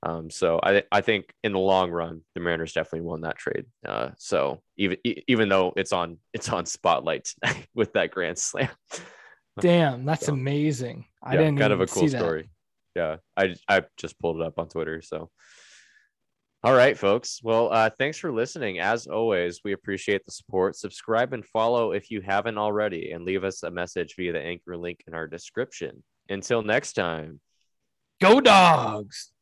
Um, so I I think in the long run, the Mariners definitely won that trade. Uh, so even even though it's on it's on spotlight tonight [laughs] with that grand slam. [laughs] Damn, that's so, amazing. I yeah, didn't kind of a cool story. That. Yeah, I I just pulled it up on Twitter. So, all right, folks. Well, uh, thanks for listening. As always, we appreciate the support. Subscribe and follow if you haven't already, and leave us a message via the anchor link in our description. Until next time, go dogs.